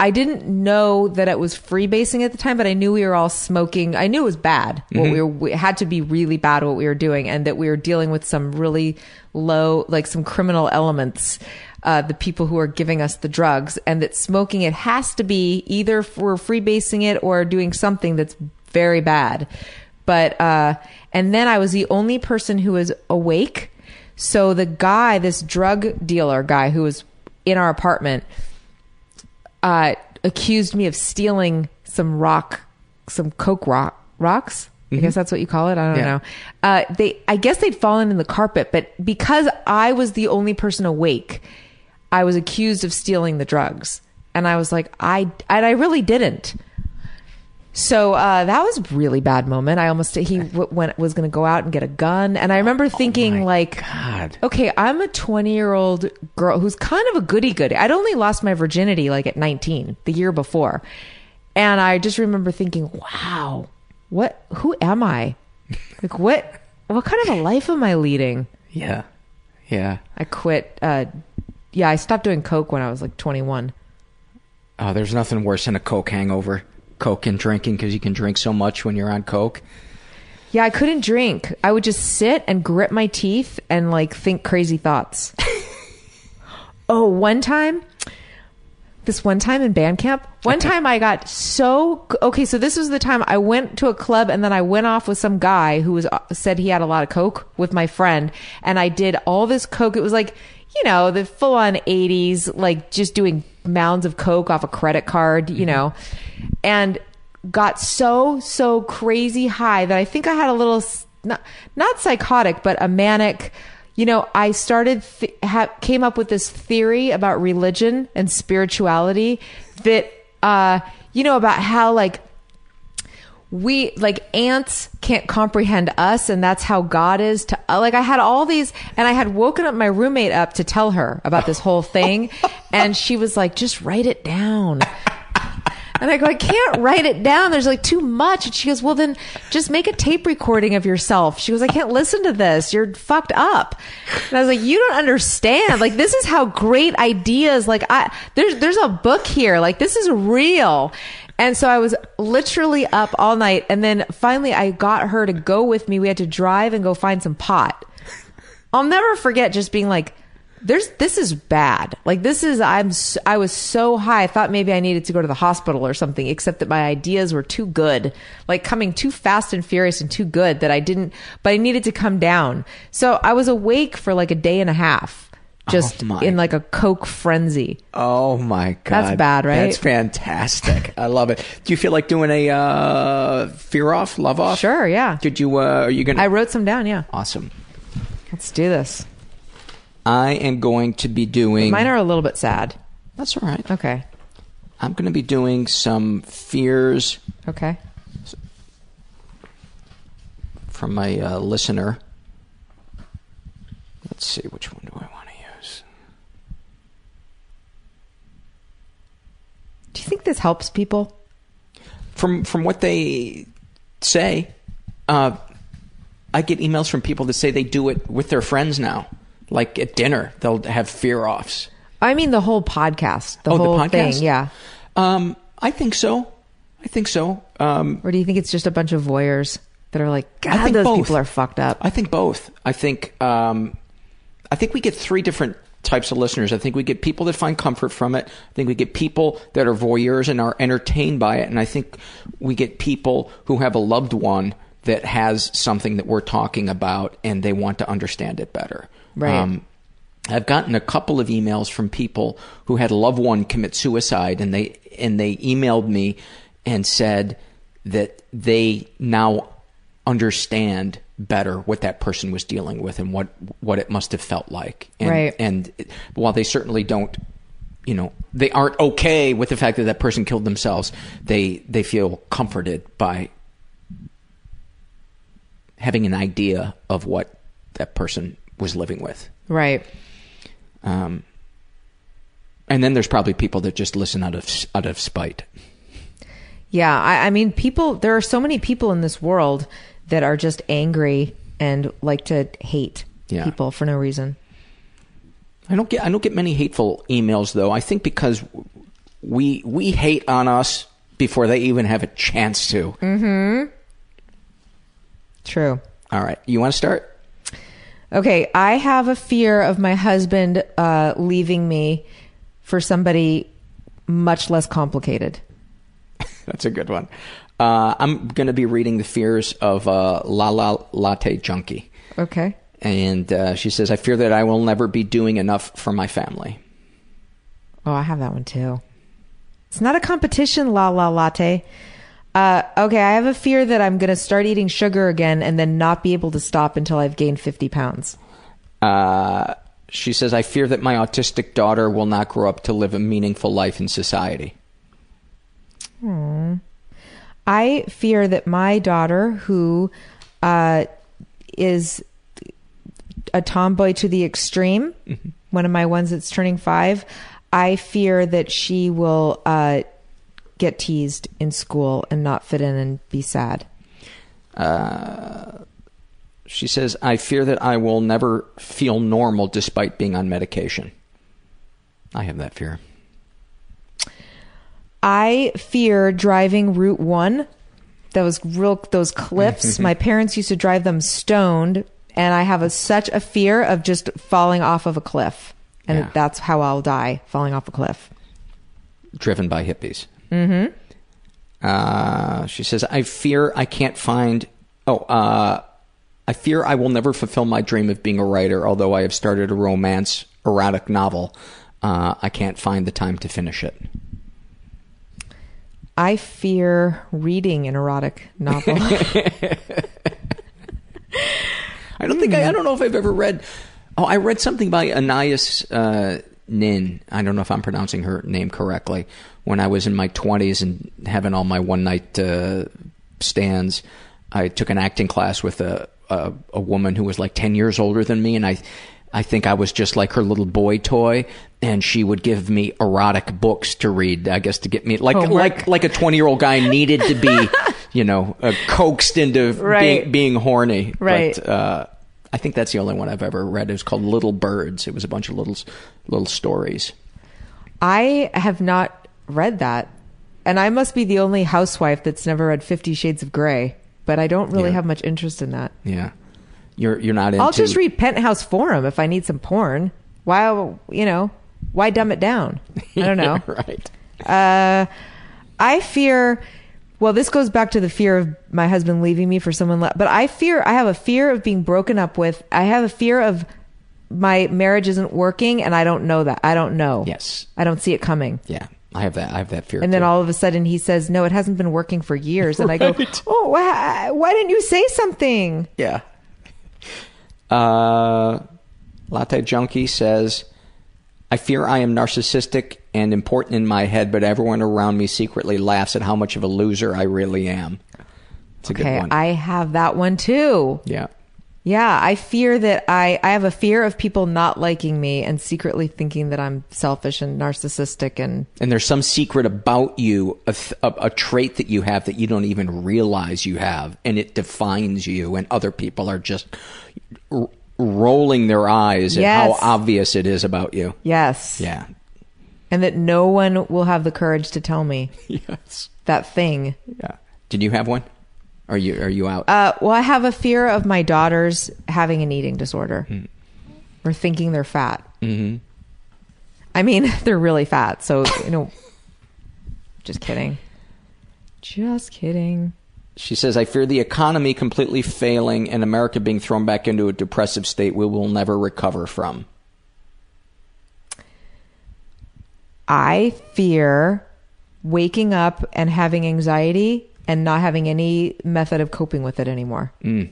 D: I didn't know that it was freebasing at the time, but I knew we were all smoking. I knew it was bad. What
B: Mhm.
D: we were, it had to be really bad what we were doing, and that we were dealing with some really low, like some criminal elements. Uh, the people who are giving us the drugs, and that smoking it has to be either we're freebasing it or doing something that's very bad. But uh, and then I was the only person who was awake. So the guy, this drug dealer guy who was in our apartment, uh, accused me of stealing some rock, some coke rock rocks. I
B: Mhm.
D: guess that's what you call it. I don't
B: Yeah.
D: know. Uh, they, I guess they'd fallen in the carpet, but because I was the only person awake, I was accused of stealing the drugs, and I was like, I, and I really didn't. So uh, that was a really bad moment. I almost he w- went was going to go out and get a gun, and I remember thinking like, God. okay, I'm a 20 year old girl who's kind of a goody goody. I'd only lost my virginity like at 19 the year before, and I just remember thinking, wow, what? Who am I? Like what? What kind of a life am I leading?
B: Yeah. Yeah.
D: I quit. Uh, yeah, I stopped doing coke when I was like 21.
B: Oh, there's nothing worse than a coke hangover. Coke and drinking because you can drink so much when you're on coke.
D: Yeah, I couldn't drink. I would just sit and grit my teeth and like think crazy thoughts. (laughs) oh, one time, this one time in band camp, one time I got so okay. So this was the time I went to a club and then I went off with some guy who was uh, said he had a lot of coke with my friend, and I did all this coke. It was like you know, the full on 80s, like just doing mounds of coke off a credit card, you know, and got so, so crazy high that I think I had a little, not, not psychotic, but a manic. You know, I started, th- ha- came up with this theory about religion and spirituality that, uh, you know, about how like we like ants can't comprehend us and that's how god is to uh, like i had all these and i had woken up my roommate up to tell her about this whole thing (laughs) and she was like just write it down. And i go i can't write it down. There's like too much. And she goes well then just make a tape recording of yourself. She goes i can't listen to this. You're fucked up. And i was like you don't understand. Like this is how great ideas like i there's there's a book here. Like this is real and so I was literally up all night. And then finally I got her to go with me. We had to drive and go find some pot. I'll never forget just being like, there's, this is bad. Like this is, I'm, I was so high. I thought maybe I needed to go to the hospital or something, except that my ideas were too good, like coming too fast and furious and too good that I didn't, but I needed to come down. So I was awake for like a day and a half, just
B: Oh
D: in like a coke frenzy.
B: Oh my god,
D: That's bad, right?
B: That's fantastic. I love it. Do you feel like doing a uh, fear off, love off?
D: Sure, yeah.
B: Did you? Uh, are you gonna?
D: I wrote some down. Yeah.
B: awesome.
D: Let's do this.
B: I am going to be doing.
D: Mine are a little bit sad.
B: That's all right.
D: Okay.
B: I'm going to be doing some fears
D: Okay.
B: from my uh, listener. Let's see, which one do I want to use?
D: Do you think this helps people?
B: From from what they say, uh, I get emails from people that say they do it with their friends now. Like at dinner, they'll have fear offs.
D: I mean, the whole podcast, the
B: Oh, the
D: whole
B: podcast?
D: thing. Yeah.
B: Um, I think so. I think so. Um,
D: Or do you think it's just a bunch of voyeurs that are like, God, those
B: both.
D: people are fucked up?
B: I think both. I think um, I think we get three different types of listeners. I think we get people that find comfort from it. I think we get people that are voyeurs and are entertained by it, and I think we get people who have a loved one that has something that we're talking about and they want to understand it better. Um,
D: Right.
B: I've gotten a couple of emails from people who had a loved one commit suicide, and they and they emailed me and said that they now understand better what that person was dealing with and what what it must have felt like. And,
D: Right.
B: And while they certainly don't, you know, they aren't okay with the fact that that person killed themselves, they they feel comforted by having an idea of what that person was living with.
D: Right.
B: Um, and then there's probably people that just listen out of out of spite.
D: Yeah. I, I mean, people, there are so many people in this world that are just angry and like to hate
B: Yeah.
D: people for no reason.
B: I don't get I don't get many hateful emails though. I think because we we hate on us before they even have a chance to.
D: Mm-hmm. True.
B: All right, you want to start?
D: Okay, I have a fear of my husband uh, leaving me for somebody much less complicated. (laughs)
B: That's a good one. Uh, I'm going to be reading the fears of uh, La La Latte Junkie,
D: Okay.
B: and uh, she says, "I fear that I will never be doing enough for my family."
D: Oh, I have that one too. It's not a competition, la la latte. Uh, okay, I have a fear that I'm going to start eating sugar again and then not be able to stop until I've gained 50 pounds.
B: Uh, she says, "I fear that my autistic daughter will not grow up to live a meaningful life in society."
D: Hmm. I fear that my daughter, who uh, is a tomboy to the extreme, one of my ones that's turning five, I fear that she will uh, get teased in school and not fit in and be sad.
B: Uh, she says, I fear that I will never feel normal despite being on medication. I have that fear.
D: I fear driving Route One. Those real those cliffs. (laughs) my parents used to drive them stoned, and I have a, such a fear of just falling off of a cliff, and
B: Yeah.
D: that's how I'll die, falling off a cliff.
B: Driven by hippies.
D: Mm-hmm.
B: Uh, she says, I fear I can't find. Oh, uh, I fear I will never fulfill my dream of being a writer, although I have started a romance erotic novel, uh, I can't find the time to finish it.
D: I fear reading an erotic novel. (laughs)
B: I don't think I, I don't know if I've ever read. Oh, I read something by Anais uh, Nin. I don't know if I'm pronouncing her name correctly. When I was in my 20s and having all my one night uh, stands, I took an acting class with a, a a woman who was like 10 years older than me, and I. I think I was just like her little boy toy, and she would give me erotic books to read. I guess to get me like
D: Homework.
B: like like a twenty year old guy needed to be, (laughs) you know, uh, coaxed into
D: Right.
B: being, being horny.
D: Right.
B: But, uh, I think that's the only one I've ever read. It was called Little Birds. It was a bunch of little little stories.
D: I have not read that. And I must be the only housewife that's never read Fifty Shades of Grey. But I don't really
B: Yeah.
D: have much interest in that.
B: Yeah, you're you're not into.
D: I'll just read Penthouse Forum if I need some porn. while you know, why dumb it down? I don't (laughs) know.
B: right.
D: Uh, I fear. Well, this goes back to the fear of my husband leaving me for someone. Le- but I fear. I have a fear of being broken up with. I have a fear of my marriage isn't working, and I don't know that. I don't know.
B: Yes.
D: I don't see it coming.
B: Yeah, I have that. I have that fear.
D: And then
B: too.
D: all of a sudden he says, "No, it hasn't been working for years." And I go, "Oh, why, why didn't you say something?"
B: Yeah. Uh, Latte Junkie says, I fear I am narcissistic and important in my head, but everyone around me secretly laughs at how much of a loser I really am. It's a
D: Okay. I have that one too.
B: yeah.
D: Yeah, I fear that I I have a fear of people not liking me and secretly thinking that I'm selfish and narcissistic and
B: And there's some secret about you, a, th- a, a trait that you have that you don't even realize you have, and it defines you, and other people are just rolling their eyes at how obvious it is about you.
D: yes.
B: Yeah.
D: And that no one will have the courage to tell me (laughs)
B: Yes.
D: that thing.
B: Yeah. Did you have one? Are you are you out?
D: Uh, well, I have a fear of my daughters having an eating disorder
B: Hmm.
D: or thinking they're fat.
B: mm-hmm.
D: I mean, (laughs) they're really fat. So, you know, just kidding. Just kidding.
B: She says, I fear the economy completely failing and America being thrown back into a depressive state we will never recover from.
D: I fear waking up and having anxiety and not having any method of coping with it anymore.
B: Mm.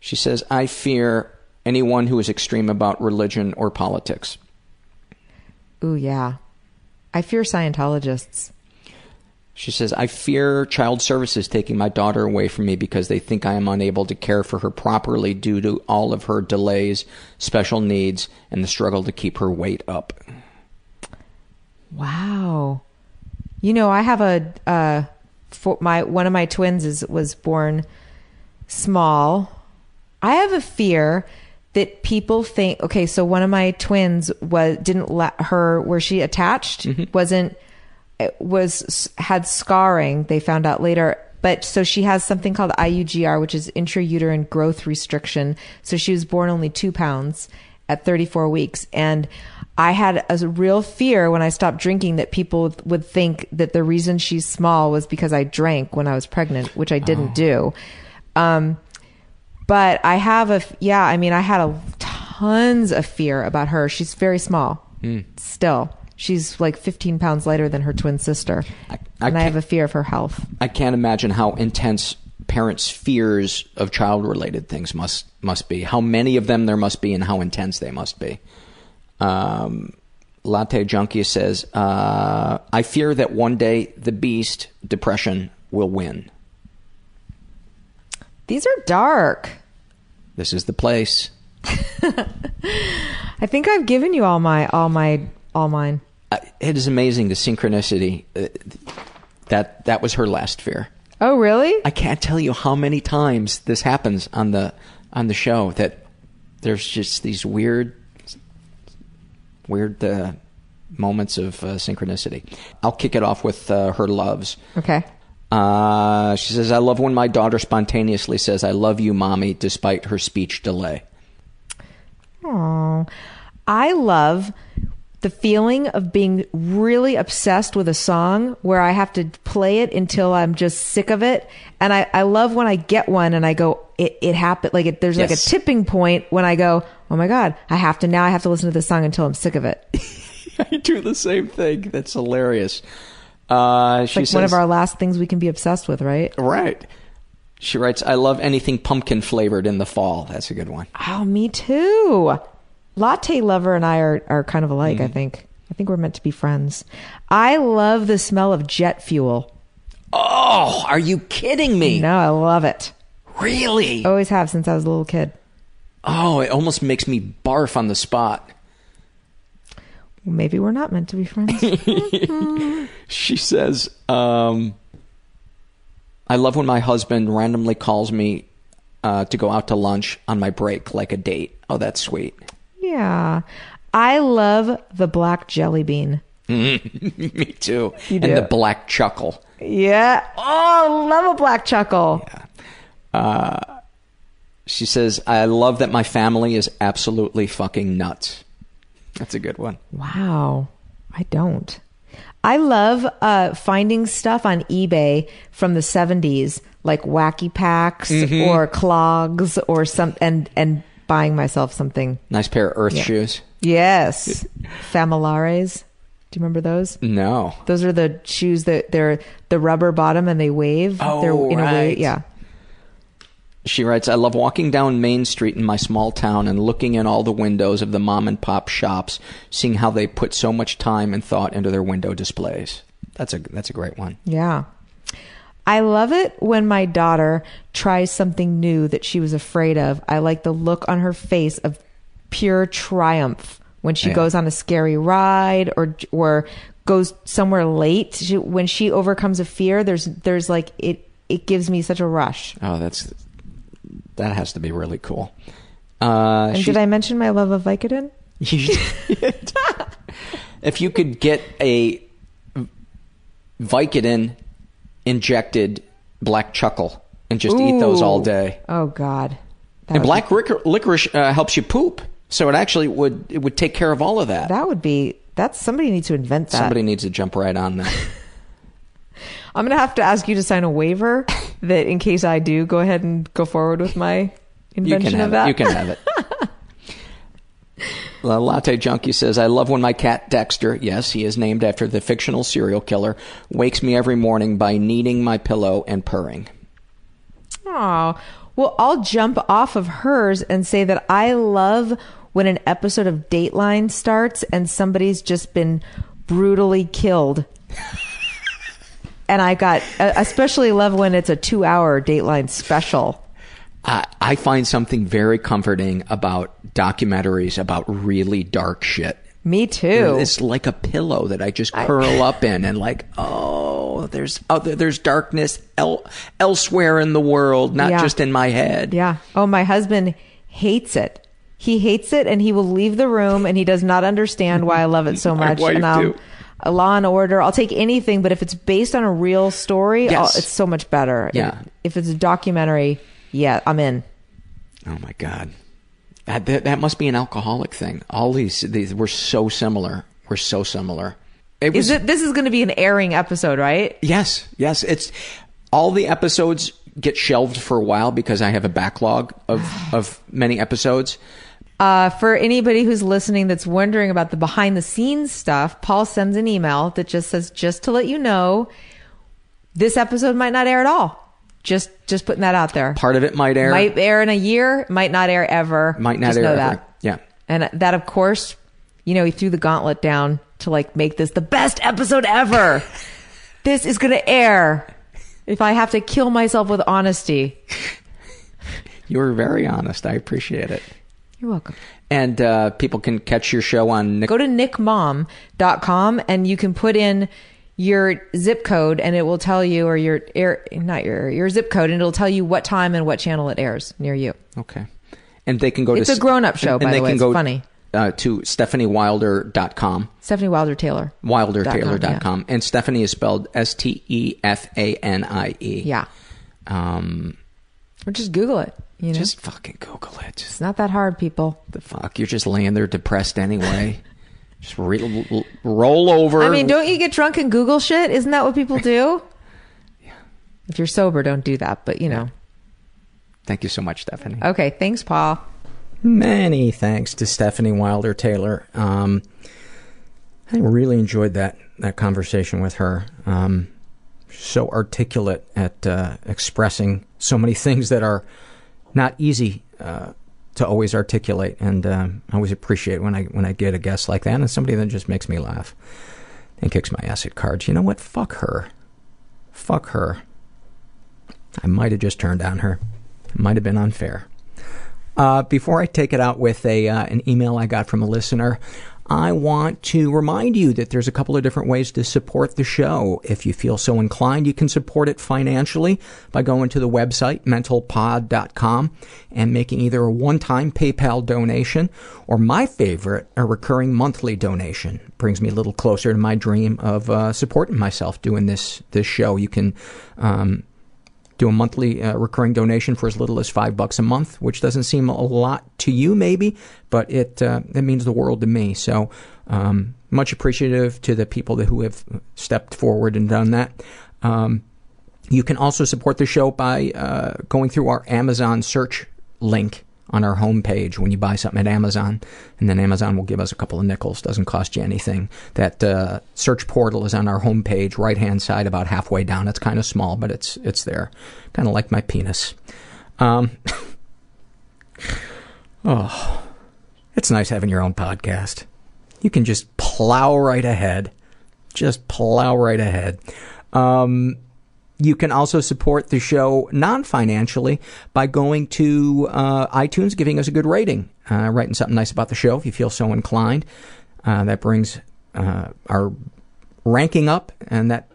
B: She says, I fear anyone who is extreme about religion or politics.
D: Ooh, yeah. I fear Scientologists.
B: She says, I fear child services taking my daughter away from me because they think I am unable to care for her properly due to all of her delays, special needs, and the struggle to keep her weight up.
D: Wow. You know, I have a uh for my one of my twins is was born small. I have a fear that people think okay, so one of my twins was didn't let her where she attached wasn't it was had scarring. They found out later. But so she has something called IUGR, which is intrauterine growth restriction. So she was born only two pounds at 34 weeks. And I had a real fear when I stopped drinking that people would think that the reason she's small was because I drank when I was pregnant, which I didn't do. Um, but I have a, yeah, I mean, I had a tons of fear about her. She's very small
B: Mm.
D: still. She's like 15 pounds lighter than her twin sister.
B: I
D: and I have a fear of her health.
B: I can't imagine how intense parents' fears of child-related things must must be. How many of them there must be, and how intense they must be. Um, Latte Junkie says, uh, "I fear that one day the beast, depression, will win.
D: These are dark.
B: This is the place." (laughs)
D: I think I've given you all my, all my, all mine.
B: It is amazing the synchronicity. Uh, that that was her last fear.
D: Oh, really?
B: I can't tell you how many times this happens on the on the show that there's just these weird weird uh, moments of uh, synchronicity. I'll kick it off with uh, her loves.
D: Okay.
B: Uh, she says, "I love when my daughter spontaneously says I love you, mommy, despite her speech delay."
D: Oh, I love the feeling of being really obsessed with a song where I have to play it until I'm just sick of it. And I, I love when I get one and I go, it, it happened. Like it, there's like a tipping point when I go, oh my God, I have to, now I have to listen to this song until I'm sick of it. (laughs)
B: I do the same thing. That's hilarious. Uh, she
D: like
B: says,
D: one of our last things we can be obsessed with, right?
B: right. She writes, I love anything pumpkin flavored in the fall. That's a good one.
D: Oh, me too. Latte lover and I are, are kind of alike,
B: Mm-hmm.
D: I think. I think we're meant to be friends. I love the smell of jet fuel.
B: Oh, are you kidding me?
D: No, I love it.
B: Really?
D: Always have since I was a little kid.
B: Oh, it almost makes me barf on the spot.
D: Well, maybe we're not meant to be friends. (laughs)
B: She says, um, I love when my husband randomly calls me uh, to go out to lunch on my break like a date. Oh, that's sweet.
D: Yeah. I love the black jelly bean. (laughs)
B: me too.
D: You
B: and the black chuckle.
D: Yeah. Oh, love a black chuckle.
B: She says, I love that my family is absolutely fucking nuts. That's a good one.
D: Wow. I don't. I love uh, finding stuff on eBay from the 70s, like wacky packs
B: Mhm.
D: or clogs or some, and, and buying myself something.
B: Nice pair of earth
D: Yeah.
B: shoes.
D: Yes. Famolares. Do you remember those?
B: No.
D: Those are the shoes that they're the rubber bottom and they wave.
B: Oh,
D: they're in a way,
B: right.
D: yeah.
B: She writes, I love walking down Main Street in my small town and looking in all the windows of the mom and pop shops, seeing how they put so much time and thought into their window displays. That's a that's a great one.
D: Yeah. I love it when my daughter tries something new that she was afraid of. I like the look on her face of pure triumph when she
B: Yeah.
D: goes on a scary ride or or goes somewhere late. She, when she overcomes a fear, there's there's like it it gives me such a rush.
B: Oh, that's that has to be really cool. Uh,
D: And did I mention my love of Vicodin? (laughs) (laughs)
B: if you could get a Vicodin injected black chuckle and just eat those all day.
D: Oh God. That
B: And black licor- licorice uh, helps you poop, so it actually would it would take care of all of that.
D: That would be that's somebody needs to invent that.
B: Somebody needs to jump right on that. (laughs)
D: I'm gonna have to ask you to sign a waiver that in case I do go ahead and go forward with my
B: you
D: invention
B: can have
D: of that.
B: it. You can have it. (laughs) La- Latte Junkie says, I love when my cat Dexter, yes, he is named after the fictional serial killer, wakes me every morning by kneading my pillow and purring.
D: Oh, well, I'll jump off of hers and say that I love when an episode of Dateline starts and somebody's just been brutally killed. (laughs) and I got, especially love when it's a two hour Dateline special.
B: I, I find something very comforting about documentaries about really dark shit.
D: Me too.
B: It's like a pillow that I just curl (laughs) up in, and like, oh, there's other, there's darkness el- elsewhere in the world, not
D: Yeah.
B: just in my head.
D: Yeah. Oh, my husband hates it. He hates it and he will leave the room and he does not understand why I love it so (laughs) much. and um, Law and Order, I'll take anything, but if it's based on a real story,
B: Yes.
D: it's so much better.
B: Yeah.
D: If it's a documentary, yeah, I'm in.
B: Oh my god, that, that that must be an alcoholic thing. All these these we're so similar. We're so similar. It was
D: Is it? This is going to be an airing episode, right?
B: yes, yes. It's all the episodes get shelved for a while because I have a backlog of (sighs) of many episodes.
D: Uh, for anybody who's listening that's wondering about the behind the scenes stuff, Paul sends an email that just says, just to let you know, this episode might not air at all. Just, just putting that out there.
B: Part of it might air,
D: Might air in a year, might not air ever.
B: might not
D: Just
B: air
D: know
B: ever.
D: that.
B: Yeah.
D: And that, of course, you know, he threw the gauntlet down to like make this the best episode ever. (laughs) this is going to air if I have to kill myself with honesty. (laughs)
B: You were very honest. I appreciate it.
D: You're welcome.
B: And uh, people can catch your show on Nick.
D: Go to nickmom.com and you can put in your zip code and it will tell you or your air not your your zip code and it'll tell you what time and what channel it airs near you.
B: Okay. And they can go
D: It's
B: to
D: a grown-up show,
B: and,
D: by
B: and
D: the way. It's
B: go
D: funny.
B: Uh, to stefaniewilder.com.
D: Stefanie Wilder Taylor.
B: wildertaylor.com and stefanie is spelled s-t-e-f-a-n-i-e
D: Yeah.
B: um
D: Or just Google it. You know?
B: just fucking google it
D: it's not that hard, people.
B: the fuck you're just laying there depressed anyway (laughs) Just re- l- roll over.
D: I mean, don't you get drunk and Google shit? Isn't that what people do? (laughs) If you're sober, don't do that. But you know.
B: Thank you so much, Stefanie.
D: Okay, thanks, Paul.
B: Many thanks to Stefanie Wilder Taylor. Um, I really enjoyed that that conversation with her. Um, so articulate at uh, expressing so many (laughs) things that are not easy uh, to always articulate, and uh, I always appreciate when I when I get a guest like that and somebody that just makes me laugh and kicks my ass at cards. You know what? Fuck her. Fuck her. I might have just turned on her. It might have been unfair. Uh, before I take it out with a uh, an email I got from a listener, I want to remind you that there's a couple of different ways to support the show. If you feel so inclined, you can support it financially by going to the website mentalpod.com and making either a one-time PayPal donation or my favorite, a recurring monthly donation. Brings me a little closer to my dream of uh, supporting myself doing this this show. You can um, do a monthly uh, recurring donation for as little as five bucks a month, which doesn't seem a lot to you, maybe, but it uh, it means the world to me. So um, much appreciative to the people that, who have stepped forward and done that. Um, you can also support the show by uh, going through our Amazon search link on our homepage when you buy something at Amazon, and then Amazon will give us a couple of nickels. Doesn't cost you anything. That uh, search portal is on our homepage, right hand side, about halfway down. It's kind of small, but it's it's there. Kind of like my penis. Um, (laughs) oh, it's nice having your own podcast. You can just plow right ahead. Just plow right ahead. Um, you can also support the show non-financially by going to uh, iTunes, giving us a good rating, uh, writing something nice about the show if you feel so inclined. Uh, that brings uh, our ranking up, and that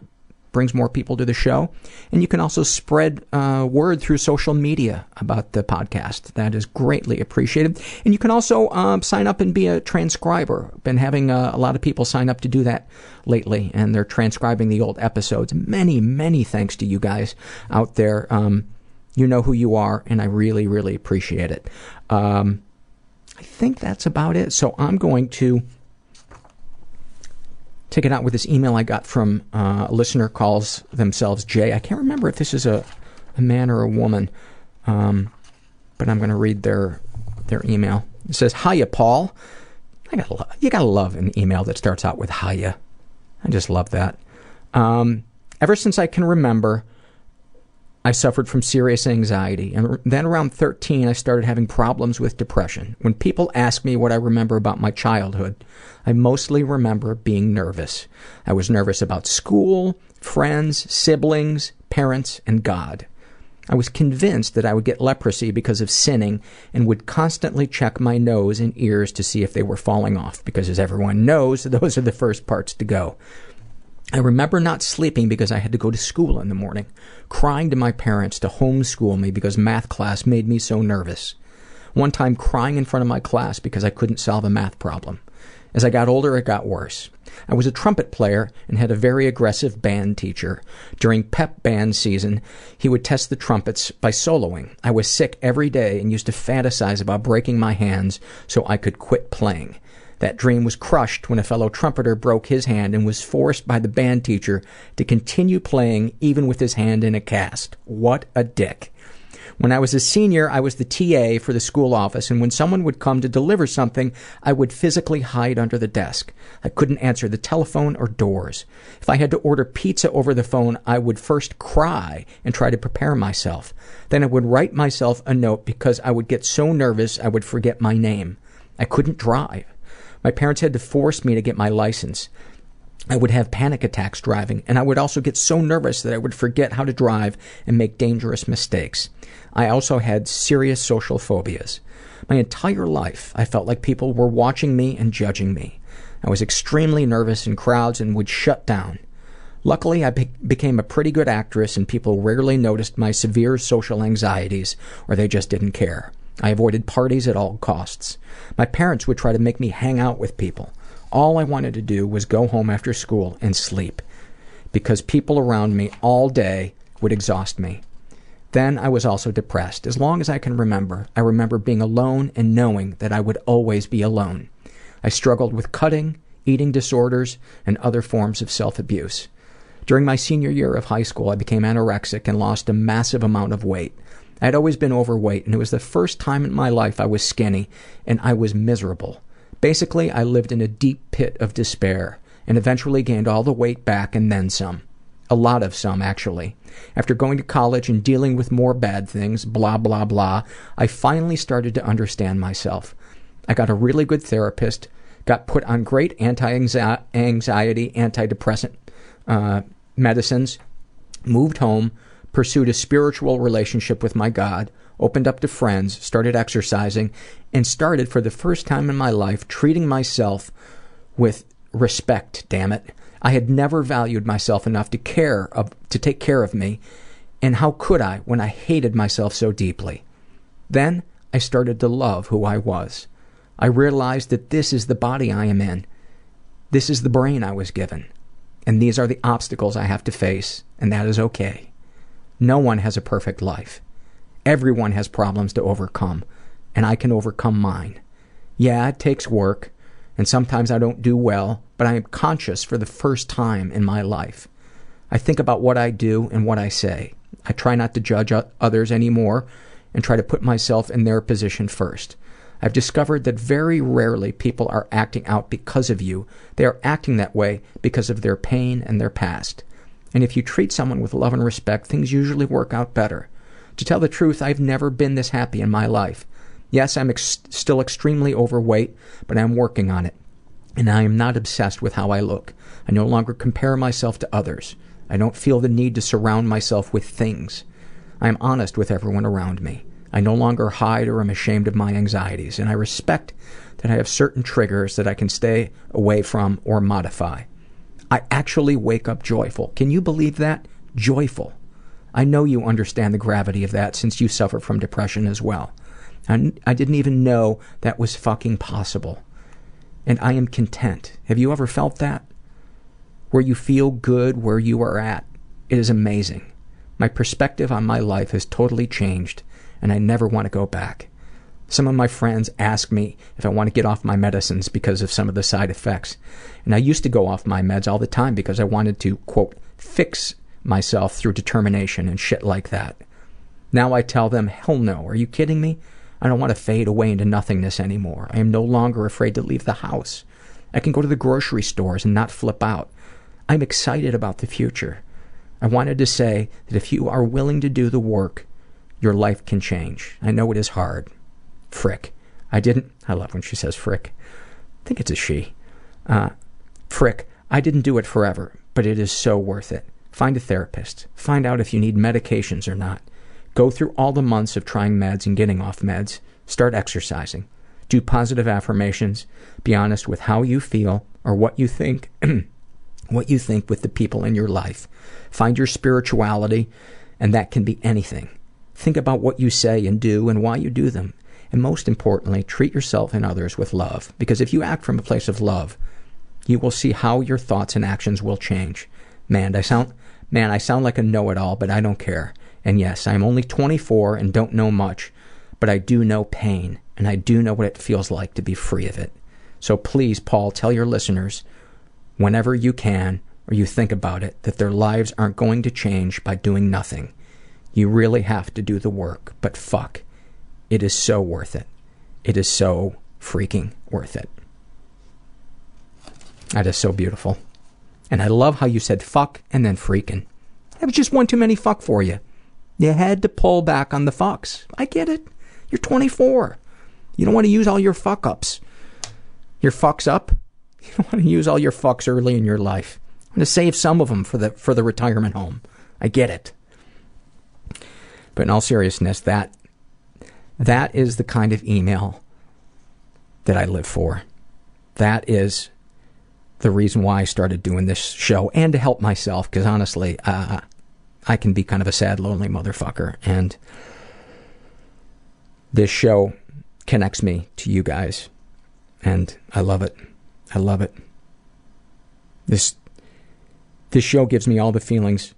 B: brings more people to the show. And you can also spread uh, word through social media about the podcast. That is greatly appreciated. And you can also um, sign up and be a transcriber. Been having uh, a lot of people sign up to do that lately, and they're transcribing the old episodes. Many, many thanks to you guys out there. Um, you know who you are, and I really, really appreciate it. Um, I think that's about it. So I'm going to take it out with this email I got from uh, a listener calls themselves Jay. I can't remember if this is a, a man or a woman, um, but I'm going to read their their email. It says, "Hiya, Paul." I gotta lo- you gotta love an email that starts out with "Hiya." I just love that. Um, ever since I can remember, I suffered from serious anxiety, and then around 13, I started having problems with depression. When people ask me what I remember about my childhood, I mostly remember being nervous. I was nervous about school, friends, siblings, parents, and God. I was convinced that I would get leprosy because of sinning and would constantly check my nose and ears to see if they were falling off, because as everyone knows, (laughs) those are the first parts to go. I remember not sleeping because I had to go to school in the morning, crying to my parents to homeschool me because math class made me so nervous. One time crying in front of my class because I couldn't solve a math problem. As I got older, it got worse. I was a trumpet player and had a very aggressive band teacher. During pep band season, he would test the trumpets by soloing. I was sick every day and used to fantasize about breaking my hands so I could quit playing. That dream was crushed when a fellow trumpeter broke his hand and was forced by the band teacher to continue playing even with his hand in a cast. What a dick. When I was a senior, I was the TA for the school office, and when someone would come to deliver something, I would physically hide under the desk. I couldn't answer the telephone or doors. If I had to order pizza over the phone, I would first cry and try to prepare myself. Then I would write myself a note because I would get so nervous I would forget my name. I couldn't drive. My parents had to force me to get my license. I would have panic attacks driving, and I would also get so nervous that I would forget how to drive and make dangerous mistakes. I also had serious social phobias. My entire life, I felt like people were watching me and judging me. I was extremely nervous in crowds and would shut down. Luckily, I be- became a pretty good actress, and people rarely noticed my severe social anxieties, or they just didn't care. I avoided parties at all costs. My parents would try to make me hang out with people. All I wanted to do was go home after school and sleep, because people around me all day would exhaust me. Then I was also depressed. As long as I can remember, I remember being alone and knowing that I would always be alone. I struggled with cutting, eating disorders, and other forms of self abuse. During my senior year of high school, I became anorexic and lost a massive amount of weight. I had always been overweight, and it was the first time in my life I was skinny, and I was miserable. Basically, I lived in a deep pit of despair, and eventually gained all the weight back and then some. A lot of some, actually. After going to college and dealing with more bad things, blah, blah, blah, I finally started to understand myself. I got a really good therapist, got put on great anti anxiety, antidepressant uh, medicines, moved home, pursued a spiritual relationship with my God, opened up to friends, started exercising, and started for the first time in my life treating myself with respect, damn it. I had never valued myself enough to care of, to take care of me, and how could I when I hated myself so deeply? Then I started to love who I was. I realized that this is the body I am in. This is the brain I was given. And these are the obstacles I have to face, and that is okay. No one has a perfect life. Everyone has problems to overcome, and I can overcome mine. Yeah, it takes work, and sometimes I don't do well, but I am conscious for the first time in my life. I think about what I do and what I say. I try not to judge others anymore and try to put myself in their position first. I've discovered that very rarely people are acting out because of you. They are acting that way because of their pain and their past. And if you treat someone with love and respect, things usually work out better. To tell the truth, I've never been this happy in my life. Yes, I'm ex- still extremely overweight, but I'm working on it. And I am not obsessed with how I look. I no longer compare myself to others. I don't feel the need to surround myself with things. I am honest with everyone around me. I no longer hide or am ashamed of my anxieties, and I respect that I have certain triggers that I can stay away from or modify. I actually wake up joyful. Can you believe that? Joyful. I know you understand the gravity of that since you suffer from depression as well. I, I didn't even know that was fucking possible. And I am content. Have you ever felt that? Where you feel good where you are at. It is amazing. My perspective on my life has totally changed and I never want to go back. Some of my friends ask me if I want to get off my medicines because of some of the side effects. And I used to go off my meds all the time because I wanted to, quote, fix myself through determination and shit like that. Now I tell them, hell no, are you kidding me? I don't want to fade away into nothingness anymore. I am no longer afraid to leave the house. I can go to the grocery stores and not flip out. I'm excited about the future. I wanted to say that if you are willing to do the work, your life can change. I know it is hard. Frick. I didn't. I love when she says frick. I think it's a she. Uh, frick. I didn't do it forever, but it is so worth it. Find a therapist. Find out if you need medications or not. Go through all the months of trying meds and getting off meds. Start exercising. Do positive affirmations. Be honest with how you feel or what you think. (clears throat) what you think with the people in your life. Find your spirituality, and that can be anything. Think about what you say and do and why you do them. And most importantly, treat yourself and others with love. Because if you act from a place of love, you will see how your thoughts and actions will change. Man, I sound man, I sound like a know-it-all, but I don't care. And yes, I'm only 24 and don't know much, but I do know pain, and I do know what it feels like to be free of it. So please, Paul, tell your listeners whenever you can or you think about it that their lives aren't going to change by doing nothing. You really have to do the work, but fuck, it is so worth it. It is so freaking worth it. That is so beautiful. And I love how you said fuck and then freaking. That was just one too many fuck for you. You had to pull back on the fucks. I get it. You're 24. You don't want to use all your fuck ups. Your fucks up. (laughs) You don't want to use all your fucks early in your life. I'm going to save some of them for the for the retirement home. I get it. But in all seriousness, that that is the kind of email that I live for. That is the reason why I started doing this show and to help myself because honestly, uh, I can be kind of a sad, lonely motherfucker. And this show connects me to you guys. And I love it. I love it. This this show gives me all the feelings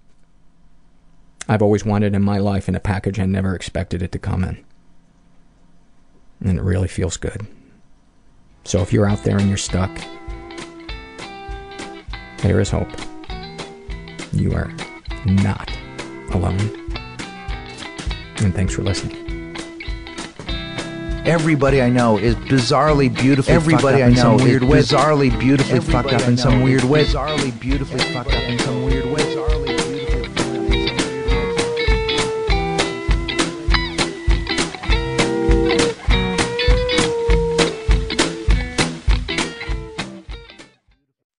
B: I've always wanted in my life in a package I never expected it to come in. And it really feels good. So if you're out there and you're stuck, There is hope. You are not alone. And thanks for listening.
E: Everybody I know is bizarrely beautifully
F: Everybody
E: fucked up
F: I
E: in
F: know
E: some
F: is
E: weird way.
F: bizarrely
E: beautifully fucked
F: Everybody
E: up
F: I
E: in some
F: know
E: weird
F: is
E: way.
F: bizarrely beautifully fucked up in some weird way.